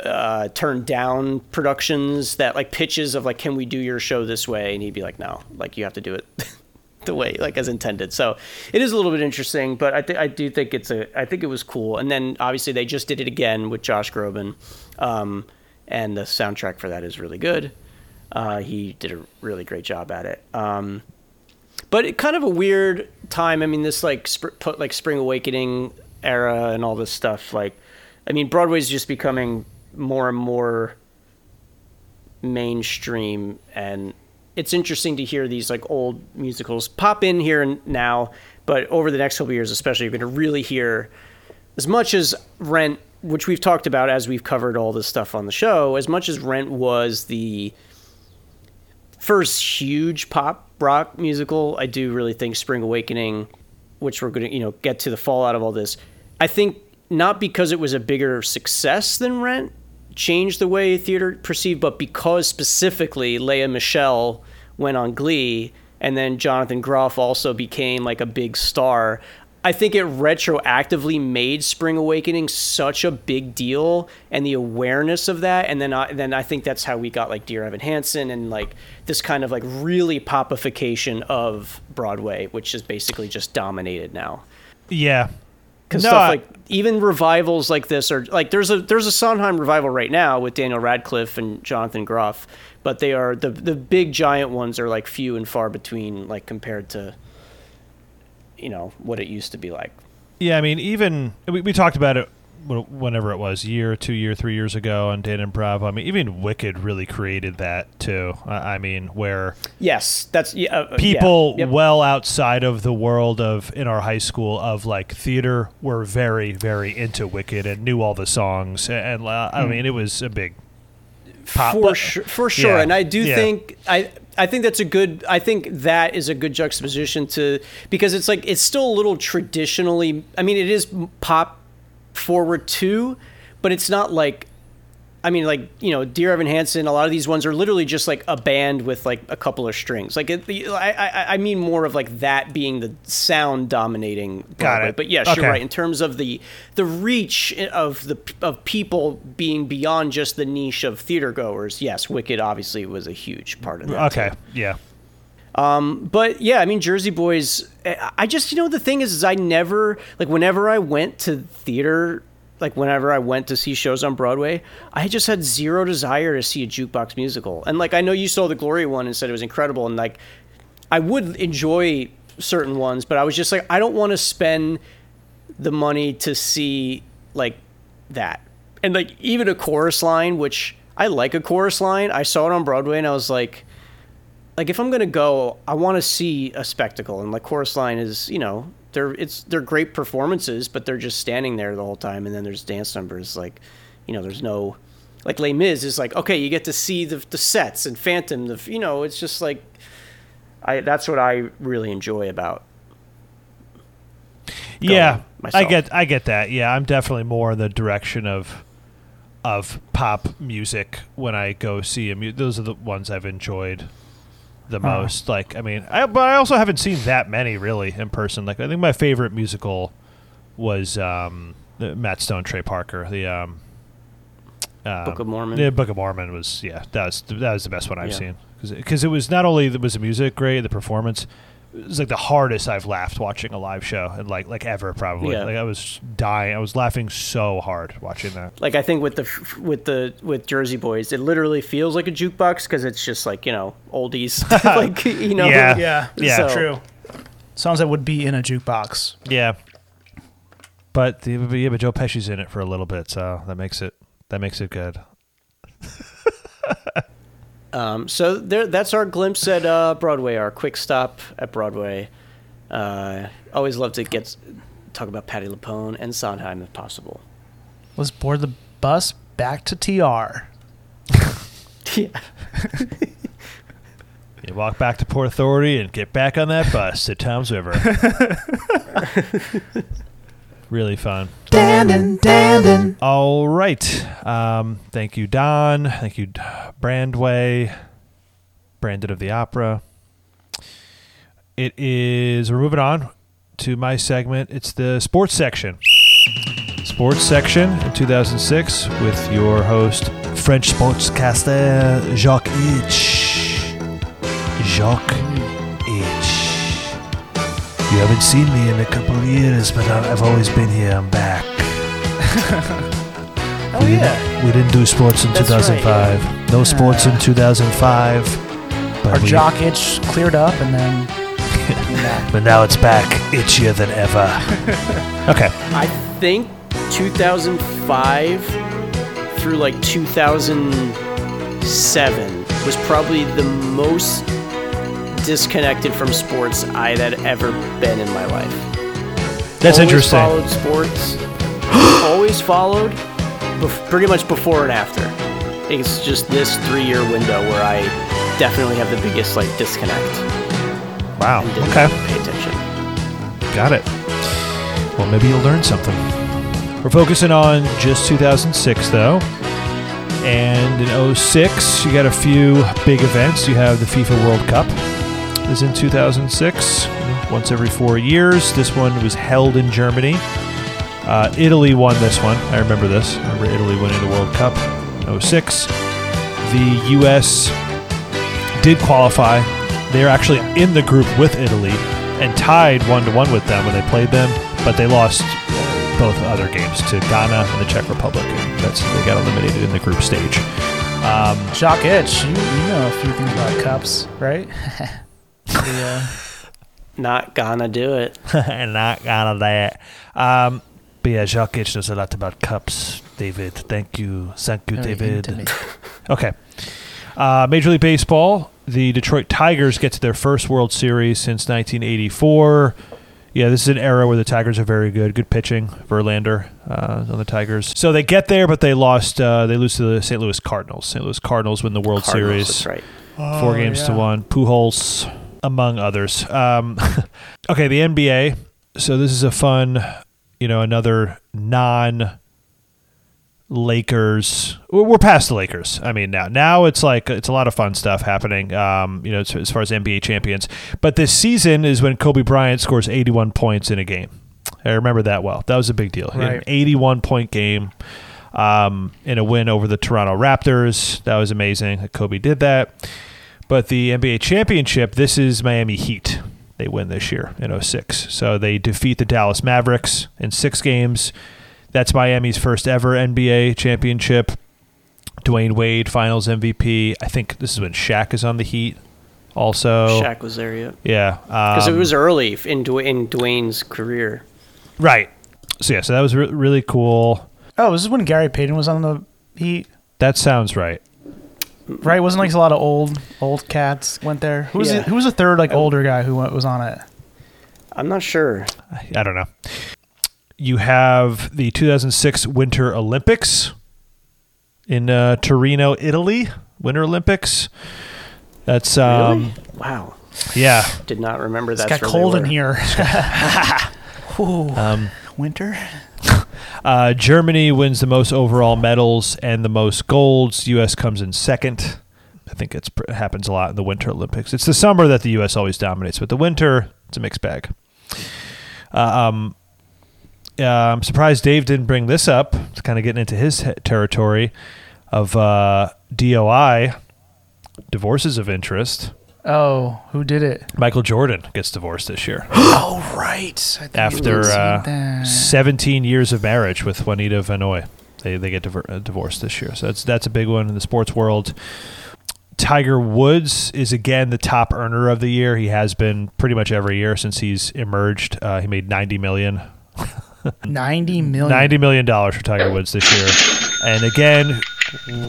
uh, turned down productions that like pitches of like, can we do your show this way? And he'd be like, no, like you have to do it the way like as intended. So it is a little bit interesting, but I think I do think it's a I think it was cool. And then obviously they just did it again with Josh Groban, um, and the soundtrack for that is really good. Uh, he did a really great job at it. Um, but it kind of a weird time. I mean, this like sp- put like Spring Awakening era and all this stuff. Like, I mean, Broadway's just becoming more and more mainstream, and it's interesting to hear these like old musicals pop in here and now. But over the next couple years, especially, you're going to really hear as much as Rent, which we've talked about as we've covered all this stuff on the show, as much as Rent was the first huge pop rock musical, I do really think Spring Awakening, which we're going to, you know, get to the fallout of all this. I think not because it was a bigger success than Rent changed the way theater perceived, but because specifically Lea Michele went on Glee and then Jonathan Groff also became like a big star. I think it retroactively made Spring Awakening such a big deal, and the awareness of that, and then I, then I think that's how we got like Dear Evan Hansen and like this kind of like really popification of Broadway, which is basically just dominated now. Yeah. Because No, stuff I- like even revivals like this are like there's a there's a Sondheim revival right now with Daniel Radcliffe and Jonathan Groff, but they are the the big giant ones are like few and far between like compared to you know what it used to be like. Yeah, I mean, even we, we talked about it whenever it was, year, two year, three years ago on Dandon Bravo. I mean, even Wicked really created that too. I I mean, where Yes, that's yeah. uh, yeah, people yep. well outside of the world of in our high school of like theater were very, very into Wicked and knew all the songs. And uh, I Hmm. mean, it was a big pop. for but- sure, for sure. Yeah, And I do yeah. think I I think that's a good. I think that is a good juxtaposition to because it's like it's still a little traditionally. I mean, it is pop forward too, but it's not like. I mean, like you know, Dear Evan Hansen. A lot of these ones are literally just like a band with like a couple of strings. Like, it, the, I, I, I mean more of like that being the sound dominating. Broadway. it. But yes, Okay. you're right in terms of the the reach of the of people being beyond just the niche of theater goers. Yes, Wicked obviously was a huge part of that. Okay, too. yeah. Um, but yeah, I mean Jersey Boys. I just you know the thing is, is I never like whenever I went to theater. Like whenever I went to see shows on Broadway, I just had zero desire to see a jukebox musical. And like I know you saw the Glory one and said it was incredible, and like I would enjoy certain ones, but I was just like I don't want to spend the money to see like that. And like even a chorus line, which I like a chorus line. I saw it on Broadway and I was like like if I'm gonna go, I want to see a spectacle. And like chorus line is, you know, they're it's they're great performances, but they're just standing there the whole time. And then there's dance numbers. Like, you know, there's no like Les Mis is like okay, you get to see the the sets and Phantom. The you know, it's just like I that's what I really enjoy about. Yeah, I get I get that. Yeah, I'm definitely more in the direction of of pop music when I go see a mu- those are the ones I've enjoyed the Huh. most. Like, I mean, I, but I also haven't seen that many really in person. Like, I think my favorite musical was um, the Matt Stone, Trey Parker, the um, um, Book of Mormon? Yeah, Book of Mormon was yeah, that was that was the best one I've Yeah. seen because it was not only it was the music great, the performance. It was like the hardest I've laughed watching a live show, and like like ever probably. Yeah. Like I was dying. I was laughing so hard watching that. Like I think with the with the with Jersey Boys, it literally feels like a jukebox because it's just like you know oldies, like you know. yeah, Yeah. So- true. Songs that would be in a jukebox. Yeah. But the, but yeah, but Joe Pesci's in it for a little bit, so that makes it that makes it good. Um, so there, that's our glimpse at uh, Broadway, our quick stop at Broadway. Uh, always love to get talk about Patti LuPone and Sondheim if possible. Let's board the bus back to TR. yeah. You walk back to Port Authority and get back on that bus to Toms River. really fun. Dandin, Dandin. All right. Um, thank you, Don. Thank you, Brandway, Brandon of the Opera. It is, we're moving on to my segment. It's the sports section. Sports section in 2006 with your host, French sportscaster Jacques H. Jacques. You haven't seen me in a couple of years, but I- I've always been here. I'm back. Oh we, yeah. didn't, we didn't do sports in That's right, 2005. No sports in 2005. But Our we- jock itch cleared up, and then But now it's back, itchier than ever. okay. I think 2005 through like 2007 was probably the most disconnected from sports I had ever been in my life. That's always interesting. Followed sports. always followed, bef- pretty much before and after. It's just this three-year window where I definitely have the biggest like disconnect. Wow. Okay. Pay attention. Got it. Well, maybe you'll learn something. We're focusing on just 2006, though. And in 06, you got a few big events. You have the FIFA World Cup is in 2006, once every four years. This one was held in Germany. Uh, Italy won this one. I remember this. I remember Italy winning the World Cup in 06. The U.S. did qualify. They're actually in the group with Italy and tied one to one with them when they played them, but they lost both other games to Ghana and the Czech Republic. That's they got eliminated in the group stage. Um, Jock Itch, you, you know a few things about cups, right? yeah. Not gonna do it. not gonna that. Um, but yeah, Jacques Itch knows a lot about cups. David, thank you, thank you, Very David. intimate. Okay. Uh, Major League Baseball. The Detroit Tigers get to their first World Series since 1984. Yeah, this is an era where the Tigers are very good. Good pitching, Verlander uh, on the Tigers. So they get there, but they lost. Uh, they lose to the St. Louis Cardinals. St. Louis Cardinals win the World Cardinals, Series. that's right. Four Oh, games to one. Pujols, among others. Um, okay, the NBA. So this is a fun, you know, another non Lakers. We're past the Lakers. I mean, now now it's like it's a lot of fun stuff happening. Um, you know, as, as far as NBA champions. But this season is when Kobe Bryant scores 81 points in a game. I remember that well. That was a big deal. Had an 81 point game um, in a win over the Toronto Raptors. That was amazing. that Kobe did that. But the NBA championship, this is Miami Heat. They win this year in 06. So they defeat the Dallas Mavericks in six games. That's Miami's first ever NBA championship. Dwyane Wade, finals MVP. I think this is when Shaq is on the Heat also. Shaq was there, yeah. Yeah. Because um, it was early in, Dw- in Dwyane's career. Right. So, yeah, so that was re- really cool. Oh, this is when Gary Payton was on the Heat, That sounds right. Right? Wasn't like a lot of old old cats went there. Who was Yeah. the, who was the third like older guy who went, was on it? I'm not sure. I don't know. You have the 2006 Winter Olympics. in uh, Torino, Italy, Winter Olympics. That's um, Really? Wow. yeah. Did not remember It's that's got where they cold in here. Um, winter. Uh, Germany wins the most overall medals and the most golds. U.S. comes in second. I think it happens a lot in the Winter Olympics. It's the summer that the U.S. always dominates, but the winter it's a mixed bag. Uh, um, uh, I'm surprised Dave didn't bring this up. It's kind of getting into his territory of uh, DOI, divorces of interest. Oh, who did it? Michael Jordan gets divorced this year. oh, right. I think after uh, that. 17 years of marriage with Juanita Vanoy. They they get diver- uh, divorced this year, so that's that's a big one in the sports world. Tiger Woods is again the top earner of the year. He has been pretty much every year since he's emerged. Uh, he made 90 million. 90 million. 90 million dollars for Tiger Woods this year. And again,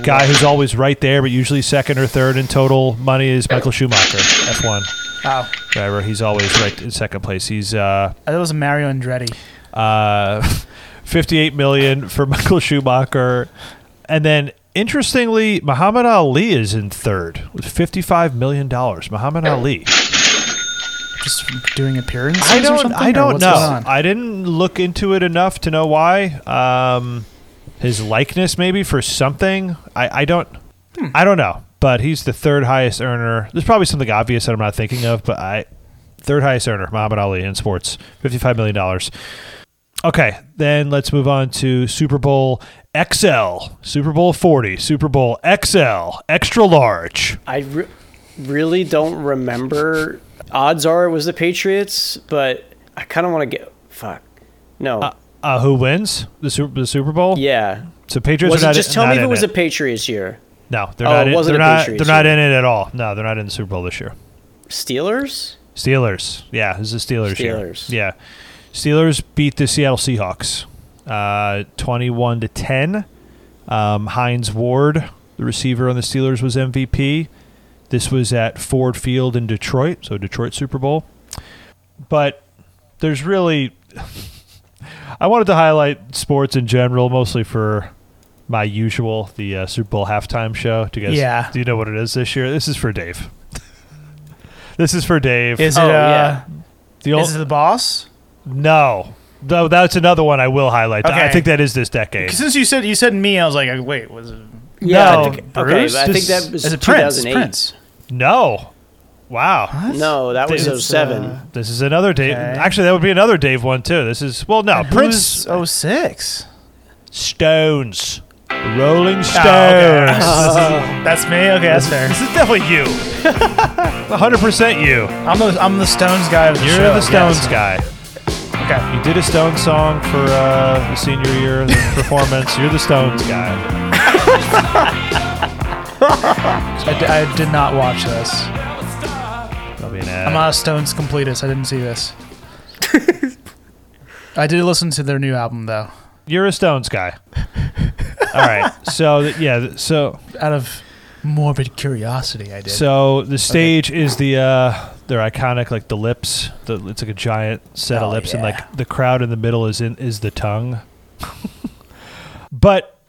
guy who's always right there, but usually second or third in total money is Michael Schumacher, F1 Wow. driver. He's always right in second place. He's uh, I thought it was Mario Andretti. uh, 58 million for Michael Schumacher. And then interestingly, Muhammad Ali is in third with 55 million dollars. Muhammad Ali. Just doing appearances I or don't something? I or don't what's know. going on? I didn't look into it enough to know why. Um, his likeness maybe for something. I, I don't Hmm. I don't know. But he's the third highest earner. There's probably something obvious that I'm not thinking of, but I third highest earner, Muhammad Ali in sports, fifty-five million dollars. Okay, then let's move on to Super Bowl XL, Super Bowl 40, Super Bowl XL, extra large. I re- really don't remember. Odds are it was the Patriots, but I kind of want to get fuck. No. Uh, uh, who wins the Super the Super Bowl? yeah. So Patriots Was are it, not just tell not me if it was a Patriots year. No, they're Oh, not. it In, wasn't they're not. Patriots They're not year. in it at all. No, they're not in the Super Bowl this year. Steelers. Steelers. Yeah, this is Steelers. year. Steelers. Yeah, Steelers beat the Seattle Seahawks, uh, twenty-one to ten. Um, Hines Ward, the receiver on the Steelers, was MVP. This was at Ford Field in Detroit, so Detroit Super Bowl. But there's really, I wanted to highlight sports in general, mostly for my usual the uh, Super Bowl halftime show. Do you guys? Yeah. Do you know what it is this year? This is for Dave. this is for Dave. Is it, Oh, uh, yeah. The ol- is it the boss? no, no, that's another one I will highlight. I think that is this decade. Since you said you said me, I was like, wait, was it? Yeah. No, I think, okay, Bruce, I think that was Is it Prince? Prince. No, wow. No, that was It's, 07. uh, This is another Dave. Okay. Actually, that would be another Dave one too. This is well, no, And Prince who's 06. Stones, Rolling Stones. Oh, okay. That's me. Okay, that's fair. This is definitely you. 100% you. I'm the I'm the Stones guy of the You're show. the Stones yes. guy. Okay. You did a Stones song for uh, the senior year performance. You're the Stones guy. I, d- I did not watch this. I mean, uh, I'm not a Stones completist. I didn't see this. I did listen to their new album though. you're a Stones guy. All right. So th- yeah. th- So Out of morbid curiosity, I did. So the stage is the uh their iconic like the lips. The, it's like a giant set of Oh, lips, and yeah. like the crowd in the middle is in is the tongue. but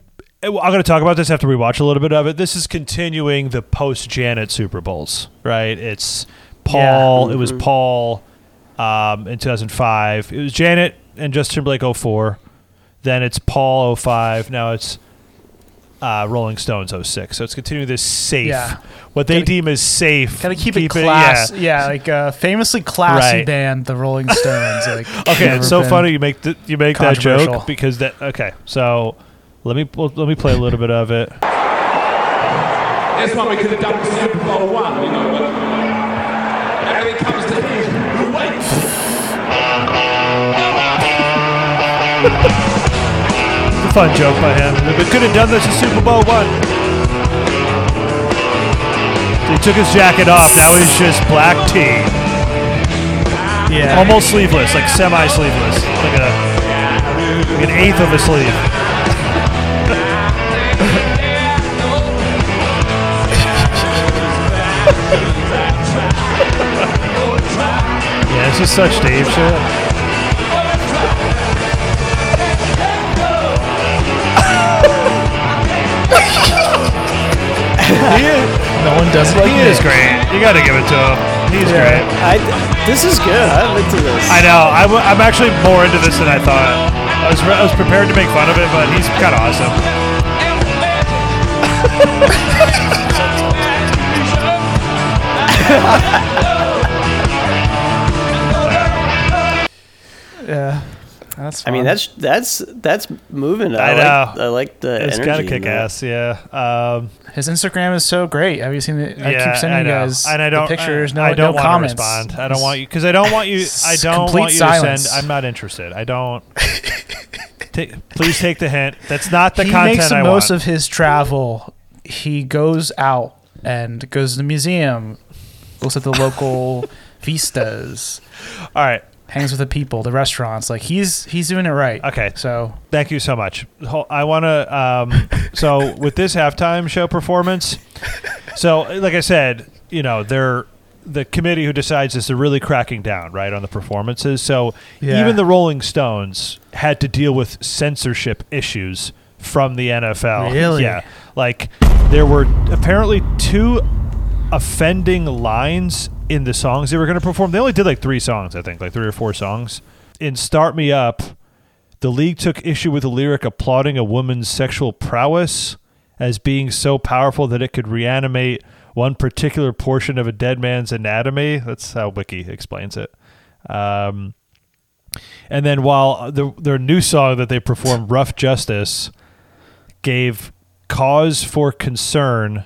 uh, I'm going to talk about this after we watch a little bit of it. This is continuing the post Janet Super Bowls, right? It's Paul. It was. Paul um, in 2005. It was Janet and Justin Timberlake 04. Then it's Paul 05. Now it's uh, Rolling Stones 06. So it's continuing this safe, Yeah. what they Gotta- deem as safe. Gotta keep, it yeah. class. Yeah. like uh, famously classy Right. band, the Rolling Stones. Like Okay, it's so funny you make the, you make that joke because that okay. So let me well, let me play a little bit of it. That's why we could have done the Super Bowl one, you know, but fun joke by him. We could have done this in Super Bowl one. He took his jacket off. Now he's just black tee, Yeah. almost sleeveless, like semi-sleeveless, like a like an eighth of a sleeve. yeah, this is such Dave shit. No one does it like he me. is great. You got to give it to him. He's Yeah. great. I, this is good. I'm into this. I know. I w- I'm actually more into this than I thought. I was, re- I was prepared to make fun of it, but he's kind of awesome. Yeah, that's. I mean, that's that's that's moving. I, I like know. I like the It's energy. kind of in kick that. ass. Yeah. Um, his Instagram is so great. Have you seen it? I yeah, keep sending I you know. guys and I don't, the pictures. I, No, I don't no want comments. to respond. I don't want you because I don't want you. I don't want you silence. to send. I'm not interested. I don't. take, please take the hint. That's not the content I want. he content makes the I most want. of his travel. He goes out and goes to the museum, looks at the local vistas. All right. Hangs with the people, the restaurants. Like he's he's doing it right. Okay. So Thank you so much. I want to. Um, so with this halftime show performance, so like I said, you know, they're the committee who decides this. They're really cracking down, right, on the performances. So Yeah. even the Rolling Stones had to deal with censorship issues from the NFL. Really? Yeah. Like there were apparently two offending lines in the songs they were going to perform. They only did like three songs, I think, like three or four songs. In Start Me Up, the league took issue with the lyric applauding a woman's sexual prowess as being so powerful that it could reanimate one particular portion of a dead man's anatomy. That's how Wiki explains it. Um, and then while the, their new song that they performed, Rough Justice, gave cause for concern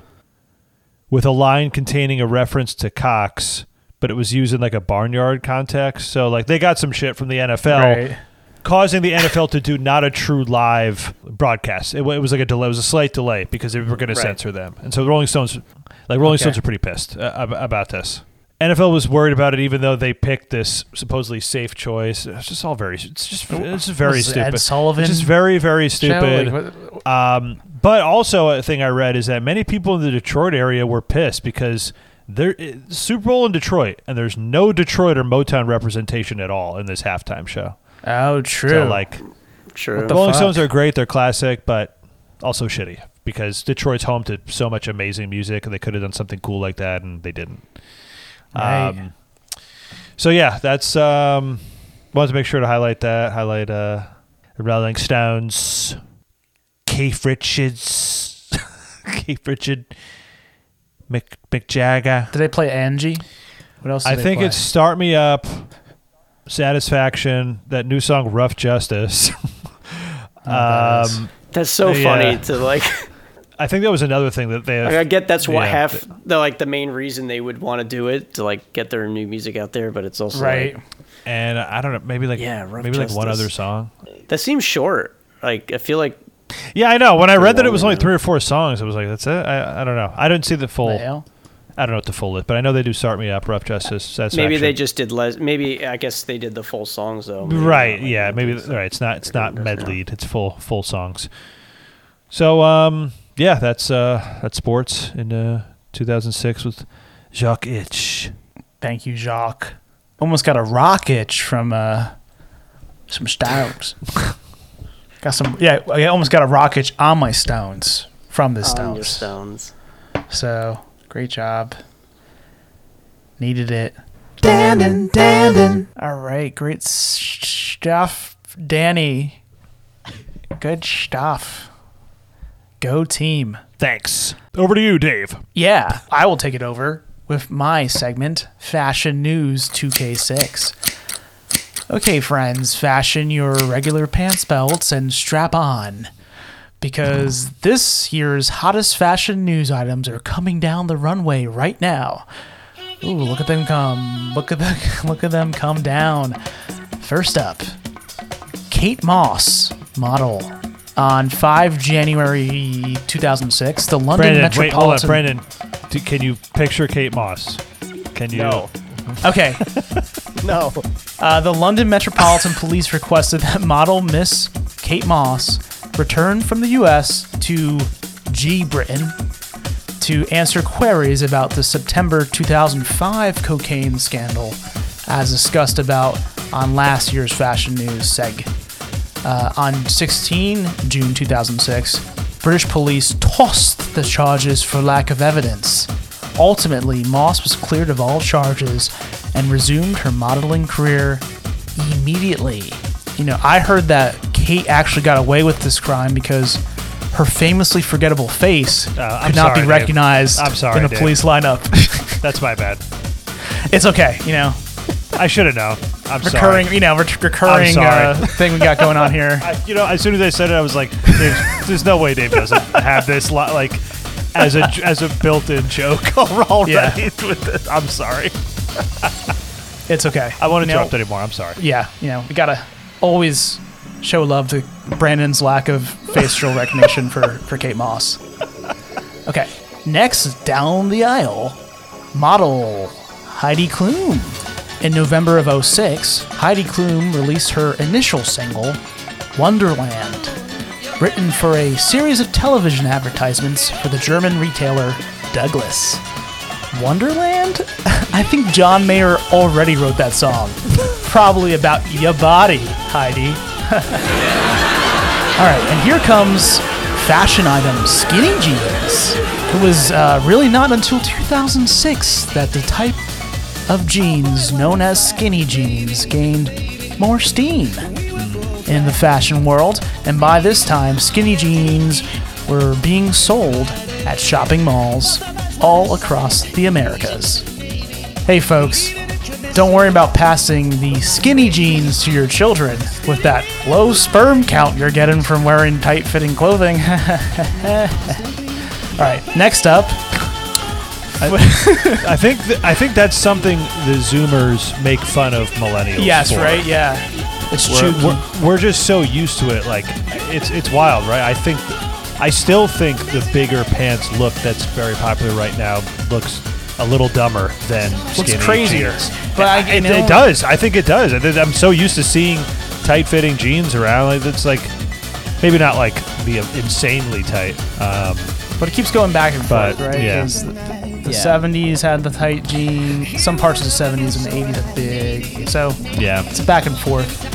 with a line containing a reference to cocks, but it was used in like a barnyard context. So like they got some shit from the NFL, Right. causing the NFL to do not a true live broadcast. It, it was like a delay. It was a slight delay because they were going Right. to censor them, and so the Rolling Stones, like Rolling Okay. Stones, are pretty pissed uh, about this. NFL was worried about it, even though they picked this supposedly safe choice. It's just all very. It's just. It's just very Was stupid. Ed Sullivan It's just very, very stupid. Um, but also a thing I read is that many people in the Detroit area were pissed because there Super Bowl in Detroit and there's no Detroit or Motown representation at all in this halftime show. Oh, true. So like, True. the Rolling Stones are great, they're classic, but also shitty because Detroit's home to so much amazing music and they could have done something cool like that and they didn't. Right. Um, so yeah, that's um, wanted to make sure to highlight that. Highlight uh, the Rolling Stones, Keith Richards, Keith Richard, Mick Mick Jagger. Did they play Angie? What else? Did I they think play? it's "Start Me Up," "Satisfaction," that new song "Rough Justice." that is. um, That's so yeah. funny to like. I think that was another thing that they. Like, I get that's what yeah, half the like the main reason they would want to do it to like get their new music out there, but it's also right. like, and I don't know, maybe like Yeah, Rough maybe like one other song. that seems short. Like I feel like Yeah, I know. When I read that it was only three or four songs, I was like, "That's it." I, I don't know. I didn't see the full. The hell? I don't know what the full is, but I know they do "Start Me Up," "Rough Justice." Satisfaction. maybe they just did less. Maybe I guess they did the full songs though. Maybe right. not, like, yeah, maybe just- right. It's not. It's not medleyed. It's full full songs. So um yeah, that's uh that's sports in uh 2006 with Jacques Itch. Thank you, Jacques. Almost got a rock itch from uh, some stones. got some, yeah. I almost got a rock itch on my stones from the On your stones. stones. So great job. Needed it. Dandin, Dandin. All right, great stuff, Danny. Good stuff. Go team. Thanks. Over to you, Dave. Yeah, I will take it over with my segment, Fashion News 2K6. Okay, friends, fashion your regular pants belts and strap on. Because this year's hottest fashion news items are coming down the runway right now. Ooh, look at them come. Look at them look at them come down. First up, Kate Moss, model. On 5 January 2006, the London Brandon, wait, hold on, Metropolitan Brandon. d- Can you picture Kate Moss? Can you? No. Okay. No. Uh, the London Metropolitan Police requested that model Miss Kate Moss return from the U.S. to G Britain to answer queries about the September 2005 cocaine scandal, as discussed about on last year's Fashion News seg. Uh, on 16 June 2006, British police tossed the charges for lack of evidence. Ultimately, Moss was cleared of all charges and resumed her modeling career immediately. You know, I heard that Kate actually got away with this crime because her famously forgettable face Uh, I'm could not sorry, be recognized I'm sorry, in a police lineup. That's my bad. it's okay, you know. I should have known. I'm recurring, sorry. you know, re- recurring uh, thing we got going on here. I, you know, as soon as I said it, I was like, "There's, there's no way Dave doesn't have this li- like as a as a built-in joke already Yeah. with it." I'm sorry. It's okay. I won't You know, interrupt anymore. I'm sorry. Yeah, you know, we gotta always show love to Brandon's lack of facial recognition for, for Kate Moss. Okay, next down the aisle, model Heidi Klum. In November of 06, Heidi Klum released her initial single, Wonderland, written for a series of television advertisements for the German retailer Douglas. Wonderland? I think John Mayer already wrote that song. Probably about your body, Heidi. All right, and here comes fashion item skinny jeans. It was uh, really not until 2006 that the type of jeans known as skinny jeans gained more steam in the fashion world, and by this time, skinny jeans were being sold at shopping malls all across the Americas. Hey, folks, don't worry about passing the skinny jeans to your children with that low sperm count you're getting from wearing tight fitting clothing. all right, next up. I think th- I think that's something the Zoomers make fun of millennials. Yes, for. right? Yeah. It's we're, we're, we're just so used to it. Like it's it's wild, right? I think I still think the bigger pants look that's very popular right now looks a little dumber than Looks crazier. jeans. But I- it, it does. I think it does. I I'm so used to seeing tight-fitting jeans around. Like it's like maybe not like the insanely tight. Um, But it keeps going back and But, forth, right? yeah. The, Yeah. 70s had the tight jean. Some parts of the 70s and the 80s are big. So Yeah. it's back and forth.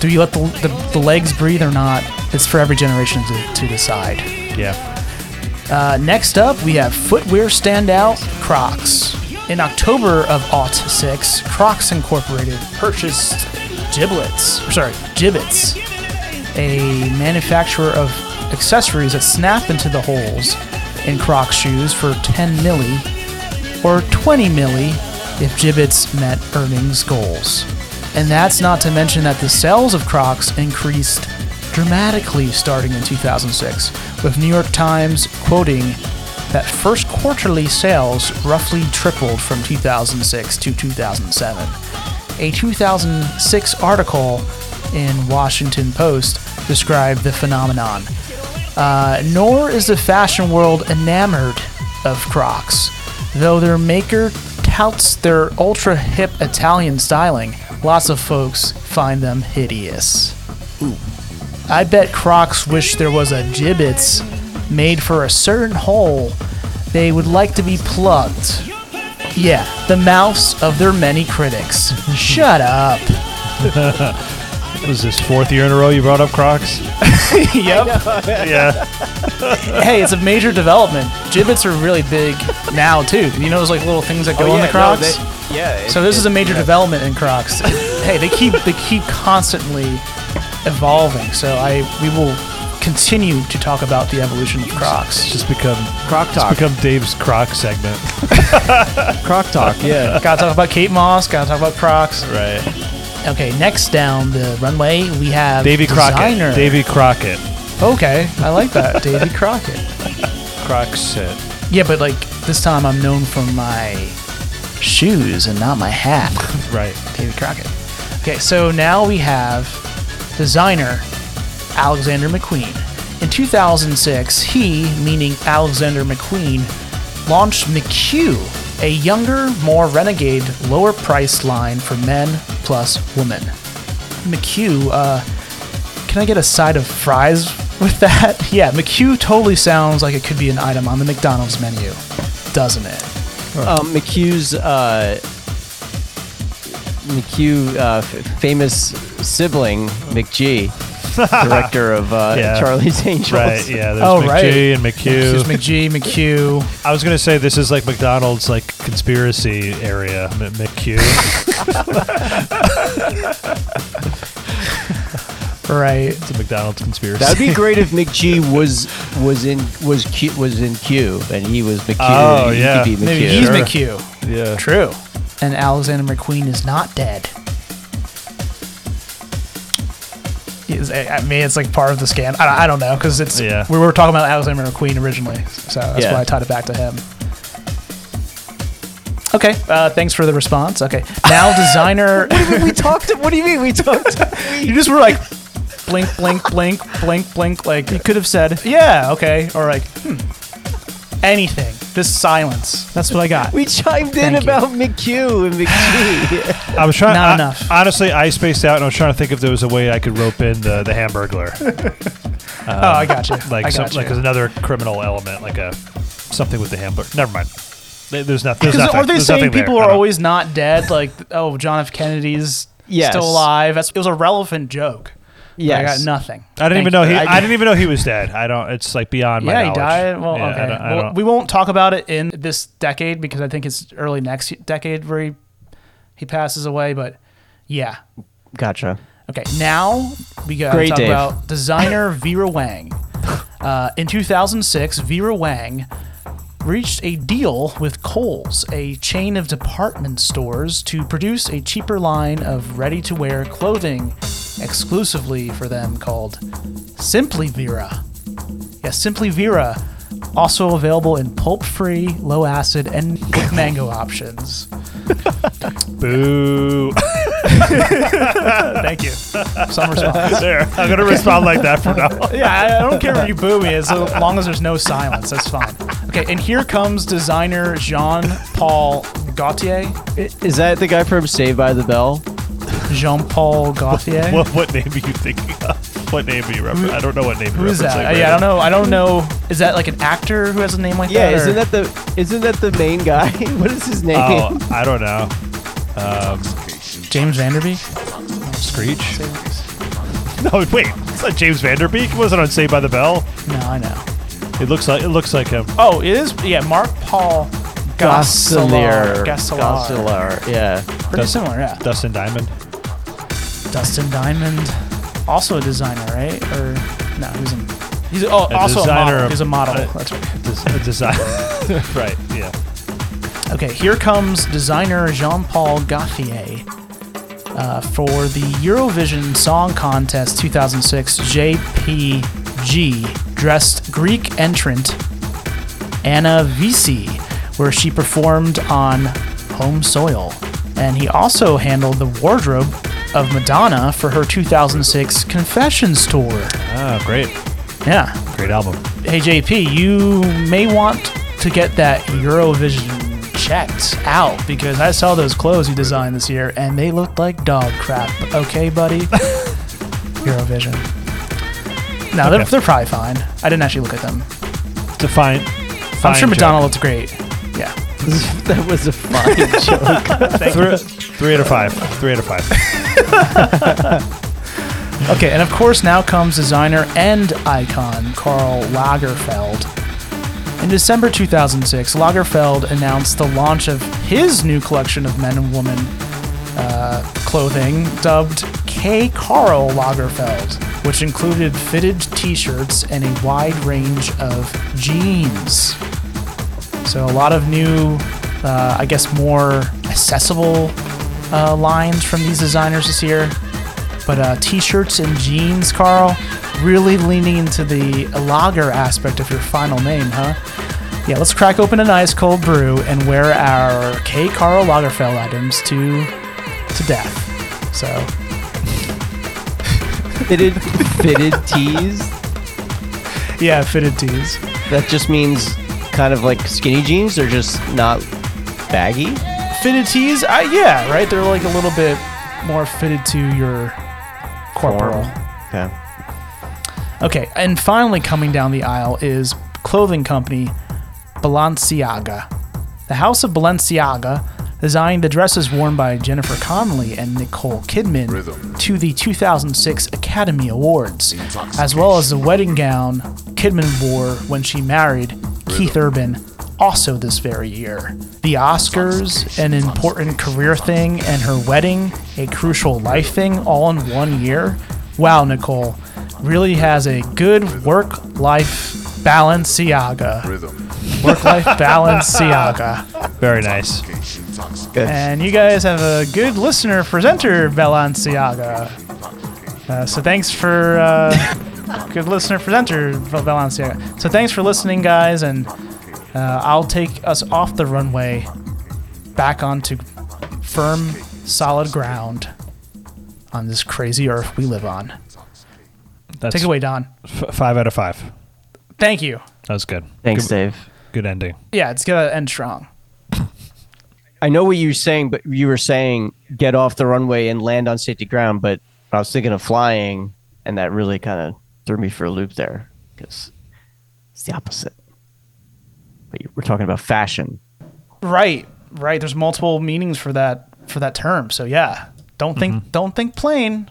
Do you let the, the, the legs breathe or not? It's for every generation to, to decide. yeah. Uh, next up, we have footwear standout Crocs. In October of aught six, Crocs Incorporated purchased Giblets, or sorry, Jibbitz, a manufacturer of accessories that snap into the holes in Crocs shoes for 10 milli or 20 milli if Jibbitz met earnings goals. And that's not to mention that the sales of Crocs increased dramatically starting in 2006, with New York Times quoting that first quarterly sales roughly tripled from 2006 to 2007. A 2006 article in Washington Post described the phenomenon. Uh, nor is the fashion world enamored of Crocs, though their maker touts their ultra hip Italian styling. Lots of folks find them hideous. I bet Crocs wish there was a Jibbitz made for a certain hole they would like to be plugged. Yeah, the mouths of their many critics. Shut up. Was this fourth year in a row you brought up Crocs? yep. yeah. hey, it's a major development. Jibbitz are really big now too. You know those like little things that go Oh, on yeah, the Crocs. no, they- yeah, it- so this is a major yeah. development in Crocs. hey, they keep they keep constantly evolving. So I we will continue to talk about the evolution of Crocs. Just become Croc It's talk. become Dave's Croc segment. Croc talk. Yeah. Gotta talk about Kate Moss. Gotta talk about Crocs. Right. Okay, next down the runway we have Davy Crockett. designer. Davy Crockett. Okay, I like that. Davy Crockett. Crockett. Yeah, but like this time I'm known for my shoes and not my hat. Right. Davy Crockett. Okay, so now we have designer Alexander McQueen. In 2006, he, meaning Alexander McQueen, launched McQ, a younger, more renegade, lower priced line for men plus woman. McQ, uh, can I get a side of fries with that? Yeah, McQ totally sounds like it could be an item on the McDonald's menu, doesn't it? Um, McQ's uh, McQ uh, f- famous sibling McG. Director of uh, Yeah. Charlie's Angels. Right, yeah. There's Oh, McG right. and McQ. There's McG, McQ. I was gonna say this is like McDonald's like conspiracy area. M- McQ. Right. It's a McDonald's conspiracy. That'd be great if McG was was in was Q, was in Q and he was McQ. Oh, He yeah. could be McQ. Maybe he's McQ. Yeah. True. And Alexander McQueen is not dead. Is- I mean, it's like part of the scan. I, I don't know because it's Yeah. we were talking about Alexander McQueen originally, so that's Yeah. why I tied it back to him. Okay, uh, thanks for the response. Okay, now designer. What do you mean we talked? What do you mean we talked? you just were like blink, blink, blink, blink, blink. Like you could have said, yeah, okay, or like hmm, anything. Just silence. That's what I got. We chimed in Thank you. about McQ and McG. I was trying. Not I- enough. Honestly, I spaced out, and I was trying to think if there was a way I could rope in the the Hamburglar. Um, oh, I got you. Like I some, got like you. as another criminal element, like a something with the Hamburger. Never mind. There's, not, there's Because nothing. are they there's saying nothing there. people are always not dead? Like, oh, John F. Kennedy's Yes. still alive. That's, it was a relevant joke. But I Yes. got nothing. I didn't Thank even know you. he. I, I- didn't even know he was dead. I don't. It's like beyond my Yeah, he died. Well, Yeah, I okay. don't- I well, don't- we won't talk about it in this decade because I think it's early next decade where he, he passes away. But yeah. Gotcha. Okay, now we got to Great, talk Dave. about designer Vera Wang. Uh, in 2006, Vera Wang reached a deal with Kohl's, a chain of department stores, to produce a cheaper line of ready to wear clothing exclusively for them called Simply Vera. Yes, Simply Vera, also available in pulp free, low acid, and with mango options. Boo. Thank you. Some response. There, I'm gonna respond like that from now. on. yeah, I, I don't care if you boo me as long as there's no silence. That's fine. Okay, and here comes designer Jean Paul Gaultier. Is that the guy from Saved by the Bell? Jean Paul Gaultier. What what name are you thinking of? What name are you referencing? I don't know what name. Who you're is that? Right yeah, I don't know. I don't know. Is that like an actor who has a name like that? Yeah, that? isn't or- that the isn't that the main guy? what is his name? Oh, I don't know. Um, James Vanderbeek? Screech. No, wait. It's not James Vanderbeek. He wasn't on Saved by the Bell. No, I know. It looks like it looks like him. Oh, it is. Yeah, Mark Paul Gosselaar. Gosselaar. Gosselaar. Gosselaar, Yeah. Pretty Dust- similar, yeah. Dustin Diamond. Dustin Diamond, also a designer, right? Or no, he's in. He's oh, A also a designer model. of- He's a model. uh, That's right. Des- a design. right. Yeah. Okay, here comes designer Jean Paul Gaultier uh, for the Eurovision Song Contest 2006 JPG dressed Greek entrant Anna Vissi, where she performed on home soil. And he also handled the wardrobe of Madonna for her 2006 Confessions tour. Ah, great. Yeah. Great album. Hey JP, you may want to get that Eurovision checked out because I saw those clothes you designed this year and they looked like dog crap. Okay, buddy? Eurovision. No, they're, they're probably fine. I didn't actually look at them. It's a fine. I'm fine sure joke. Madonna looked great. Yeah. that was a fine joke. Three, three out of five. Three out of five. Okay, and of course now comes designer and icon Karl Lagerfeld. In December 2006, Lagerfeld announced the launch of his new collection of men and women uh, clothing dubbed K. Karl Lagerfeld, which included fitted t-shirts and a wide range of jeans. So a lot of new, uh, I guess, more accessible uh, lines from these designers this year. But uh, t-shirts and jeans, Karl, really leaning into the lager aspect of your final name, huh? Yeah, let's crack open an ice cold brew and wear our K. Karl Lagerfeld items to to death. So fitted fitted tees. yeah, fitted tees. That just means kind of like skinny jeans. They're just not baggy. Fitted tees, uh, yeah, right. They're like a little bit more fitted to your corporal. Okay. Okay, and finally coming down the aisle is clothing company Balenciaga. The House of Balenciaga designed the dresses worn by Jennifer Connelly and Nicole Kidman to the 2006 Academy Awards, as well as the wedding gown Kidman wore when she married Keith Urban also this very year. The Oscars, an important career thing, and her wedding, a crucial life thing, all in one year. Wow, Nicole really has a good work life Balenciaga. Work life Balenciaga. Very nice. And you guys have a good listener presenter Balenciaga. Uh, so thanks for uh, good listener presenter Valencia. So thanks for listening, guys, and uh, I'll take us off the runway back onto firm, solid ground on this crazy earth we live on. That's Take it away, Don. F- five out of five. Thank you. That was good. Thanks, good, Dave. Good ending. Yeah, it's gonna end strong. I know what you were saying, but you were saying get off the runway and land on safety ground. But I was thinking of flying, and that really kind of threw me for a loop there because it's the opposite. But we're talking about fashion. Right, right. There's multiple meanings for that for that term. So yeah, don't think mm-hmm. don't think plane.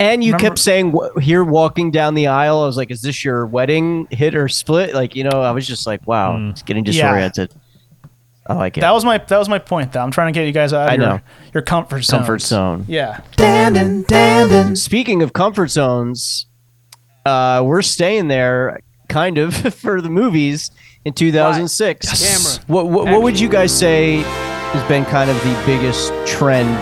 And you Remember- kept saying here walking down the aisle. I was like, "Is this your wedding hit or split?" Like you know, I was just like, "Wow, mm. it's getting Yeah. disoriented." I like it. That was my that was my point though. I'm trying to get you guys out of I your, know. your comfort zone. comfort zone. Yeah. Dandin, dandin. Speaking of comfort zones, uh, we're staying there kind of for the movies in 2006. Camera. What, what, what would you guys say has been kind of the biggest trend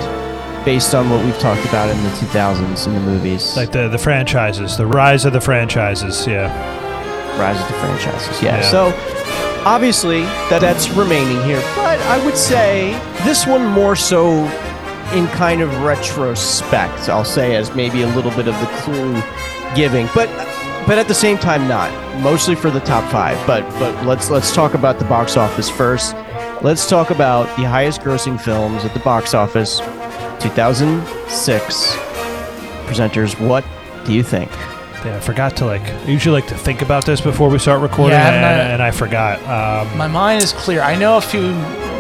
based on what we've talked about in the 2000s in the movies? Like the the franchises, the rise of the franchises. Yeah. Rise of the franchises. Yeah. Yeah. So obviously that that's remaining here, but I would say this one more so in kind of retrospect. I'll say as maybe a little bit of the clue giving, but but at the same time not. Mostly for the top five. But but let's let's talk about the box office first. Let's talk about the highest grossing films at the box office 2006. Presenters, what do you think? Yeah, I forgot to like. I usually like to think about this before we start recording, Yeah, and, and I- and I forgot. Um, My mind is clear. I know a few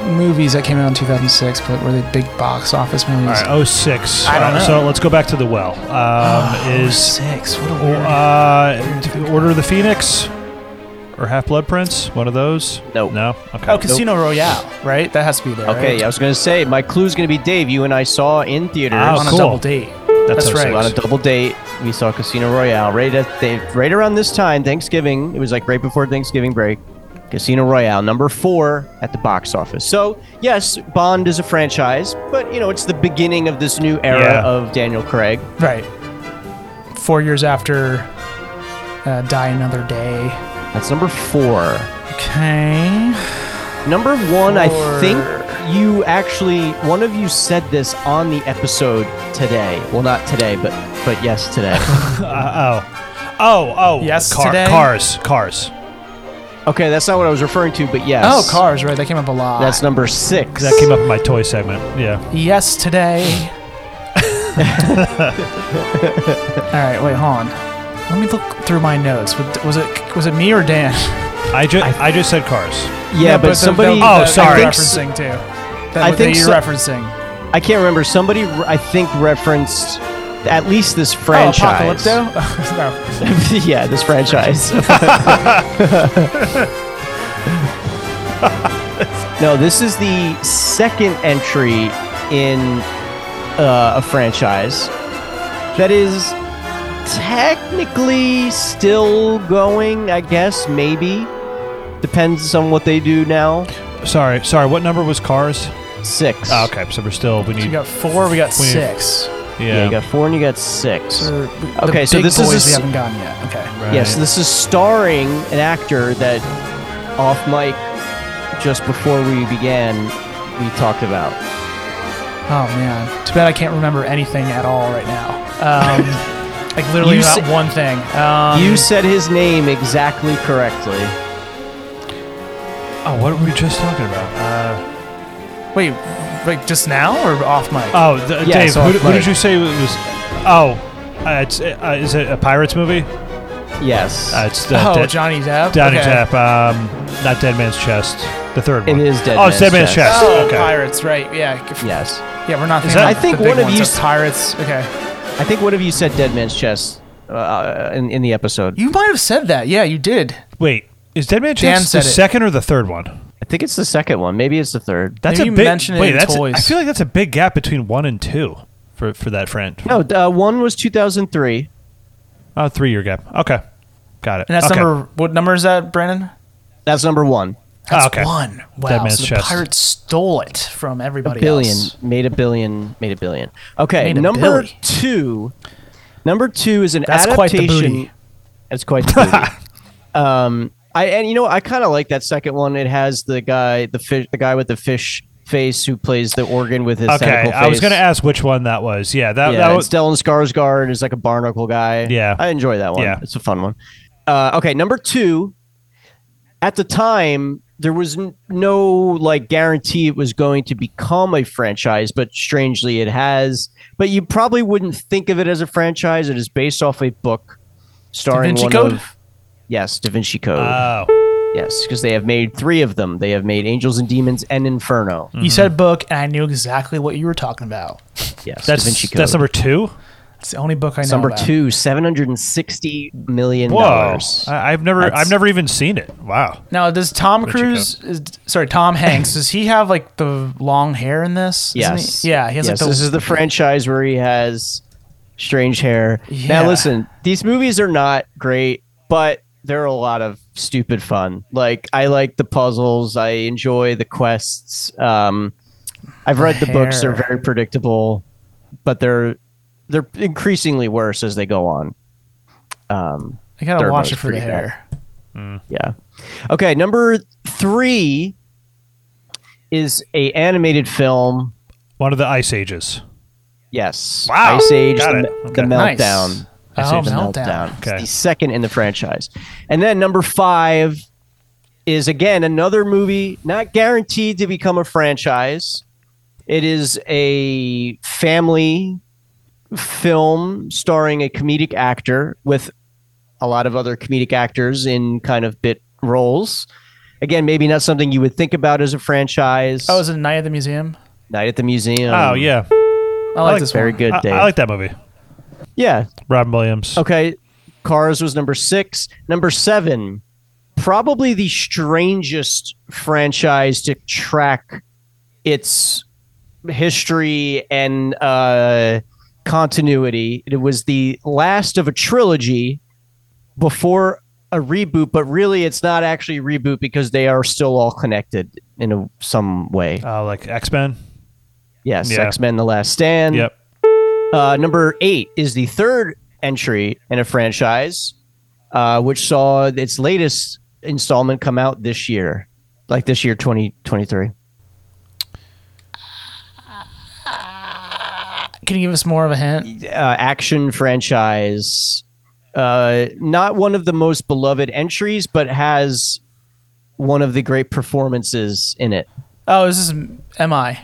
movies that came out in 2006, but were they big box office movies? all right, 06. I don't Uh, know. So let's go back to the well. Um, is six? What a weird. Uh, Order of the Phoenix or Half Blood Prince? One of those? No. No. Okay. Oh, Casino Royale, right? That has to be there. Okay, right? I was going to say my clue's going to be Dave. You and I saw in theaters on a double date. That's, right. On a double date, we saw Casino Royale right at they, right around this time, Thanksgiving. It was like right before Thanksgiving break. Casino Royale, number four at the box office. So yes, Bond is a franchise, but you know it's the beginning of this new era Yeah. of Daniel Craig. Right. Four years after uh, Die Another Day. That's number four. Okay. Number one, I think you actually one of you said this on the episode today. Well, not today, but but yes, today. Uh, oh. Oh, oh. Yes, car, today? Cars. Cars. Okay, that's not what I was referring to, but yes. Oh, Cars, right? That came up a lot. That's number six. That came up in my toy segment. Yeah. Yes, today. All right, wait, hold on. Let me look through my notes. Was- Was it was it me or Dan? I just I, just said Cars. Yeah, but the- somebody- the- Oh, that sorry. you're referencing too. That, I that think you're so- referencing. I can't remember. Somebody, I think, referenced at least this franchise. Oh, Apocalypto? no. yeah, this franchise. no, this is the second entry in uh, a franchise that is technically still going. I guess maybe depends on what they do now. Sorry, sorry. What number was Cars? Six. Oh, okay, so we're still we need. So you got four, we got we six. Yeah. Yeah, you got four and you got six. So the okay, so big this boys is a we haven't gotten yet. Okay. Yes, this is starring an actor that off mic just before we began we talked about. Oh man, too bad I can't remember anything at all right now. Um, like literally You not sa- one thing. Um, you said his name exactly correctly. Oh, what were we just talking about? Uh, wait, like just now or off mic? oh, th- Yeah, Dave, so who, did- who did you say it was? Oh, uh, it's uh, is it a Pirates movie? Yes. Uh, it's uh, oh, Dead- Johnny Depp. Johnny okay. Depp. Um, not Dead Man's Chest. The third It one. is Dead Oh, it's Dead Man's Chest. Chest. Oh, okay. pirates, right? Yeah. Yes. Yeah, we're not Is thinking. that- I think the big one of ones, you s- pirates. Okay. I think one of you said Dead Man's Chest uh, in in the episode. You might have said that. Yeah, you did. Wait, is Dead Man's Chest the said it. second or the third one? I think it's the second one. Maybe it's the third. That's Maybe a you big. mentioned it wait, in that's. toys. I feel like that's a big gap between one and two for for that friend. No, uh, one was 2003. Oh, three year gap. Okay, got it. And that's okay. number. What number is that, Brandon? That's number one. That's Oh, okay. one. Wow. Dead Man's so the Chest. pirates stole it from A everybody billion else. made a billion made a billion. Okay, Made a number billy. two. Number two is an That's quite the adaptation. booty. That's quite the booty. um, I and you know I kind of like that second one. It has the guy, the fish, the guy with the fish face who plays the organ with his Okay, I was going to ask which one that was. Yeah, that, yeah, that was. Stellan Skarsgård is like a barnacle guy. Yeah. I enjoy that one. Yeah. it's a fun one. Uh, okay, number two. At the time, there was n- no like guarantee it was going to become a franchise, but strangely, it has. But you probably wouldn't think of it as a franchise. It is based off a book starring one Code? of yes, Da Vinci Code. Oh, yes, because they have made three of them. They have made Angels and Demons and Inferno. You mm-hmm. said book, and I knew exactly what you were talking about. Yes, that's Da Vinci Code. that's number two. It's the only book I know. number about. two, seven hundred and sixty million Whoa, dollars. I, I've never That's- I've never even seen it. Wow. Now, does Tom Vinci Cruise, is, sorry, Tom Hanks, does he have like the long hair in this? Isn't he- Yes. Yeah, he has yes, like the. this is the franchise where he has strange hair. Yeah. Now listen, these movies are not great, but they're a lot of stupid fun. Like I like the puzzles, I enjoy the quests. Um I've read the books, they're very predictable, but they're they're increasingly worse as they go on. Um I gotta third watch it for the pretty bad. hair. Yeah. Okay, number 3 is a animated film One of the Ice Ages. Yes. Wow. Ice Age, Got the, it. the Okay. Nice. Meltdown. Oh, the Meltdown. It's Okay. the second in the franchise. And then number five is again another movie not guaranteed to become a franchise. It is a family film starring a comedic actor with a lot of other comedic actors in kind of bit roles. Again, maybe not something you would think about as a franchise. Oh, is it Night at the Museum? Night at the Museum. oh yeah, I like, this very one. good. I, I like that movie. Yeah, Robin Williams. Okay, Cars was number six. Number seven, probably the strangest franchise to track its history and uh, continuity. It was the last of a trilogy before a reboot, but really it's not actually a reboot because they are still all connected in a, some way. Uh, like X Men. Yes, Yeah. X Men: The Last Stand. Yep. Uh, number eight is the third entry in a franchise, uh, which saw its latest installment come out this year, like this year, 2023. Can you give us more of a hint? Uh, action franchise. Uh, not one of the most beloved entries, but has one of the great performances in it. Oh, this is MI.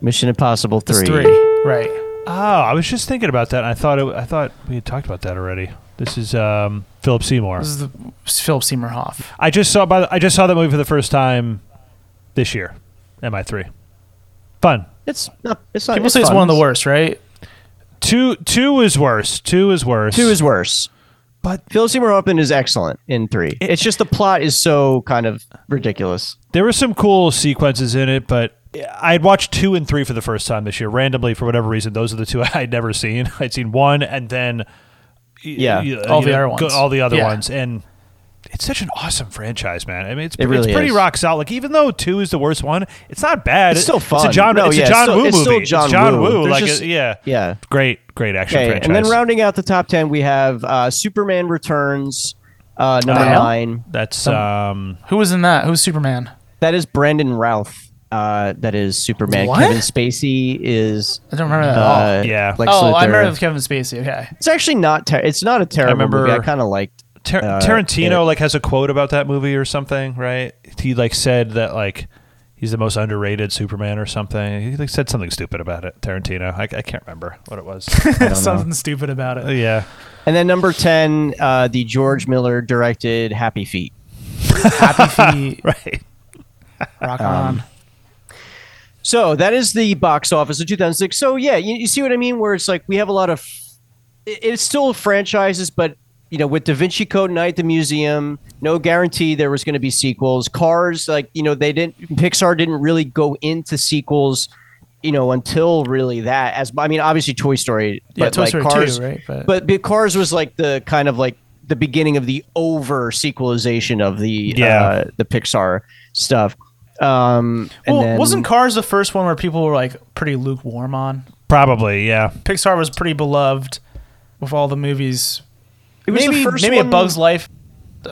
Mission Impossible It's 3. three. Right. Oh, I was just thinking about that. And I thought it, I thought we had talked about that already. This is um, Philip Seymour. This is the Philip Seymour Hoff. I just saw by the, I just saw that movie for the first time this year. MI3. Fun. It's not. It's not. People say it's fun. one of the worst, right? Two two is worse. Two is worse. Two is worse. But Philip Seymour Hoffman is excellent in three. it's just the plot is so kind of ridiculous. There were some cool sequences in it, but I had watched two and three for the first time this year. Randomly, for whatever reason, those are the two I'd never seen. I'd seen one, and then Yeah. y- All you the know, other ones. all the other Yeah. ones, and it's such an awesome franchise, man. I mean, it's, It really it's pretty is. rock solid. Like even though two is the worst one, it's not bad. It's It- still It's a fun. John. No, it's yeah, a it's John still- Woo it's movie. still It's John John Woo. Woo. Like just- a- yeah, Yeah. great, great action Okay, franchise. and then rounding out the top ten, we have uh, Superman Returns, uh, number Uh, nine. That's um, Who was in that? Who's Superman? That is Brandon Routh. Uh, that is Superman. What? Kevin Spacey is. I don't remember that at all. uh, Yeah. Lex oh, I Luthor. remember with Kevin Spacey. Okay. It's actually not. Ter- it's not a terrible remember- movie. I kind of liked. Tar- uh, Tarantino it. like has a quote about that movie or something, right? He like said that like he's the most underrated Superman or something. He like said something stupid about it. Tarantino. I, I can't remember what it was. Something stupid about it. yeah. And then number ten, uh, the George Miller directed Happy Feet. Happy Feet. Right. Rock Um, on. So that is the box office of 2006. So yeah, you, you see what I mean? Where it's like we have a lot of, it- it's still franchises, but you know, with Da Vinci Code, Night at the Museum, no guarantee there was going to be sequels. Cars, like you know, they didn't. Pixar didn't really go into sequels, you know, until really that. As I mean, obviously Toy Story, Yeah, but Toy like Story 2, Cars, right? But- but but Cars was like the kind of like the beginning of the over sequelization of the Yeah. uh, the Pixar stuff. Um, and Well, then, wasn't Cars the first one where people were like pretty lukewarm on? Probably, yeah. Pixar was pretty beloved with all the movies. It was the maybe first maybe one- a Bug's Life,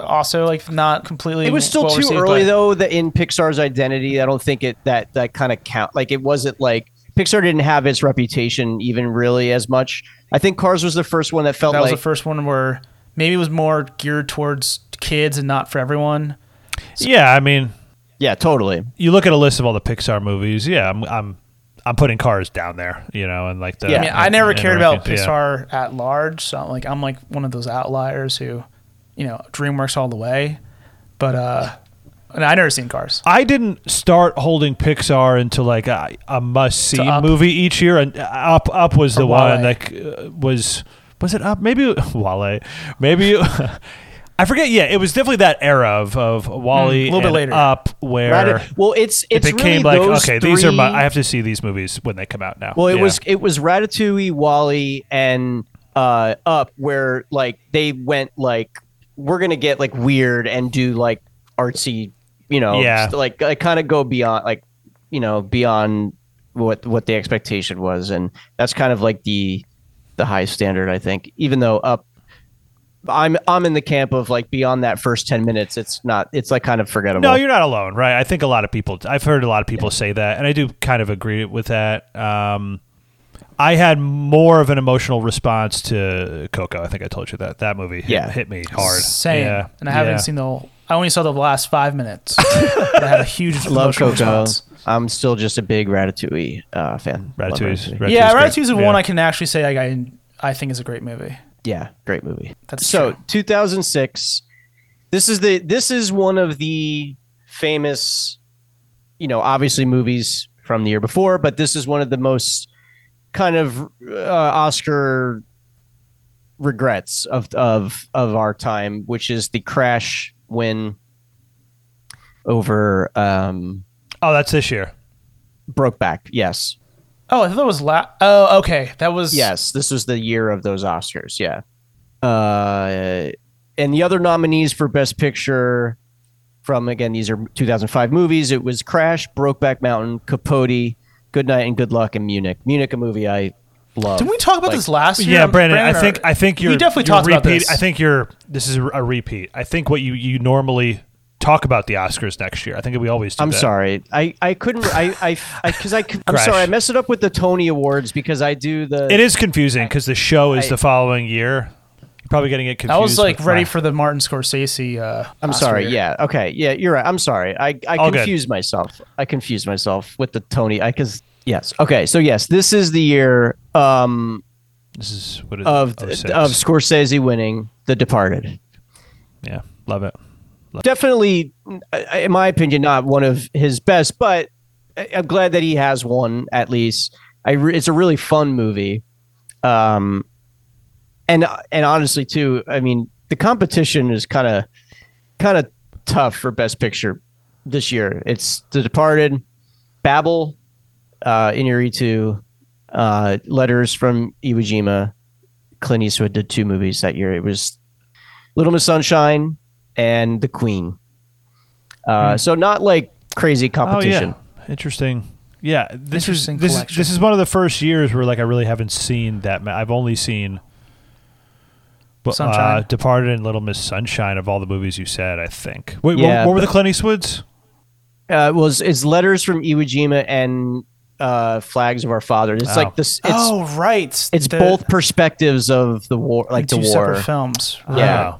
also like not completely. It was still well too received, early but- though. That in Pixar's identity, I don't think it that that kind of count. Like it wasn't like Pixar didn't have its reputation even really as much. I think Cars was the first one that felt That was like the first one where maybe it was more geared towards kids and not for everyone. Yeah, I mean, yeah, totally. You look at a list of all the Pixar movies. Yeah, I'm I'm I'm putting Cars down there. You know, and like the I mean, I never cared about rankings, yeah. Pixar at large, so I'm like I'm like one of those outliers who, you know, DreamWorks all the way. But uh, and I never seen Cars. I didn't start holding Pixar into like a, a must see movie each year, and Up Up was the Or one WALL-E. that uh, was was it Up? Maybe WALL-E, maybe. I forget. Yeah, it was definitely that era of of WALL-E Hmm, a little bit and later. Up where Rata- well, it's it it's became really like okay, these are my. I have to see these movies when they come out now. Well, it Yeah. was it was Ratatouille, WALL-E, and uh, Up, where like they went like we're gonna get like weird and do like artsy, you know, Yeah. like like kind of go beyond like you know beyond what what the expectation was, and that's kind of like the the high standard, I think. Even though Up. I'm I'm in the camp of like beyond that first ten minutes, it's not it's like kind of forgettable. No, you're not alone, right? I think a lot of people. I've heard a lot of people say that, and I do kind of agree with that. Um, I had more of an emotional response to Coco. I think I told you that that movie hit, Yeah. hit me hard. Same, Yeah. and I haven't Yeah. seen the. whole I only saw the last five minutes. I had a huge love Coco. response. I'm still just a big Ratatouille uh, fan. Love Ratatouille's- Ratatouille. Ratatouille's yeah, great. Ratatouille's the Yeah. one I can actually say like, I I think is a great movie. Yeah, great movie. That's so true. 2006. This is the this is one of the famous, you know, obviously movies from the year before, but this is one of the most kind of uh, Oscar regrets of of of our time, which is the crash win over um Oh, that's this year. Brokeback. Yes. Oh, I thought that was la- Oh, okay, that was Yes, this was the year of those Oscars. Yeah. Uh, and the other nominees for Best Picture from again these are 2005 movies. It was Crash, Brokeback Mountain, Capote, Good Night and Good Luck, and Munich. Munich, a movie I love. Didn't we talk about Like- this last year? Yeah, Brandon. I think I think you're we definitely you're talked about repeat- this. I think you're. This is a repeat. I think what you you normally talk about the Oscars next year. I think we always. do I'm that. sorry. I, I couldn't. I I because I, I am Crash. sorry. I messed it up with the Tony Awards because I do the. It is confusing because the show is I- the following year. You're probably getting it confused. I was like with ready my- for the Martin Scorsese. Uh, I'm Oscar sorry. Yeah. Okay. Yeah. You're right. I'm sorry. I, I All good. confused myself. I confused myself with the Tony. I because yes. Okay. So yes, this is the year um This is what is of 06. of Scorsese winning The Departed. Yeah, love it. Definitely, in my opinion, not one of his best, but I'm glad that he has one at least. I re- it's a really fun movie, um, and and honestly too, I mean the competition is kind of kind of tough for Best Picture this year. It's The Departed, Babel, uh, Iñárritu, uh, Letters from Iwo Jima. Clint Eastwood did two movies that year. It was Little Miss Sunshine and The Queen. Uh, So not like crazy competition. Oh, yeah. Interesting. Yeah, this Interesting is this is, collection. this is one of the first years where like I really haven't seen that. ma- I've only seen but, uh, Sunshine. Departed and Little Miss Sunshine of all the movies you said. I think. Wait, Yeah, what, what were the but- Clint Eastwoods? Uh, it was it's letters from Iwo Jima and uh, flags of our father. It's Oh. like this. It's, oh right, it's The- both perspectives of the war, like the two war. separate films. Yeah. Wow. Yeah,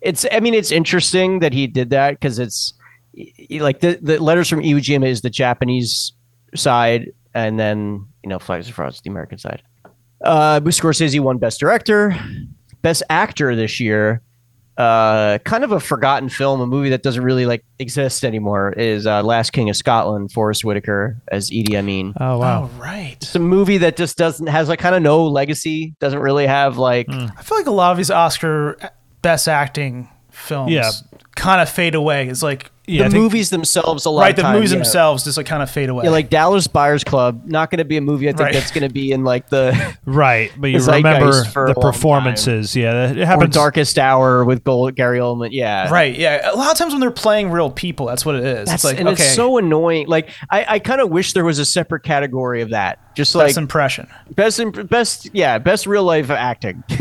it's. I mean, it's interesting that he did that because it's y- y- like the the letters from Iwo Jima is the Japanese side, and then you know flags of France, the American side. Uh, Scorsese won Best Director, Best Actor this year. uh, kind of a forgotten film, a movie that doesn't really like exist anymore, is uh, Last King of Scotland. Forest Whitaker as Idi Amin. Oh wow! Oh, right. It's a movie that just doesn't has like kind of no legacy. Doesn't really have like. I feel like a lot of these Oscar best acting films Yeah. kind of fade away. It's like the movies themselves a lot right. of The time, movies yeah. themselves just like kind of fade away. Yeah, like Dallas Buyers Club, not going to be a movie. I think Right. that's going to be in like the right, but you the remember for a the long time. performances. Yeah, it Or happens. Darkest Hour with Gold, Gary Oldman. Yeah, right. Yeah. A lot of times when they're playing real people, that's what it is. That's it's like and okay, it's so annoying. Like I, I kind of wish there was a separate category of that. Just best like impression. best, imp- best, yeah, best real life acting.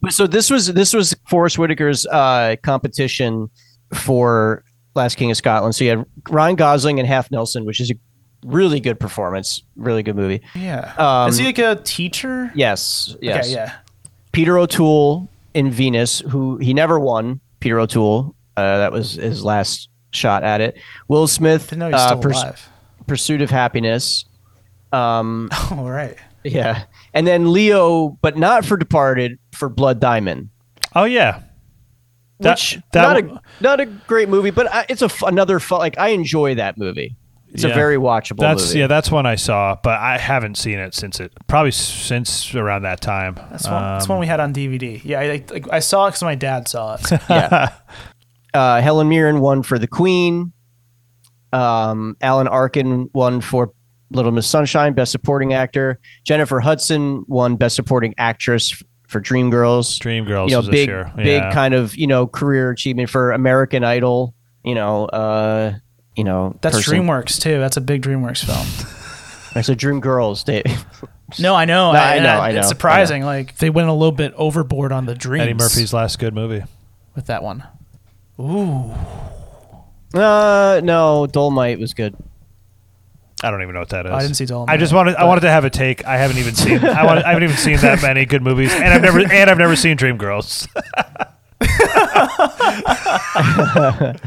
but so this was this was Forest Whitaker's uh, competition for Last King of Scotland. So you had Ryan Gosling and Half Nelson, which is a really good performance, really good movie. Yeah. Um, is he like a teacher? Yes. Yes. Okay. Yeah. Peter O'Toole in Venus, who he never won. Peter O'Toole, uh, that was his last shot at it. Will Smith, he's uh, still Purs- alive. Pursuit of Happiness. Um, All right. yeah, and then Leo, but not for Departed, for Blood Diamond. Oh yeah, That- Which that not w- a not a great movie, but uh, it's a f- another fun. Like I enjoy that movie. It's a very watchable That's movie. yeah, that's one I saw, but I haven't seen it since it probably since around that time. That's one. that's Um, one we had on DVD. Yeah. I, like, I saw it because my dad saw it. yeah. Uh, Helen Mirren won for The Queen. Um, Alan Arkin won for Little Miss Sunshine, Best Supporting Actor. Jennifer Hudson won Best Supporting Actress for Dreamgirls. Dreamgirls you know, was this big, year. big kind of you know career achievement for American Idol. You know, uh, you know That's person- DreamWorks too. That's a big DreamWorks film. I said Dreamgirls. Dave. No, I know. No, I and know, I know, I It's know. surprising. Like They went a little bit overboard on the dreams. Eddie Murphy's last good movie. with that one. Ooh. Uh, no, Dolomite was good. I don't even know what that is. I didn't see Dolomite, I just wanted. I wanted to have a take. I haven't even seen. I, wanted, I haven't even seen that many good movies, and I've never and I've never seen Dreamgirls.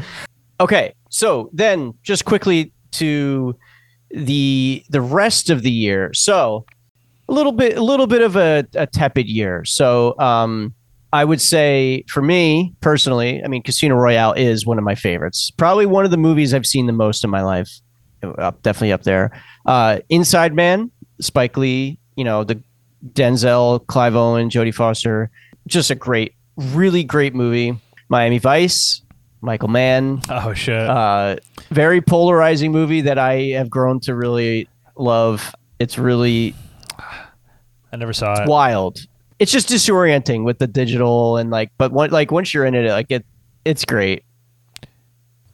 Okay, so then just quickly to the the rest of the year. So a little bit a little bit of a, a tepid year. So um I would say for me personally, I mean Casino Royale is one of my favorites. Probably one of the movies I've seen the most in my life. Up definitely up there. Uh Inside Man, Spike Lee, you know, the Denzel, Clive Owen, Jodie Foster. Just a great, really great movie. Miami Vice, Michael Mann. Oh shit! Uh, very polarizing movie that I have grown to really love. It's really I never saw it. wild. It's just disorienting with the digital and like, but one, like once you're in it, like it, it's great.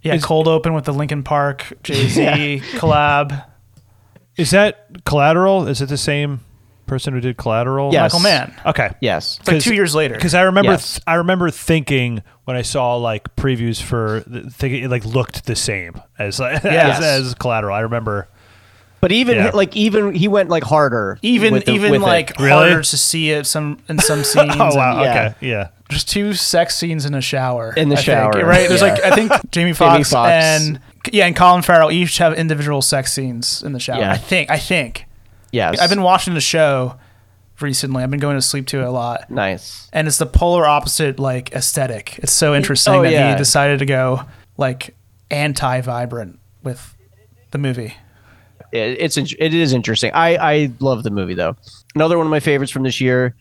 Yeah, cold open with the Linkin Park Jay Z Yeah. collab. Is that Collateral? Is it the same person who did Collateral? Yes. Michael Mann. Okay. Yes. It's like two years later. Because I remember, Yes. th- I remember thinking when I saw like previews for, the- thinking it like looked the same as as, Yes. as Collateral. I remember. But even Yeah. like even he went like harder. Even with the- even with it. like Really? harder to see it some in some scenes. Oh wow. and- yeah. Okay. Yeah. There's two sex scenes in the shower. In the I think, shower, right? There's yeah. like I think Jamie Foxx Foxx. and yeah, and Colin Farrell each have individual sex scenes in the shower. Yeah. I think. I think. Yes. I've been watching the show recently. I've been going to sleep to it a lot. nice. and it's the polar opposite like aesthetic. It's so oh, interesting Oh, that yeah. he decided to go like anti-vibrant with the movie. It, it's it is interesting. I I love the movie though. Another one of my favorites from this year,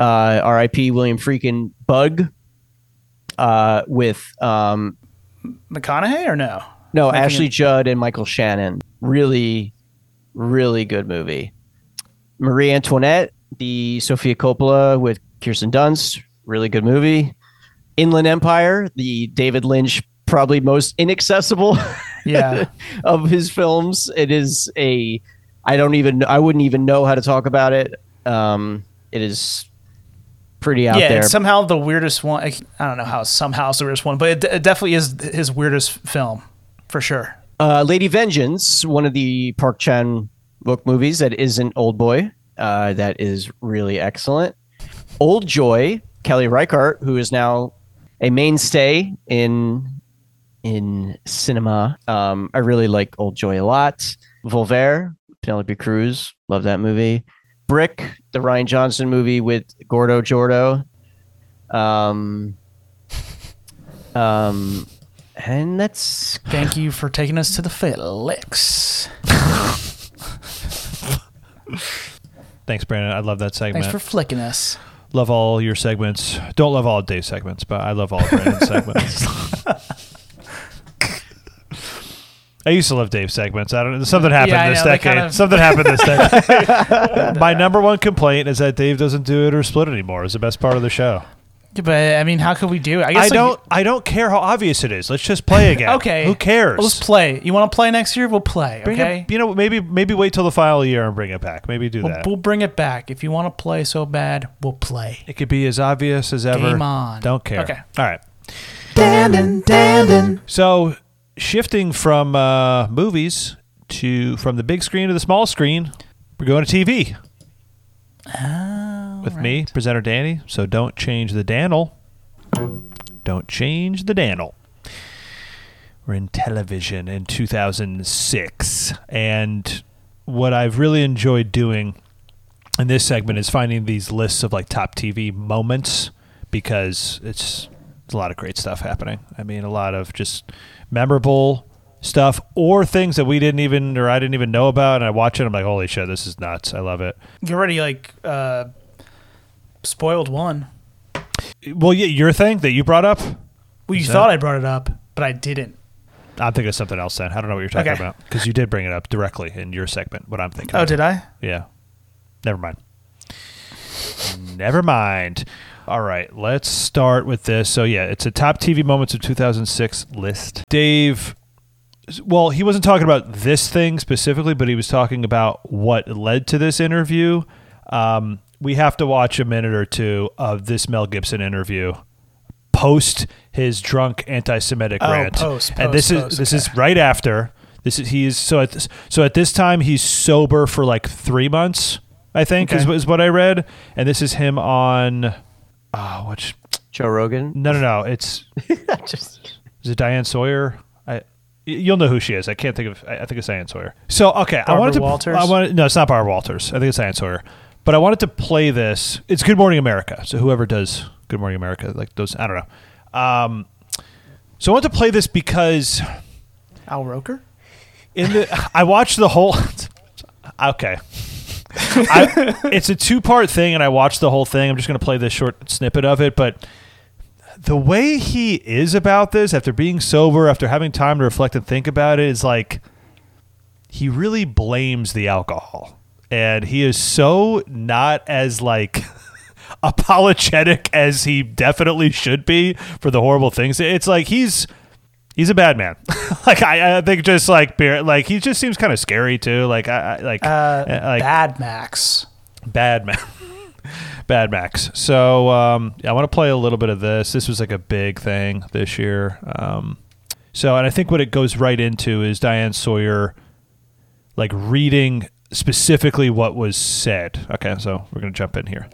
uh, R.I.P. William Friedkin Bug, uh, with um McConaughey or no? no Making Ashley it- Judd and Michael Shannon. Really, really good movie. Marie Antoinette, the Sofia Coppola with Kirsten Dunst, really good movie. Inland Empire, the David Lynch probably most inaccessible Yeah. of his films. It is a I don't even I wouldn't even know how to talk about it. Um it is pretty out yeah, there. it's somehow the weirdest one. I I don't know how somehow it's the weirdest one, but it, it definitely is his weirdest film for sure. uh Lady Vengeance, one of the Park Chan book movies that isn't Old Boy. Uh that is really excellent. Old Joy, Kelly Reichardt, who is now a mainstay in in cinema. Um, I really like Old Joy a lot. Volver, Penelope Cruz, love that movie. Brick, the Rian Johnson movie with Gordo Jordo. Um, Um, and that's Thank you for taking us to the Felix. Thanks, Brandon. I love that segment. Thanks for flicking us. love all your segments. Don't love all day segments, but I love all of Brandon's segments. I used to love Dave's segments. I don't know. Something happened Yeah, this know, decade. kind of- Something happened this decade. My number one complaint is that Dave doesn't do it or split anymore. It's the best part of the show. But I mean, how could we do it? I, guess like- don't. I don't care how obvious it is. Let's just play again. Okay. Who cares? Well, let's play. You want to play next year? We'll play. Bring okay. it, you know, maybe maybe wait till the final year and bring it back. Maybe do We'll, that. we'll bring it back. If you want to play so bad, we'll play. It could be as obvious as ever. Game on. Don't care. Okay. All right. Dandin, dandin. So, shifting from uh, movies to from the big screen to the small screen, we're going to TV. With me, presenter Danny. So don't change the Daniel. Don't change the Daniel. We're in television in 2006, and what I've really enjoyed doing in this segment is finding these lists of like top TV moments because it's, it's a lot of great stuff happening. I mean, a lot of just memorable stuff or things that we didn't even or I didn't even know about, and I watch it. I'm like, holy shit, this is nuts! I love it. You already like uh, spoiled one. Well, yeah, your thing that you brought up. Well, you Is thought that- I brought it up, but I didn't. I'm thinking of something else then. I don't know what you're talking Okay. about because you did bring it up directly in your segment. What I'm thinking. Oh, did I? Yeah. Never mind. Never mind. All right, let's start with this. So yeah, it's a top TV moments of 2006 list. Dave well, he wasn't talking about this thing specifically, but he was talking about what led to this interview. Um, we have to watch a minute or two of this Mel Gibson interview post his drunk anti-Semitic Oh, rant, post, and this post, is post, this is right after. This is he is so at this, so at this time he's sober for like three months, I think is, is what I read, and this is him on, oh, which Joe Rogan. no, no, no. It's Just is it Diane Sawyer? I you'll know who she is. I can't think of. I I think it's Diane Sawyer. So okay, I wanted to. Walters? I wanted no, it's not Barbara Walters. I think it's Diane Sawyer. But I wanted to play this. It's Good Morning America. So whoever does Good Morning America, like those, I don't know. Um, so I wanted to play this because Al Roker. in the I watched the whole. Okay. I, it's a two part thing, and I watched the whole thing. I'm just going to play this short snippet of it, but the way he is about this, after being sober, after having time to reflect and think about it, is like he really blames the alcohol, and he is so not as like apologetic as he definitely should be for the horrible things. It's like he's he's a bad man. like I, I think just like beer, like he just seems kind of scary too. Like I, I like Uh, like Bad Max. bad man. Bad Max. So um, yeah, I want to play a little bit of this. This was like a big thing this year. Um, so, and I think what it goes right into is Diane Sawyer, like reading specifically what was said. Okay, so we're gonna jump in here.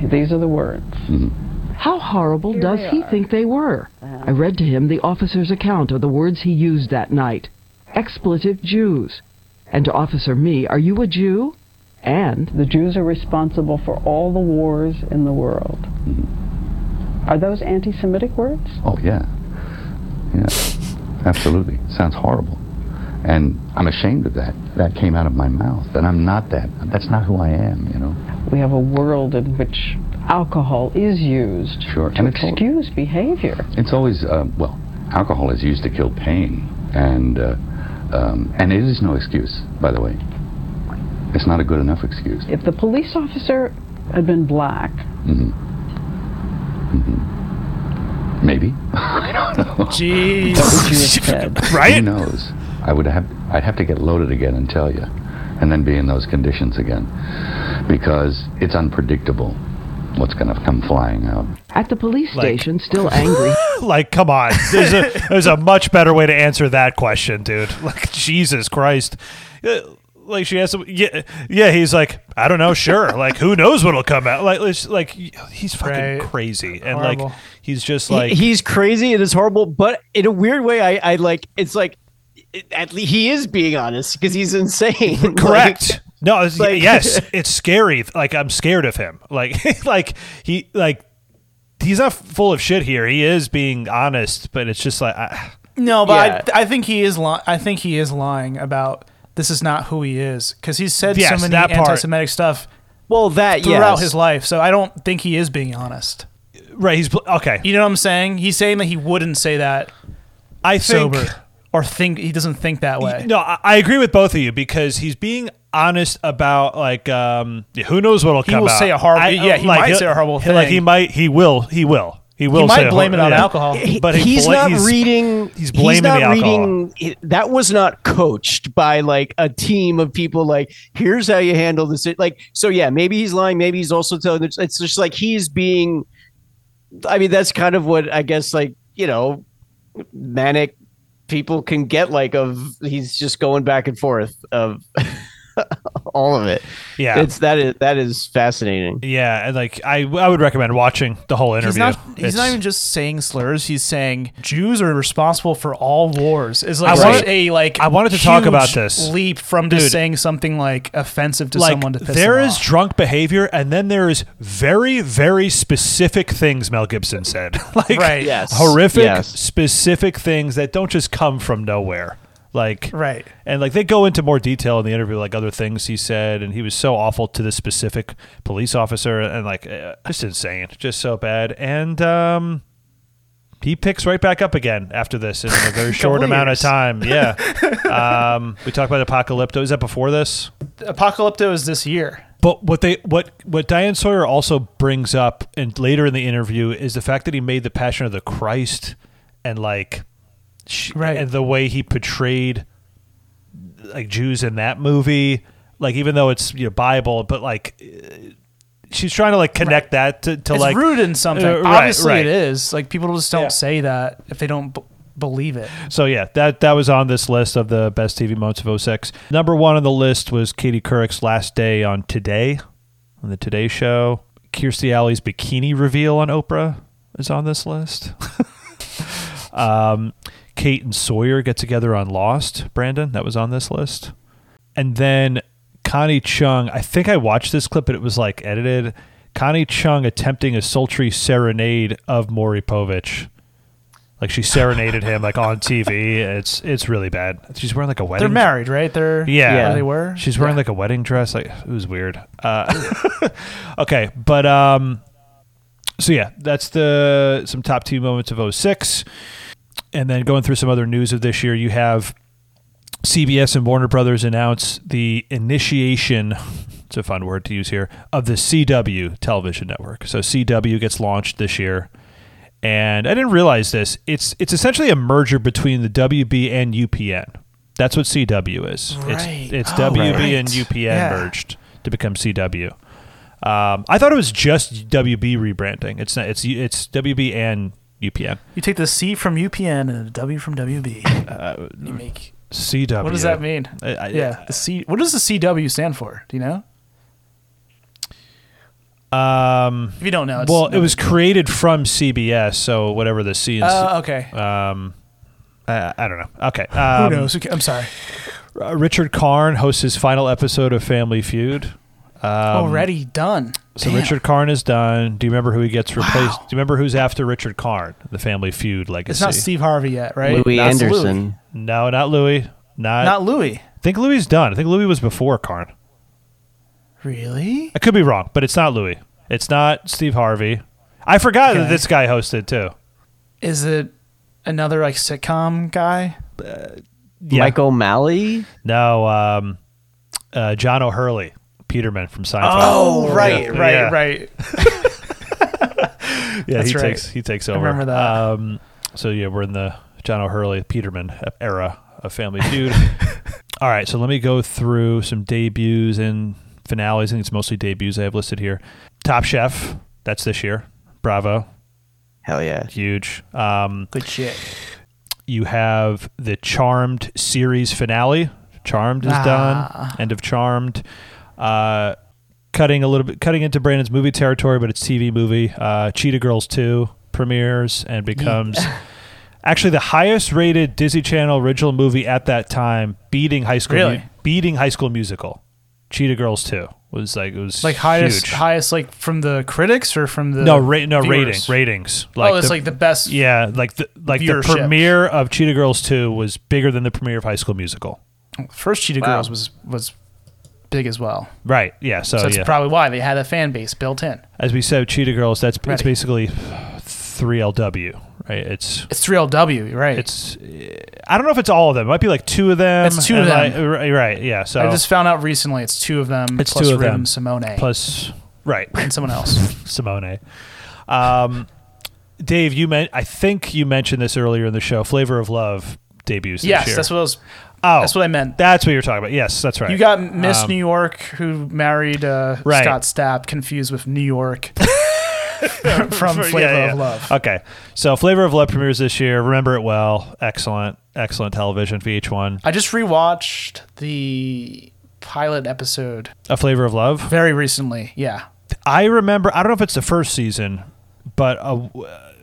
These are the words. How horrible does he think they were? Uh-huh. I read to him the officer's account of the words he used that night. Expletive Jews. And to Officer Me, are you a Jew? And the Jews are responsible for all the wars in the world. Hmm. Are those anti Semitic words? Oh, yeah. Yeah. Absolutely. Sounds horrible. And I'm ashamed of that. That came out of my mouth. And I'm not that. That's not who I am, you know? We have a world in which alcohol is used Sure. to And it's al- excuse behavior. It's always, uh, well, alcohol is used to kill pain. And, uh, um, and it is no excuse, by the way. It's not a good enough excuse. If the police officer had been black, hmm hmm Maybe. I don't know. Jeez. what would you have said? Right? Who knows? I would have. I'd have to get loaded again and tell you, and then be in those conditions again, because it's unpredictable what's going to come flying out. at the police Like- station, still angry, like, come on. There's a there's a much better way to answer that question, dude. Like, Jesus Christ. Uh, Like she has, yeah, yeah. He's like, I don't know, sure. Like, who knows what'll come out? Like, it's like he's fucking Right. crazy, and Horrible. like he's just He- like he's crazy. It is horrible, but in a weird way, I, I like. It's like at least he is being honest because he's insane. Like, correct. No, it's, like- yes, it's scary. Like I'm scared of him. Like, like he like he's not full of shit here. He is being honest, but it's just like I, No, but Yeah. I, I think he is. Li- I think he is lying about this is not who he is because he's said Yes, so many that anti-Semitic stuff. Well, that throughout yes. his life, so I don't think he is being honest. Right, he's okay. You know what I'm saying? He's saying that he wouldn't say that. I think- sober or think he doesn't think that way. No, I, I agree with both of you because he's being honest about like um who knows what'll He come will out. say a horrible- yeah, he might he'll- say a horrible he'll- Like he might, he will, he will, he will. might say a blame it on yeah. alcohol. but he he's bla- not he's- reading. He's blaming not the alcohol. reading. he- That was not coached by like a team of people. Like, here's how you handle this. Like, so yeah, maybe he's lying. Maybe he's also telling. It's just like he's being. I mean, that's kind of what I guess. Like, you know, manic people can get like of he's just going back and forth of all of it. Yeah. it's that is that is fascinating. Yeah, and like I, I would recommend watching the whole interview. He's not. He's not even just saying slurs. He's saying Jews are responsible for all wars. Is like I such wanted- a like. I wanted to talk about this. leap from just Dude. saying something like offensive to like someone to piss there them is off. drunk behavior, and then there is very, very specific things Mel Gibson said, like Right. Yes. horrific, Yes. specific things that don't just come from nowhere. Like Right. and like they go into more detail in the interview, like other things he said, and he was so awful to this specific police officer, and like uh, just insane, just so bad, and um. He picks right back up again after this in a very short amount of time. Yeah. um, we talked about Apocalypto. Is that before this? Apocalypto is this year. But what they what what Diane Sawyer also brings up and later in the interview is the fact that he made the Passion of the Christ and like sh- and the way he portrayed like Jews in that movie, like even though it's you know, Bible, but like uh, she's trying to like connect that to, to it's like rooted in something. Uh, right, Obviously, right. it is. Like people just don't Yeah. say that if they don't b- believe it. So yeah, that that was on this list of the best TV moments of 06. Number one on the list was Katie Couric's last day on Today, on the Today Show. Kirstie Alley's bikini reveal on Oprah is on this list. um, Kate and Sawyer get together on Lost. Brandon, that was on this list. And then Connie Chung. I think I watched this clip, but it was like edited. Connie Chung attempting a sultry serenade of Maury Povich. Like she serenaded him like on TV. It's it's really bad. She's wearing like a wedding. They're married, right? They're Yeah, Or they were. She's wearing like a wedding dress. Like it was weird. Uh, okay, but um, so yeah, that's the some top two moments of 06. And then going through some other news of this year, you have CBS and Warner Brothers announce the initiation. It's a fun word to use here of the CW television network. So CW gets launched this year, and I didn't realize this. It's it's essentially a merger between the WB and UPN. That's what CW is. Right. It's it's Oh, WB right. and UPN Yeah. merged to become CW. Um, I thought it was just WB rebranding. It's not. It's it's WB and UPN. You take the C from UPN and the W from WB. Uh, you make CW. What does that mean? I- I- yeah, the C. What does the CW stand for? Do you know? Um, If you don't know, it's well, no it was deal. created from CBS, so whatever the C Oh, okay. Um, I, I don't know. Okay. Um, Who knows? I'm sorry. uh, Richard Karn hosts his final episode of Family Feud. Um, Already done. So Damn. Richard Karn is done. Do you remember who he gets replaced? Do you remember who's after Richard Karn? The Family Feud legacy. It's not Steve Harvey yet, right? Louie That's Anderson. No, not Louie. Not Not Louie. I think Louie is done. I think Louie was before Karn. Really? I could be wrong, but it's not Louie. It's not Steve Harvey. I forgot that this guy hosted too. Is it another like sitcom guy? Yeah. Mike O'Malley. No, um, uh, John O'Hurley, Peterman from Seinfeld. Oh, right, Yeah. right, Yeah. right. Yeah, That's he right. takes he takes I over. remember that. Um, so yeah, we're in the John O'Hurley Peterman era of Family Feud. All right, so let me go through some debuts and finales. I think it's mostly debuts I have listed here. Top Chef, that's this year. Bravo. Hell yeah. Huge. Um, Good shit. You have the Charmed series finale. Charmed is Ah. done. End of Charmed. Uh, cutting a little bit, cutting into Brandon's movie territory, but it's TV movie. Uh, Cheetah Girls 2 premieres and becomes actually the highest rated Disney Channel original movie at that time, beating High School, Really? beating High School Musical. Cheetah Girls 2 was like it was Like highest, huge. highest, like from the critics or from the no ra- no viewers? rating ratings. oh, it's like the best. yeah like the like the premiere of Cheetah Girls two was bigger than the premiere of High School Musical. First Cheetah Wow. Girls was was big as well. Right. Yeah. So, So, that's yeah. probably why they had a fan base built in. As we said, Cheetah Girls. That's it's Ready. basically three LW. Right. It's It's three LW, right? It's I don't know if it's all of them. It might be like two of them. It's two of and them. like- right, right. Yeah. So I just found out recently it's two of them. It's plus two of Rhythm them. Simone plus right and someone else. Simone. Um, Dave, you meant I think you mentioned this earlier in the show. Flavor of Love debuts. this Yes, year. that's what I was. Oh, that's what I meant. That's what you're talking about. Yes, that's right. You got Miss Um, New York, who married uh, Right. Scott Stapp, confused with New York from For- Flavor yeah, yeah. of Love. Okay, so Flavor of Love premieres this year. Remember it well. Excellent, excellent television for each one. I just rewatched the pilot episode A Flavor of Love. very recently. Yeah, I remember. I don't know if it's the first season, but a,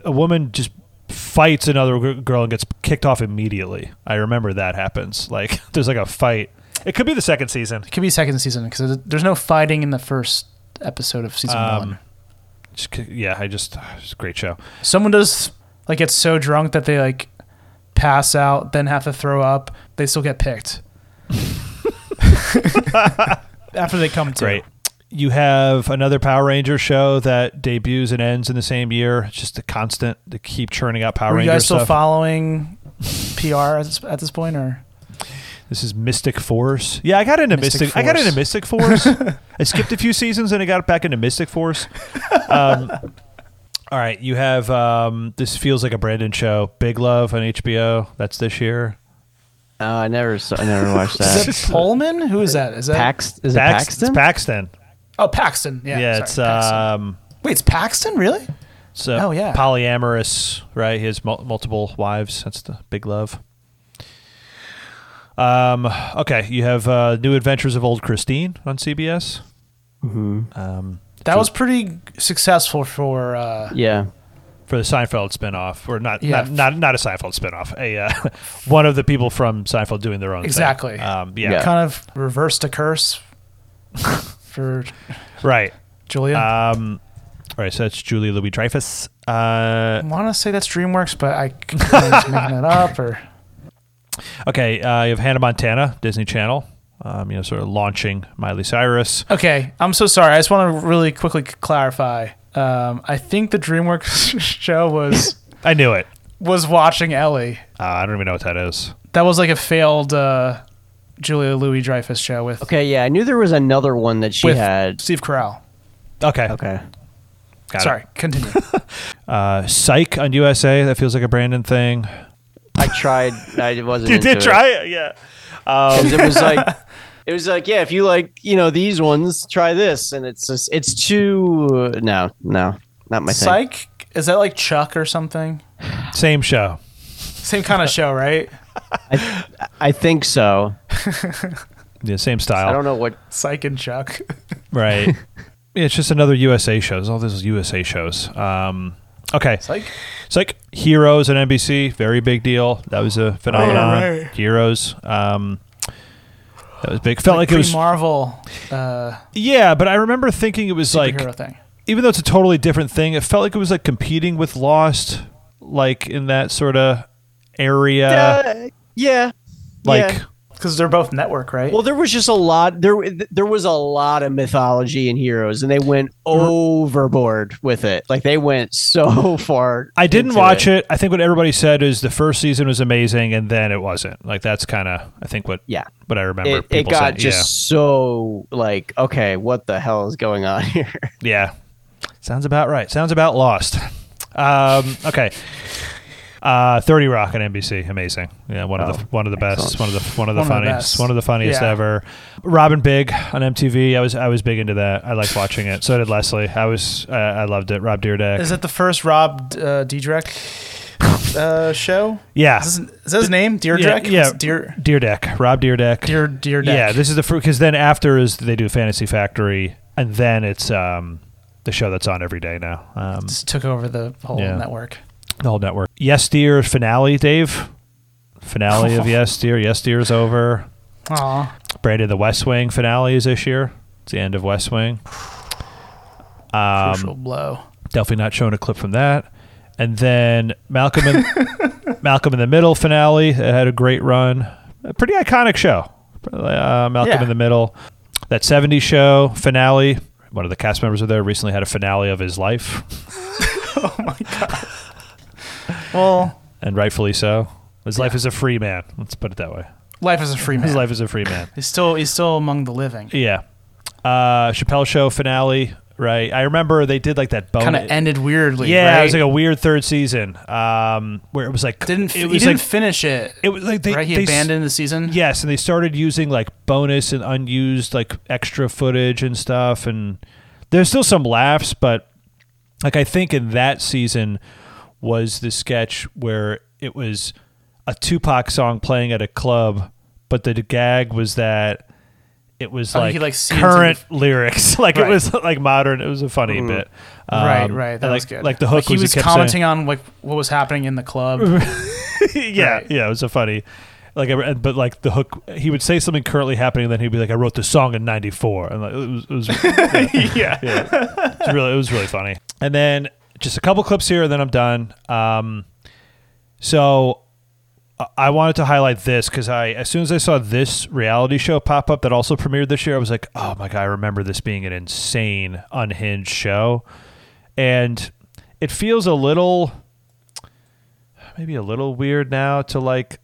a woman just fights another g- girl and gets kicked off immediately. I remember that happens. Like there's like a fight. It could be the second season. it could be second season because there's no fighting in the first episode of season Um, one. Just yeah, I just it's a great show. Someone does like get so drunk that they like pass out, then have to throw up. They still get picked after they come to. Great. You have another Power Ranger show that debuts and ends in the same year. It's just a constant to keep churning out Power Rangers. Are you Ranger guys still stuff. following PR at this, point, or This is Mystic Force. Yeah, I got into Mystic Mystic. I got Force. into Mystic Force. I skipped a few seasons and I got back into Mystic Force. Um, all right, you have um, this feels like a Brandon show. Big Love on HBO. That's this year. Oh, I never saw, I never watched that. is it Pullman? Who is that? Is that Pax- is it Pax- Paxton? It's Paxton. Oh, Paxton. Yeah, Yeah, sorry, it's Paxton. um, Wait, it's Paxton, really? so Oh, yeah. polyamorous, right? He has mul- multiple wives. That's the Big Love. Um, okay, you have uh, New Adventures of Old Christine on CBS. Mm-hmm. Um, That was pretty successful for. Uh, Yeah. for the Seinfeld spinoff, or not, Yeah. not, not, not a Seinfeld spinoff, a uh, one of the people from Seinfeld doing their own thing. Exactly. Um, yeah. Kind of reversed a curse for right. Julia. Um, all right, so that's Julia Louis Dreyfus. Uh, I want to say that's DreamWorks, but I could be just making it up. Or okay, uh, you have Hannah Montana, Disney Channel. Um, you know, sort of launching Miley Cyrus. okay, I'm so sorry. I just want to really quickly clarify. Um, I think the DreamWorks show was I knew it. was watching Ellie. Uh, I don't even know what that is. That was like a failed uh, Julia Louis Dreyfus show with Okay, yeah, I knew there was another one that she with had. Steve Carell. Okay. Okay. Got it. sorry, continue. Uh, Psych on USA. That feels like a Brandon thing. I tried. I wasn't. You into did it. try it, yeah. 'Cause Um, it was like it was like yeah if you like you know these ones try this and it's just it's too no no not my thing Psych is that like Chuck or something? Same show. Same kind of show, right? I, I think so Yeah, same style. I don't know what Psych and Chuck. Right. Yeah, it's just another USA shows. All those USA shows. Um, okay. Psych. Psych. Heroes on NBC. Very big deal. That was a phenomenon. right. Heroes. Um, that was big. Felt like, it was. Marvel uh, Yeah, but I remember thinking it was like, thing. even though it's a totally different thing, it felt like it was like competing with Lost, like in that sort of area. Uh, yeah like, yeah. Because they're both network, right? well there was just a lot there there was a lot of mythology and heroes and they went overboard with it like they went so far I didn't watch it. I think what everybody said is the first season was amazing, and then it wasn't. Like that's kind of I think what Yeah. what I remember. it, it got saying. just so like okay what the hell is going on here yeah, yeah. Sounds about right. Sounds about lost. Um, okay. Uh, Thirty Rock on NBC, amazing. Yeah, one of the one of the best, excellent. one of the one of the One of the funniest, best. one of the funniest Yeah. ever. Robin Big on MTV. I was I was big into that. I liked watching it. So did Leslie. I was uh, I loved it. Rob Dyrdek. Is it the first Rob uh, Diedrich uh, show? Yeah. Is, this- is that his name? Yeah, Dierdrich? yeah. Deer Dyrdek. Rob Dyrdek. Deer Dyrdek. Yeah, this is the fruit because then after is they do Fantasy Factory, and then it's um the show that's on every day now. Um, Just took over the whole Yeah. network. The whole network. Yes, Dear finale, Dave. Finale of Yes, Dear. Yes, dear is over. Aw. Brandon, the West Wing finale is this year. It's the end of West Wing. Um, Crucial blow. Definitely not showing a clip from that. And then Malcolm in Malcolm in the Middle finale. It had a great run. A pretty iconic show. Uh, Malcolm Yeah. in the Middle. That 70s show finale. One of the cast members of there recently had a finale of his life. Well, and rightfully so. His life is a free man. Let's put it that way. life is a free man. His life is a free man. He's still he's still among the living. Yeah. Uh, Chappelle Show finale. Right. I remember they did like that bonus. Kind of ended weirdly. Yeah, right? it was like a weird third season, um, where it was like didn't it he was didn't like finish it. It was like they, right? He they abandoned the season. Yes, and they started using like bonus and unused like extra footage and stuff, and there's still some laughs, but like I think in that season was the sketch where it was a Tupac song playing at a club, but the gag was that it was Oh, like, he, like, current in lyrics, like Right. it was like modern. It was a funny Mhm. bit, right, Um, right. That was like, good. Like the hook he was, was he kept commenting saying, on like what was happening in the club. yeah, Right. yeah, it was a funny. Like, I- but like the hook, he would say something currently happening, and then he'd be like, "I wrote the song in '94," and like, it was, it was yeah, yeah, It was really, it was really funny. And then just a couple clips here, and then I'm done. Um, so I- wanted to highlight this because I, as soon as I saw this reality show pop up that also premiered this year, I was like, "Oh my god, I remember this being an insane, unhinged show," and it feels a little maybe a little weird now to like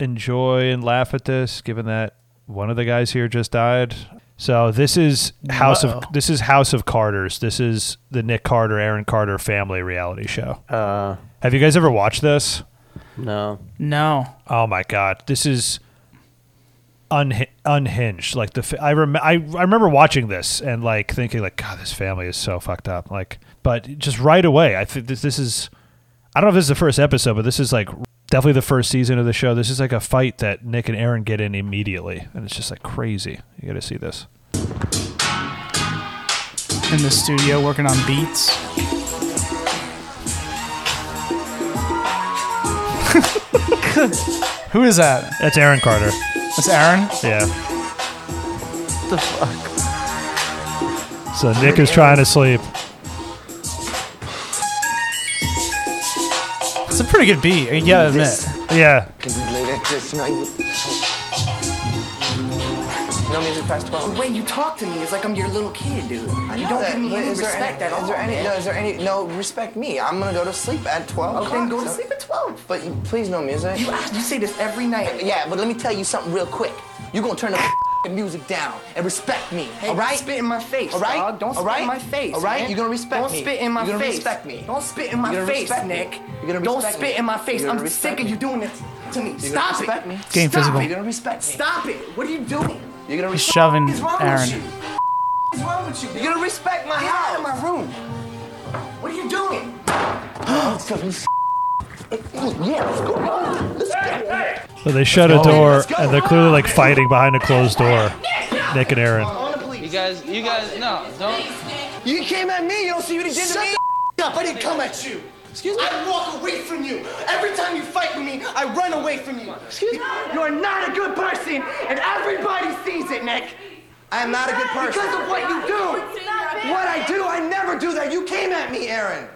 enjoy and laugh at this given that one of the guys here just died so this is house Uh-oh. of this is house of carters this is the nick carter aaron carter family reality show uh, have you guys ever watched this no. No. oh my god this is unha- unhinged like the I, rem- I I remember watching this and like thinking like god this family is so fucked up like but just right away I think this this is I don't know if this is the first episode but this is like definitely the first season of the show this is like a fight that Nick and Aaron get in immediately and it's just like crazy you got to see this in the studio working on beats. Who is that? that's Aaron Carter That's Aaron. yeah the fuck? so Nick is trying to sleep It's a pretty good beat. You gotta admit. yeah Can we lay that this night? No music past 12. The way you talk to me is like I'm your little kid, dude. I you don't that, give me any respect any, at all. Is there any? No, is there any? No, respect me. I'm gonna go to sleep at 12. Okay, then o'clock, go to sleep at 12. But you, please, no music. You ask, you say this every night. Yeah, but let me tell you something real quick. You gonna turn the f***ing music down and respect me, Hey, all right? spit in my face, all right? dog. Don't all spit right? in my face, All right? man. You're gonna respect me. Don't spit in my You're gonna face. respect me. Don't spit in my You're gonna face, respect. Nick. You're gonna Don't respect spit me. in my face. I'm respect sick of you doing this to me. You're gonna Stop respect it. me. Getting Stop physical. it. You're gonna respect me. Stop it. What are you doing? You're gonna He's respect shoving What's Aaron. What's wrong with you? You're gonna respect my Get house. out of my room. What are you doing? yeah, let's go. Let's go. so they shut a go. door Let's and they're clearly like fighting behind a closed door Nick and Aaron You guys, you guys, no, don't. You came at me. You don't see what he did to Shut me. the up. I didn't come at you. Excuse me? I walk away from you. Every time you fight with me, I run away from you. Excuse me? You are not a good person, and everybody sees it, Nick. I am not a good person. Because of what you do. What I do, I never do that. You came at me, Aaron.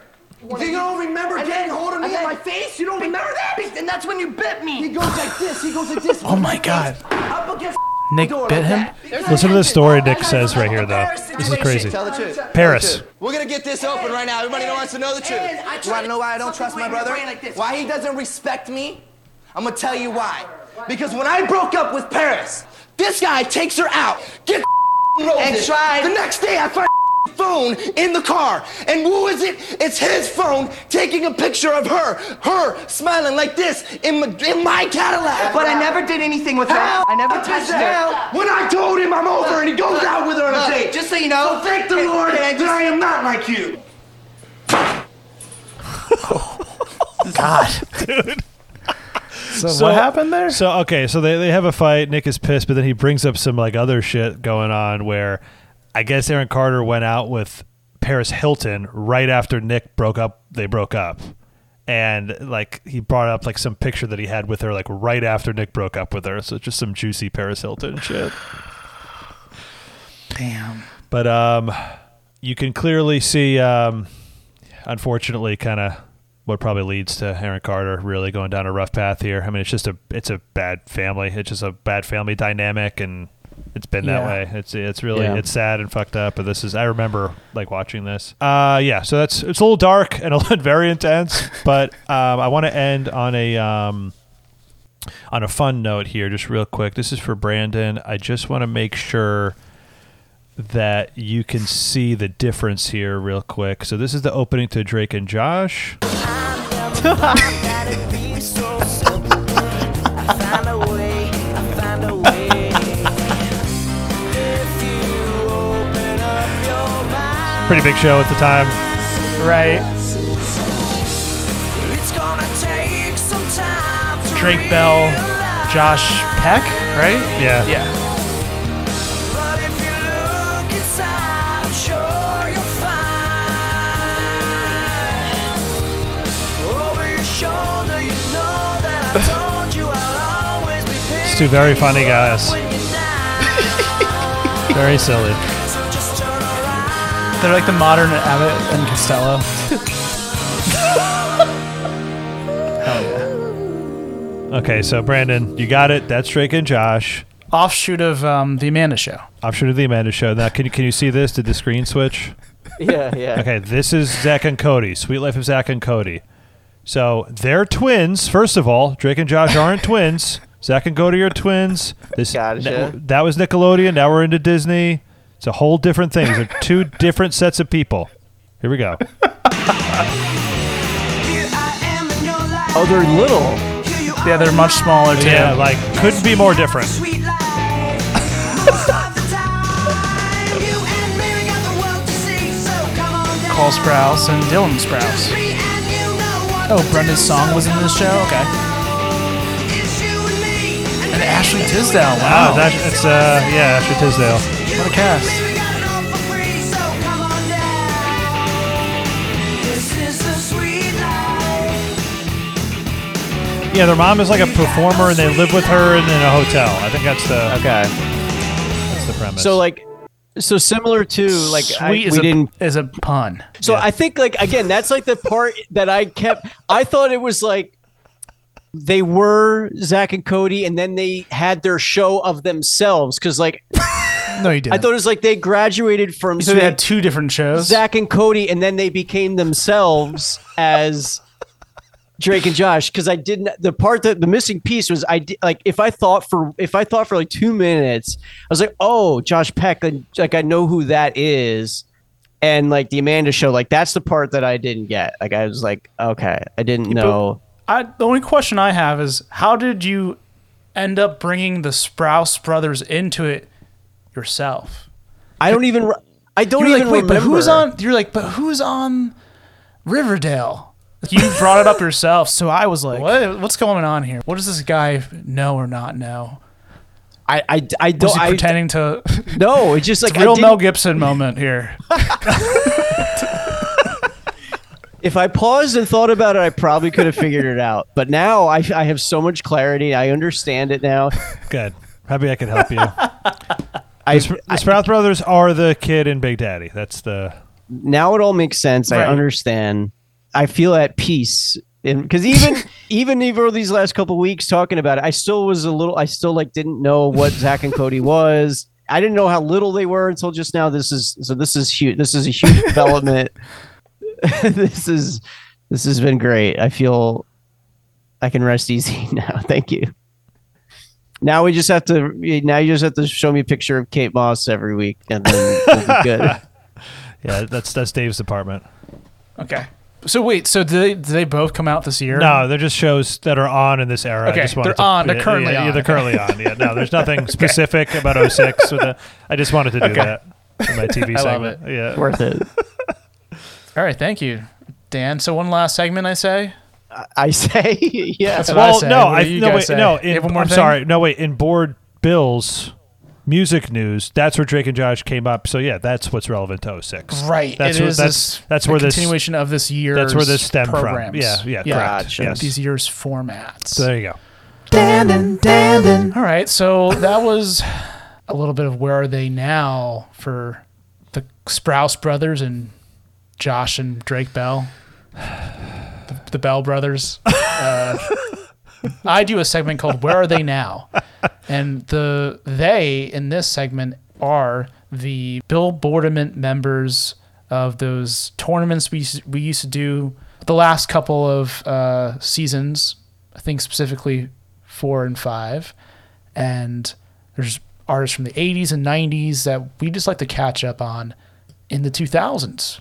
You don't remember And getting then- hold of me in my face? You don't remember that? And that's when you bit me. He goes like this. He goes like this. Oh my god. Up against Nick bit him? listen to the story Nick says right here though this is crazy Tell the truth. Paris. Tell the truth. We're gonna get this open right now. Everybody wants to know the truth. I You try wanna know why I don't trust my brother? brain like this. Why he doesn't respect me? I'm gonna tell you why. Because when I broke up with Paris, this guy takes her out, gets and tried. The next day I find phone in the car. And who is it? It's his phone taking a picture of her, her smiling like this in my, in my Cadillac. But I never did anything with her. I never touched hell. her. When I told him I'm over and he goes out with her on a date. just so you know- So thank the Can- Lord can I that just- I am not like you. God. dude So, what happened there? So okay, so they, they have a fight. Nick is pissed, but then he brings up some like other shit going on where I guess Aaron Carter went out with Paris Hilton right after Nick broke up. They broke up, and like he brought up like some picture that he had with her like right after Nick broke up with her. So just some juicy Paris Hilton shit. Damn. But um, you can clearly see, um, unfortunately, kind of what probably leads to Aaron Carter really going down a rough path here. I mean, it's just a it's a bad family. It's just a bad family dynamic, and it's been that Yeah. way. It's it's really Yeah. it's sad and fucked up. But this is I remember like watching this. Uh, yeah. So that's it's a little dark and a little very intense. But um, I want to end on a um on a fun note here, just real quick. This is for Brandon. I just want to make sure that you can see the difference here real quick. So this is the opening to Drake and Josh. Pretty big show at the time. Right. Drake Bell, Josh Peck, right? Yeah. Yeah. It's two very funny guys. very silly. They're like the modern Abbott and Costello. Okay, so Brandon, you got it. That's Drake and Josh. Offshoot of um, the Amanda Show. Offshoot of the Amanda Show. Now, can you can you see this? Did the screen switch? Yeah, yeah. Okay, this is Zach and Cody. Sweet Life of Zach and Cody. So they're twins. First of all, Drake and Josh aren't twins. Zach and Cody are twins. This Gotcha. that was Nickelodeon. Now we're into Disney. It's a whole different thing. These are two different sets of people. Here we go. Oh, they're little. Yeah, they're much smaller too. Yeah, like couldn't be more different. Cole Sprouse and Dylan Sprouse. Oh, Brenda's song was in this show? Okay. And Ashley Tisdale. Wow. Wow, that, it's uh yeah, Ashley Tisdale. What a cast. Yeah, their mom is like a performer, and they live with her in, in a hotel. I think that's the okay. That's the premise. So like, so similar to like I, Sweet is, we a, didn't. is a pun. So I think like again, that's like the part that I kept. I thought it was like they were Zach and Cody, and then they had their show of themselves because like No, you didn't. I thought it was like they graduated from So they had two different shows. Zach and Cody, and then they became themselves as Drake and Josh. Because I didn't. The part that the missing piece was I did like if I thought for if I thought for like two minutes, I was like, oh, Josh Peck, like, like I know who that is. And like the Amanda show, like that's the part that I didn't get. Like I was like, okay, I didn't know. I, the only question I have is how did you end up bringing the Sprouse brothers into it yourself? I don't even. I don't You're even like, wait, remember. but who's on? You're like, but who's on Riverdale? You brought it up yourself, so I was like, what, what's going on here? What does this guy know or not know? I I, I don't. he I, pretending to? no, it's just like It's a I real Mel Gibson moment here. If I paused and thought about it, I probably could have figured it out. But now I, I have so much clarity. I understand it now. Good. Happy I could help you. I, the, Spr- the Sprout brothers are the kid in Big Daddy. That's the now it all makes sense. I understand. I feel at peace. Because even even even these last couple weeks talking about it, I still was a little. I still like didn't know what Zach and Cody was. I didn't know how little they were until just now. This is so. This is huge. This is a huge development. this is this has been great. I feel I can rest easy now. Thank you. Now we just have to. Now you just have to show me a picture of Kate Moss every week, and then we'll be good. yeah. That's that's Dave's department. Okay. So wait, so do they, do they both come out this year? No, they're just shows that are on in this era. Okay, I just wanted they're to- on, they're yeah, currently yeah, yeah, on. they're currently on. Yeah, no, there's nothing specific about 06 with the, I just wanted to do Okay. that in my TV I love it. Yeah, Worth it. All right, thank you, Dan. So one last segment, I say. I say, yeah. Well, I say. no, I no wait, say? no. In, have one more I'm thing? sorry, no wait. In board bills, music news. That's where Drake and Josh came up. So yeah, that's what's relevant to 06. Right. That's it where, is that's this, that's a where this continuation of this year. That's where this stemmed programs. from. Yeah, yeah, correct. Yes. These year's formats. So there you go. Dandin, Dandin. All right, so that was a little bit of where are they now for the Sprouse brothers and Josh and Drake Bell, the, Bell brothers. Uh, I do a segment called "Where Are They Now," and the they in this segment are the Bill Boardament members of those tournaments we we used to do the last couple of uh, seasons. I think specifically four and five, and there's artists from the 80s and 90s that we just like to catch up on in the 2000s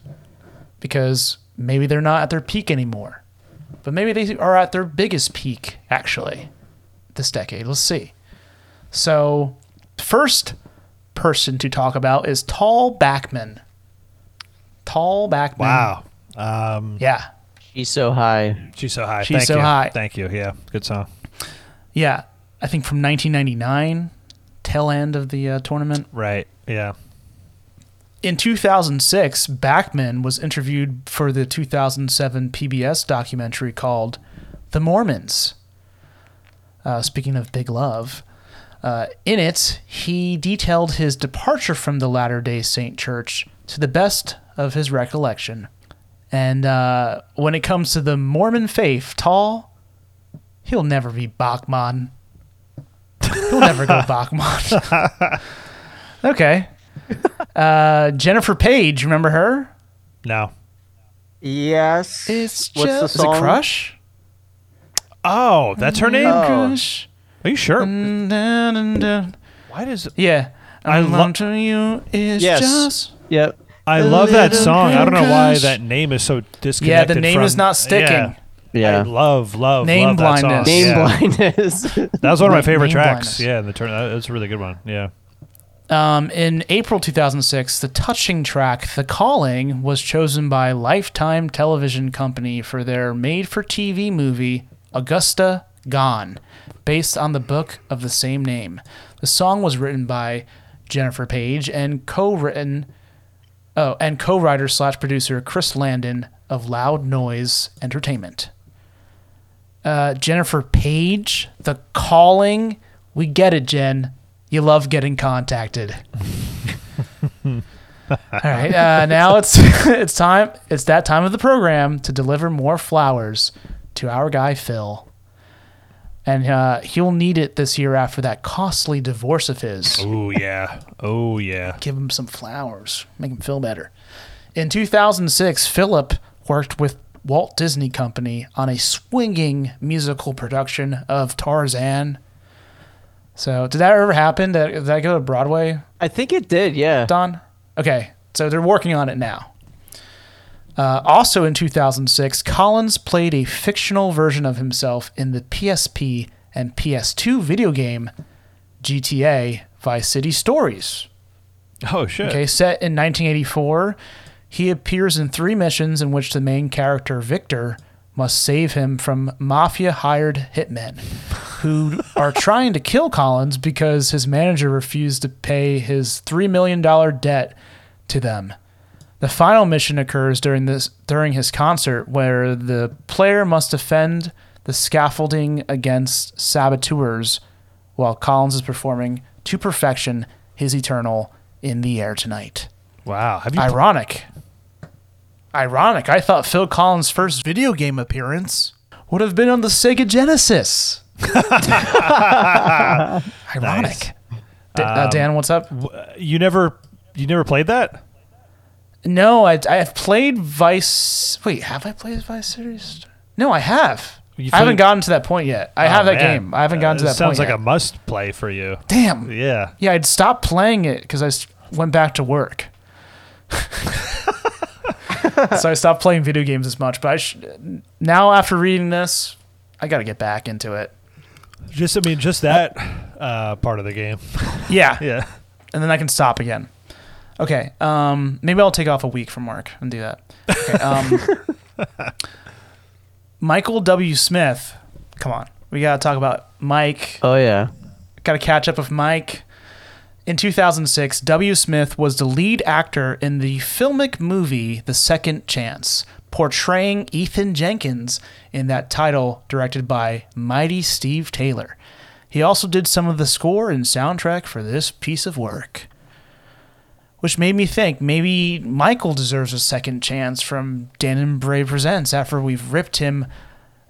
because maybe they're not at their peak anymore, but maybe they are at their biggest peak actually this decade. Let's see. So, first person to talk about is Tal Bachman. Tal Bachman. Wow. Um, Yeah. She's so high. She's so high. She's Thank so you. high. Thank you. Yeah, good song. Yeah. I think from 1999, tail end of the uh, tournament. Right. Yeah. In 2006, Bachman was interviewed for the 2007 PBS documentary called The Mormons. Uh, speaking of Big Love, uh, in it, he detailed his departure from the Latter day Saint Church to the best of his recollection. And uh, when it comes to the Mormon faith, Tall, he'll never be Bachman. He'll never go Bachman. okay. Uh, Jennifer Page, remember her? No. Yes. It's What's the just, is it Crush? Oh, that's her name. Oh. Crush. Are you sure? Why does it? Yeah. I I love to you is Yes. just. Yep. I A love that song. I don't know why that name is so disconnected. Yeah, the name from- is not sticking. Yeah. Yeah. I love, love, Name love that song. blindness. Name Yeah. blindness. That was one of my favorite name tracks. blindness. Yeah, the turn. That's a really good one. Yeah. Um, in April 2006, the touching track "The Calling" was chosen by Lifetime Television Company for their made-for-TV movie Augusta Gone, based on the book of the same name. The song was written by Jennifer Page and co-written, oh, and co-writer slash producer Chris Landon of Loud Noise Entertainment. Uh, Jennifer Page, The Calling. We get it, Jen. You love getting contacted. All right, uh, now it's it's time. It's that time of the program to deliver more flowers to our guy Phil, and uh, he'll need it this year after that costly divorce of his. Oh yeah. Oh yeah. Give him some flowers, make him feel better. In 2006, Philip worked with Walt Disney Company on a swinging musical production of Tarzan. So, did that ever happen? Did, did that go to Broadway? I think it did. Yeah. Don? Okay, so they're working on it now. Uh, also in 2006, Collins played a fictional version of himself in the PSP and PS2 video game GTA Vice City Stories. Oh shit. Okay, set in 1984, he appears in three missions in which the main character, Victor, must save him from mafia hired hitmen who are trying to kill Collins because his manager refused to pay his $3 million debt to them. The final mission occurs during this during his concert where the player must defend the scaffolding against saboteurs while Collins is performing to perfection his eternal in the air tonight. Wow. Have you? Ironic. Ironic. I thought Phil Collins' first video game appearance would have been on the Sega Genesis. Ironic. D- uh, Um, Dan, what's up? You never. You never played that? No, I, I have played Vice. Wait, have I played Vice Series? No, I have. You I haven't gotten to that point yet. I Oh, have that man. game. I haven't gotten to Uh, that Sounds like yet. a must play for you. Damn. Yeah. Yeah, I'd stopped playing it because I went back to work. so I stopped playing video games as much. But I sh- now, after reading this, I got to get back into it. Just I mean, just that uh, part of the game. Yeah. Yeah. And then I can stop again. Okay. Um, maybe I'll take off a week from work and do that. Okay. Um, Michael W. Smith. Come on. We got to talk about Mike. Oh yeah. Got to catch up with Mike. In 2006, W. Smith was the lead actor in the filmic movie The Second Chance, portraying Ethan Jenkins in that title directed by Mighty Steve Taylor. He also did some of the score and soundtrack for this piece of work. Which made me think maybe Michael deserves a second chance from Dan and Bray Presents after we've ripped him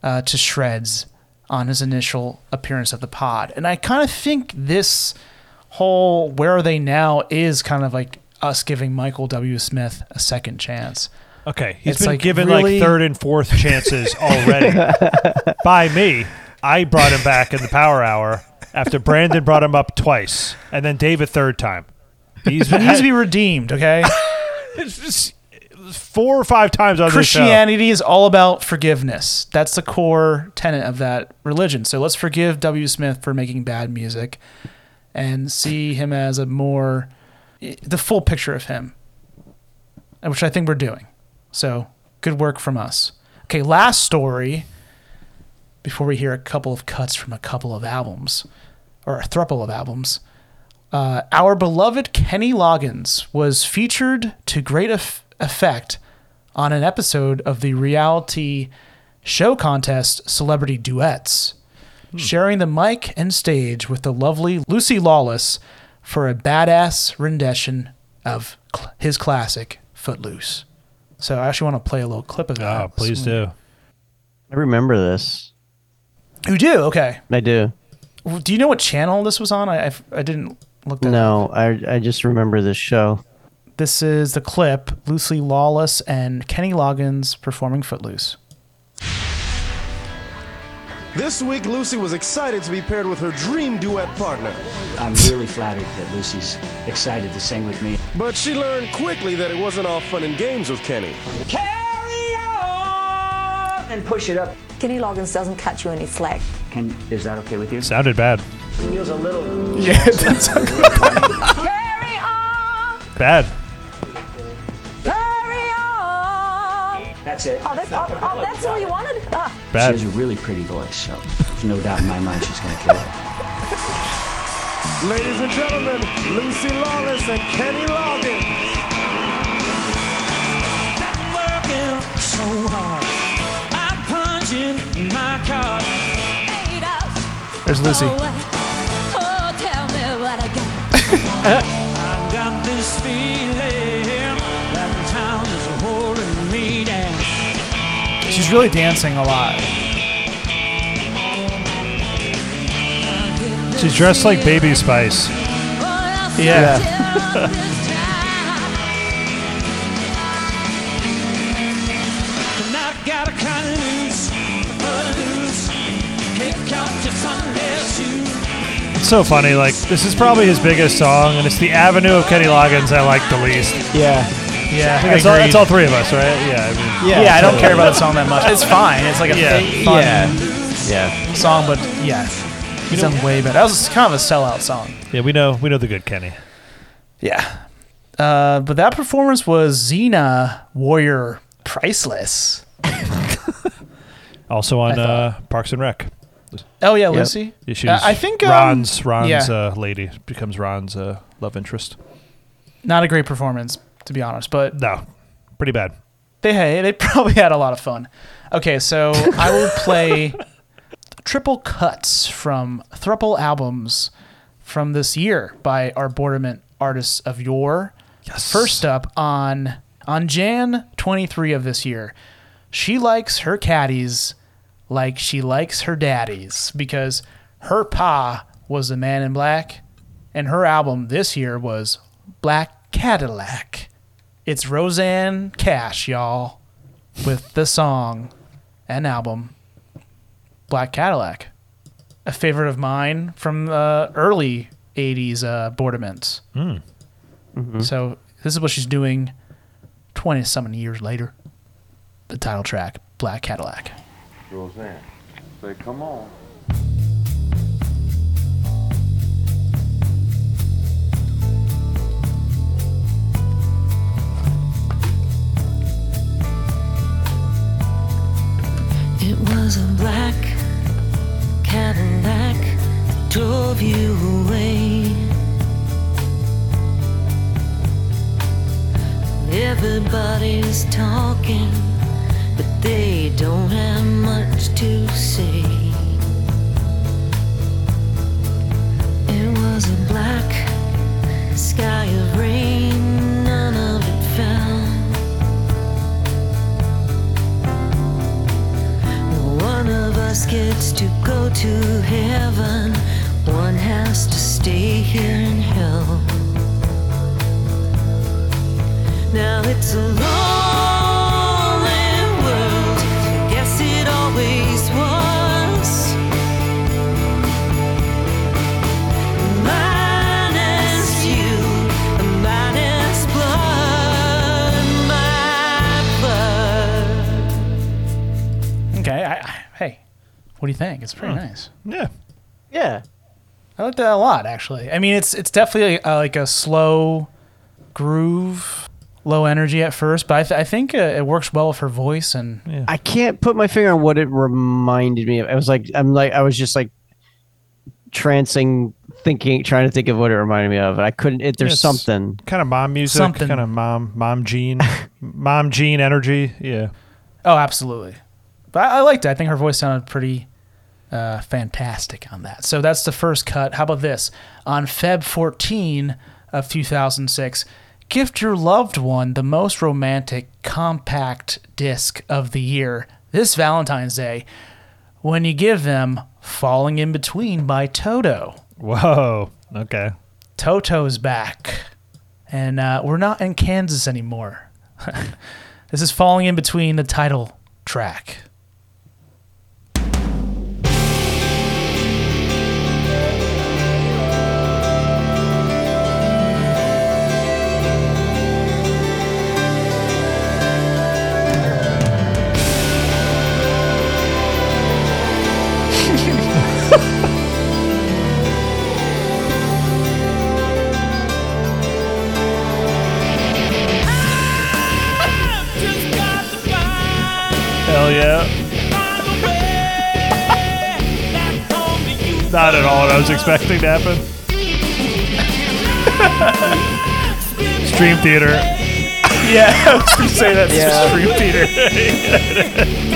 uh, to shreds on his initial appearance at the pod. And I kind of think this whole Where Are They Now is kind of like us giving Michael W. Smith a second chance. Okay, he's It's been like given really- like third and fourth chances already by me. I brought him back in the Power Hour after Brandon brought him up twice, and then Dave a third time. He's He needs to be redeemed, okay? it's just four or five times on. Christianity is all about forgiveness. That's the core tenet of that religion. So let's forgive W. Smith for making bad music and see him as a more the full picture of him, which I think we're doing. So good work from us. Okay, last story before we hear a couple of cuts from a couple of albums or a thruple of albums. Uh, our beloved Kenny Loggins was featured to great eff- effect on an episode of the reality show contest Celebrity Duets, Hmm. sharing the mic and stage with the lovely Lucy Lawless for a badass rendition of cl- his classic Footloose. So I actually want to play a little clip of that. Oh, please hmm. do. I remember this. You do? Okay. I do. Do you know what channel this was on? I, I, I didn't look that No, I I just remember this show. This is the clip Lucy Lawless and Kenny Loggins performing Footloose. This week, Lucy was excited to be paired with her dream duet partner. I'm really flattered that Lucy's excited to sing with me. But she learned quickly that it wasn't all fun and games with Kenny. Carry on and push it up. Kenny Loggins doesn't cut you any slack. Can is that okay with you? Sounded bad. Feels a little. Yeah, that's Carry on, Bad. That's it. Oh, that's, oh, oh, that's all you wanted? Ah. Bad. She has a really pretty voice, so there's no doubt in my mind she's gonna kill it. Ladies and gentlemen, Lucy Lawless and Kenny Loggins. working so hard. I'm punching my card. There's Lucy. Oh, tell me what I got. I got She's really dancing a lot. She's dressed like Baby Spice. Yeah. And I got a kind of loose, but loose. Kick out your Sunday shoes. It's so funny. Like this is probably his biggest song, and it's the Avenue of Kenny Loggins I like the least. Yeah. Yeah, I think I that's all, that's all three of us, right? Yeah. I mean, Yeah, I don't care about the song that much. It's fine. It's like a Yeah. fun Yeah. Yeah. song, but yeah, he's done way better. That was kind of a sellout song. Yeah, we know we know the good Kenny. Yeah. Uh, but that performance was Xena Warrior Priceless. Also on uh, Parks and Rec. Oh yeah, Yep. Lucy. Yeah, she's Uh, I think um, Ron's Ron's yeah. uh, lady becomes Ron's uh, love interest. Not a great performance, to be honest, but no, pretty bad. They hey, they probably had a lot of fun. Okay, so I will play triple cuts from thruple albums from this year by our Borderment artists of yore. Yes. First up on on Jan 23 of this year, she likes her caddies like she likes her daddies because her pa was the man in black, and her album this year was Black Cadillac. It's Rosanne Cash, y'all, with the song and album Black Cadillac. A favorite of mine from uh, early 80s uh, Borderments. Hmm. So this is what she's doing 20 something years later. The title track, Black Cadillac. Rosanne, say, come on. It was a black Cadillac that drove you away. Everybody's talking, but they don't have much to say. It was a black sky of rain, none of tickets to go to heaven. One has to stay here in hell. Now it's a lonely what do you think? It's pretty nice. Yeah. Yeah. I like that a lot, actually. I mean, it's it's definitely uh, like a slow groove, low energy at first, but I, th- I think uh, it works well with her voice and I can't put my finger on what it reminded me of. I was like, I'm like, I was just like trancing, thinking, trying to think of what it reminded me of. And I couldn't. It, there's It's something. Kind of mom music. Something. Kind of mom, mom gene, mom gene energy. Yeah. Oh, absolutely. But I, I liked it. I think her voice sounded pretty uh, fantastic on that. So that's the first cut. How about this? On Feb 14 of 2006, gift your loved one the most romantic compact disc of the year this Valentine's Day when you give them Falling in Between by Toto. Whoa. Okay. Toto's back. And uh, we're not in Kansas anymore. this is Falling in Between the title track. Not at all what I was expecting to happen. Stream theater. Yeah, I was gonna say that Yeah. Stream Theater.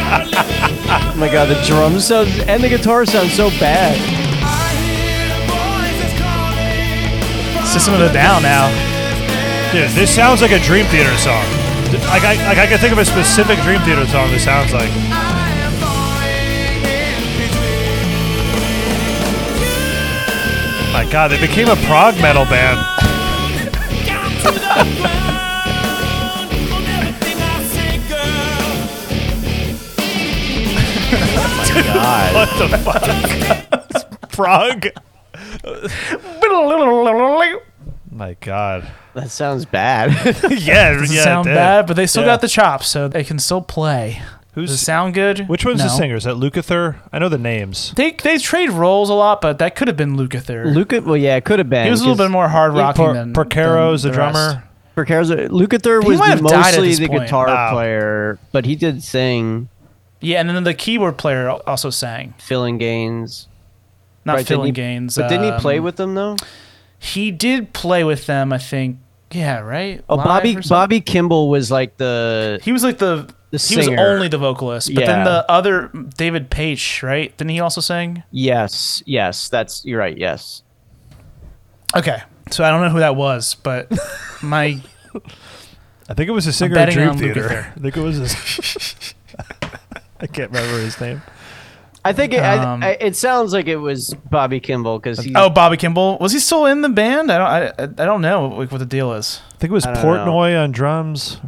Oh my god, the drums sound and the guitar sound so bad. System of a Down now. Dude, this sounds like a Dream Theater song. Like I, like I can think of a specific Dream Theater song this sounds like. My God, they became a prog metal band. God. what the fuck? prog. My God. That sounds bad. yeah, Doesn't yeah, it sound did. bad, but they still Yeah. got the chops, so they can still play. Who's Does it sound good? Which one's the No. singer? Is that Lukather? I know the names. They they trade roles a lot, but that could have been Lukather. Luca, well, yeah, it could have been. He was a little bit more hard rocking Por- than Porcaro's than the rest. drummer. Porcaro's Lukather He was might the, have died at mostly this the point. guitar Wow. player, but he did sing, Yeah, and then the keyboard player al- also sang. Phillinganes. Not Right, didn't filling he- gains. But didn't he play um, with them though? He did play with them, I think. Yeah, right. Oh, Live Bobby or something? Bobby Kimball was like the He was like the. The he was only the vocalist, but then the other David Paich, right? Didn't he also sing? Yes, yes, that's you're right. Yes, Okay, so I don't know who that was, but my I think it was a singer of Dream Theater. I think it was his. I can't remember his name. I think it, Um, I, I, it sounds like it was Bobby Kimball because oh Bobby Kimball was he still in the band? I don't I, I don't know like what the deal is. I think it was I don't Portnoy on drums.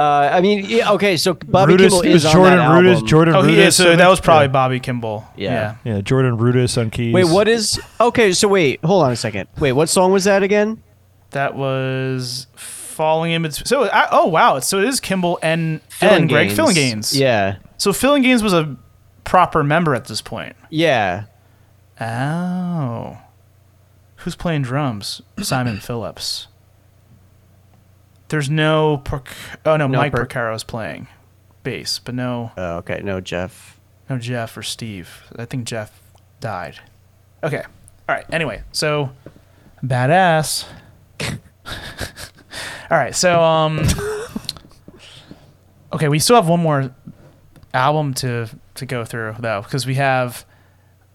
Or- Uh, I mean, yeah, okay, so Bobby Rudess- Kimball was is Jordan on that Rudess. album. Jordan Oh, he Rudess. is. So that was probably Yeah. Bobby Kimball. Yeah. yeah. Yeah, Jordan Rudess on keys. Wait, what is? Okay, so wait, hold on a second. Wait, what song was that again? That was falling in between. So I, oh wow, so it is Kimball and Filling and Greg Gaines. Phillinganes. Yeah, So Phillinganes was a proper member at this point. yeah. Oh. Who's playing drums? Simon Phillips. There's no Porc- oh no, No Mike Per- Porcaro's playing bass, but no Oh, okay, no, Jeff. no Jeff or Steve. I think Jeff died. Okay. All right. Anyway, so badass. All right. So um Okay, we still have one more album to to go through though because we have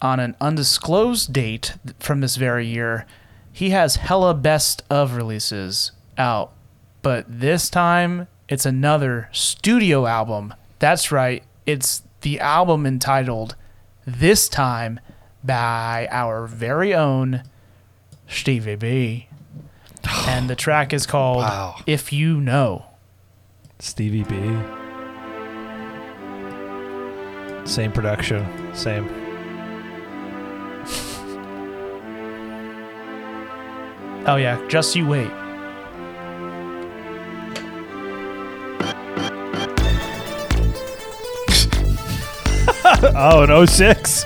on an undisclosed date from this very year, he has hella best of releases out. But this time it's another studio album That's right. It's the album entitled This Time by our very own Stevie B. And the track is called Wow. If You Know. Stevie B. Same production, same. Oh, yeah. Just You Wait. Oh, an 06?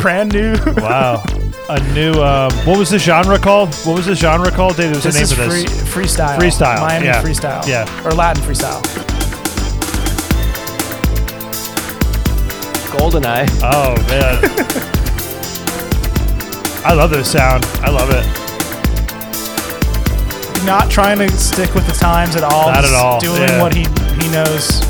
Brand new. wow. A new, um, what was the genre called? What was the genre called? Dave, there was This a name is for this. free, freestyle. Freestyle. Miami yeah. freestyle. Yeah. Or Latin freestyle. Goldeneye. Oh, man. I love this sound. I love it. Not trying to stick with the times at all. Not at all, Doing yeah. what he, he knows.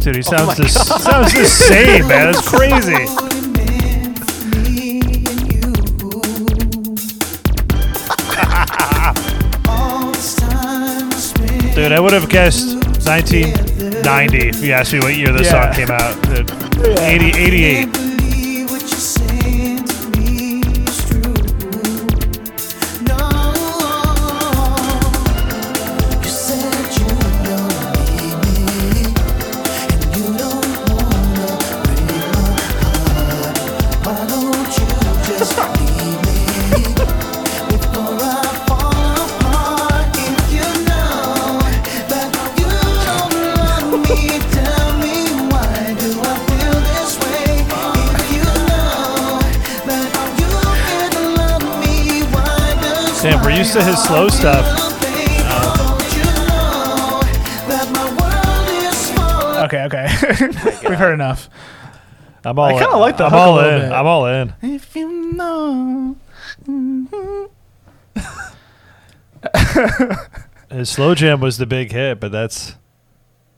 Dude, he Oh sounds my the sounds the same, man. It's crazy. Dude, I would have guessed 1990 if you asked me what year this Yeah. song came out. Dude, 80, 88. Used to his slow stuff. Uh, okay, okay. We've heard enough. I'm all I in. kinda like the I'm hook a all little in. bit. I'm all in. If you know. Mm-hmm. His slow jam was the big hit, but that's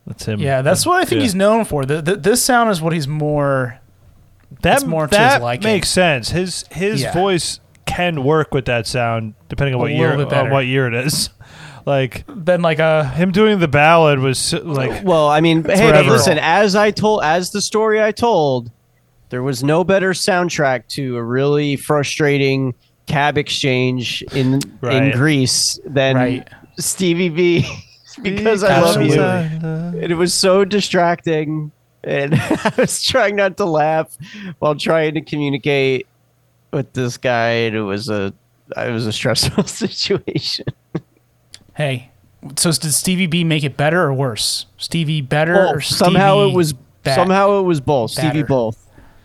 that's him. Yeah, that's what I think Yeah. he's known for. The, the, this sound is what he's more. That it's more to that his liking. makes sense. His his Yeah. voice can work with that sound depending on A what little year bit on better. what year it is. Like then like a him doing the ballad was like Well, I mean, hey, forever. listen. As I told, as the story I told, there was no better soundtrack to a really frustrating cab exchange in in Right. Greece than Right. Stevie B, because I love you. Absolutely. And it was so distracting, and I was trying not to laugh while trying to communicate with this guy, and it was a it was a stressful situation. Hey, so did Stevie B make it better or worse? Stevie better Well, or somehow it was bad? somehow it was both Stevie both.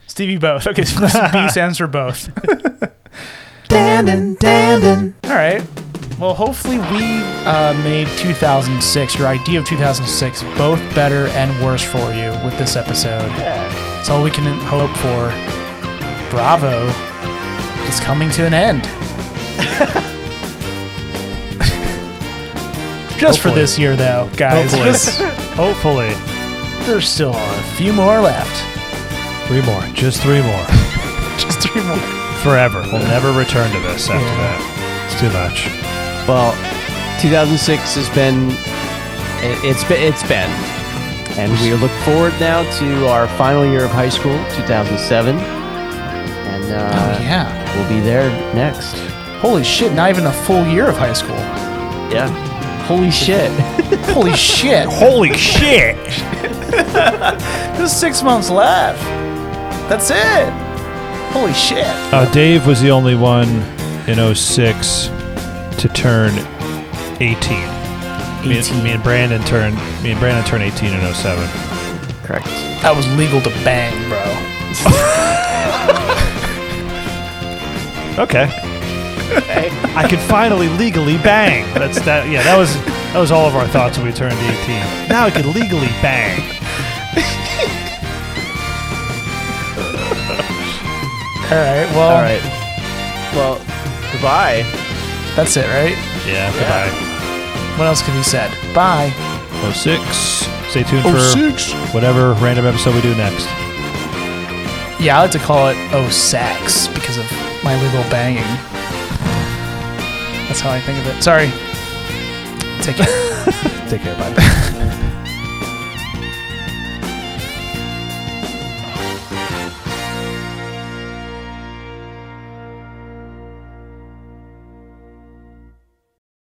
Stevie both. Okay, so B stands for both. Dandon, Dandon. All right. Well, hopefully we uh, made 2006, your idea of 2006, both better and worse for you with this episode. That's all we can hope for. Bravo is coming to an end. Just for Hopefully. this year, though, guys. Hopefully. Just- Hopefully. there's still a few more left. Three more. Just three more. Just three more. Forever. We'll never return to this after that. It's too much. Well, 2006 has been it, it's been it's been, and we look forward now to our final year of high school, 2007, and uh, Oh, yeah. we'll be there next. Holy shit, not even a full year of high school. Yeah. Holy shit. Holy shit. Holy shit. There's six months left. That's it. Holy shit. Uh, Dave was the only one in 06 to turn 18. Me, and, me and Brandon turned me and Brandon turned 18 in 07. Correct. That was legal to bang, bro. Okay. I could finally legally bang. That's that. Yeah, that was that was all of our thoughts when we turned 18. Now I could legally bang. All right. Well. All right. Well, goodbye. That's it, right? Yeah. Goodbye. What else can be said? Bye. 06. Stay tuned Oh, for six. whatever random episode we do next. Yeah, I like to call it oh sex because of my legal banging. That's how I think of it. Sorry. Take care. Take care. Bye.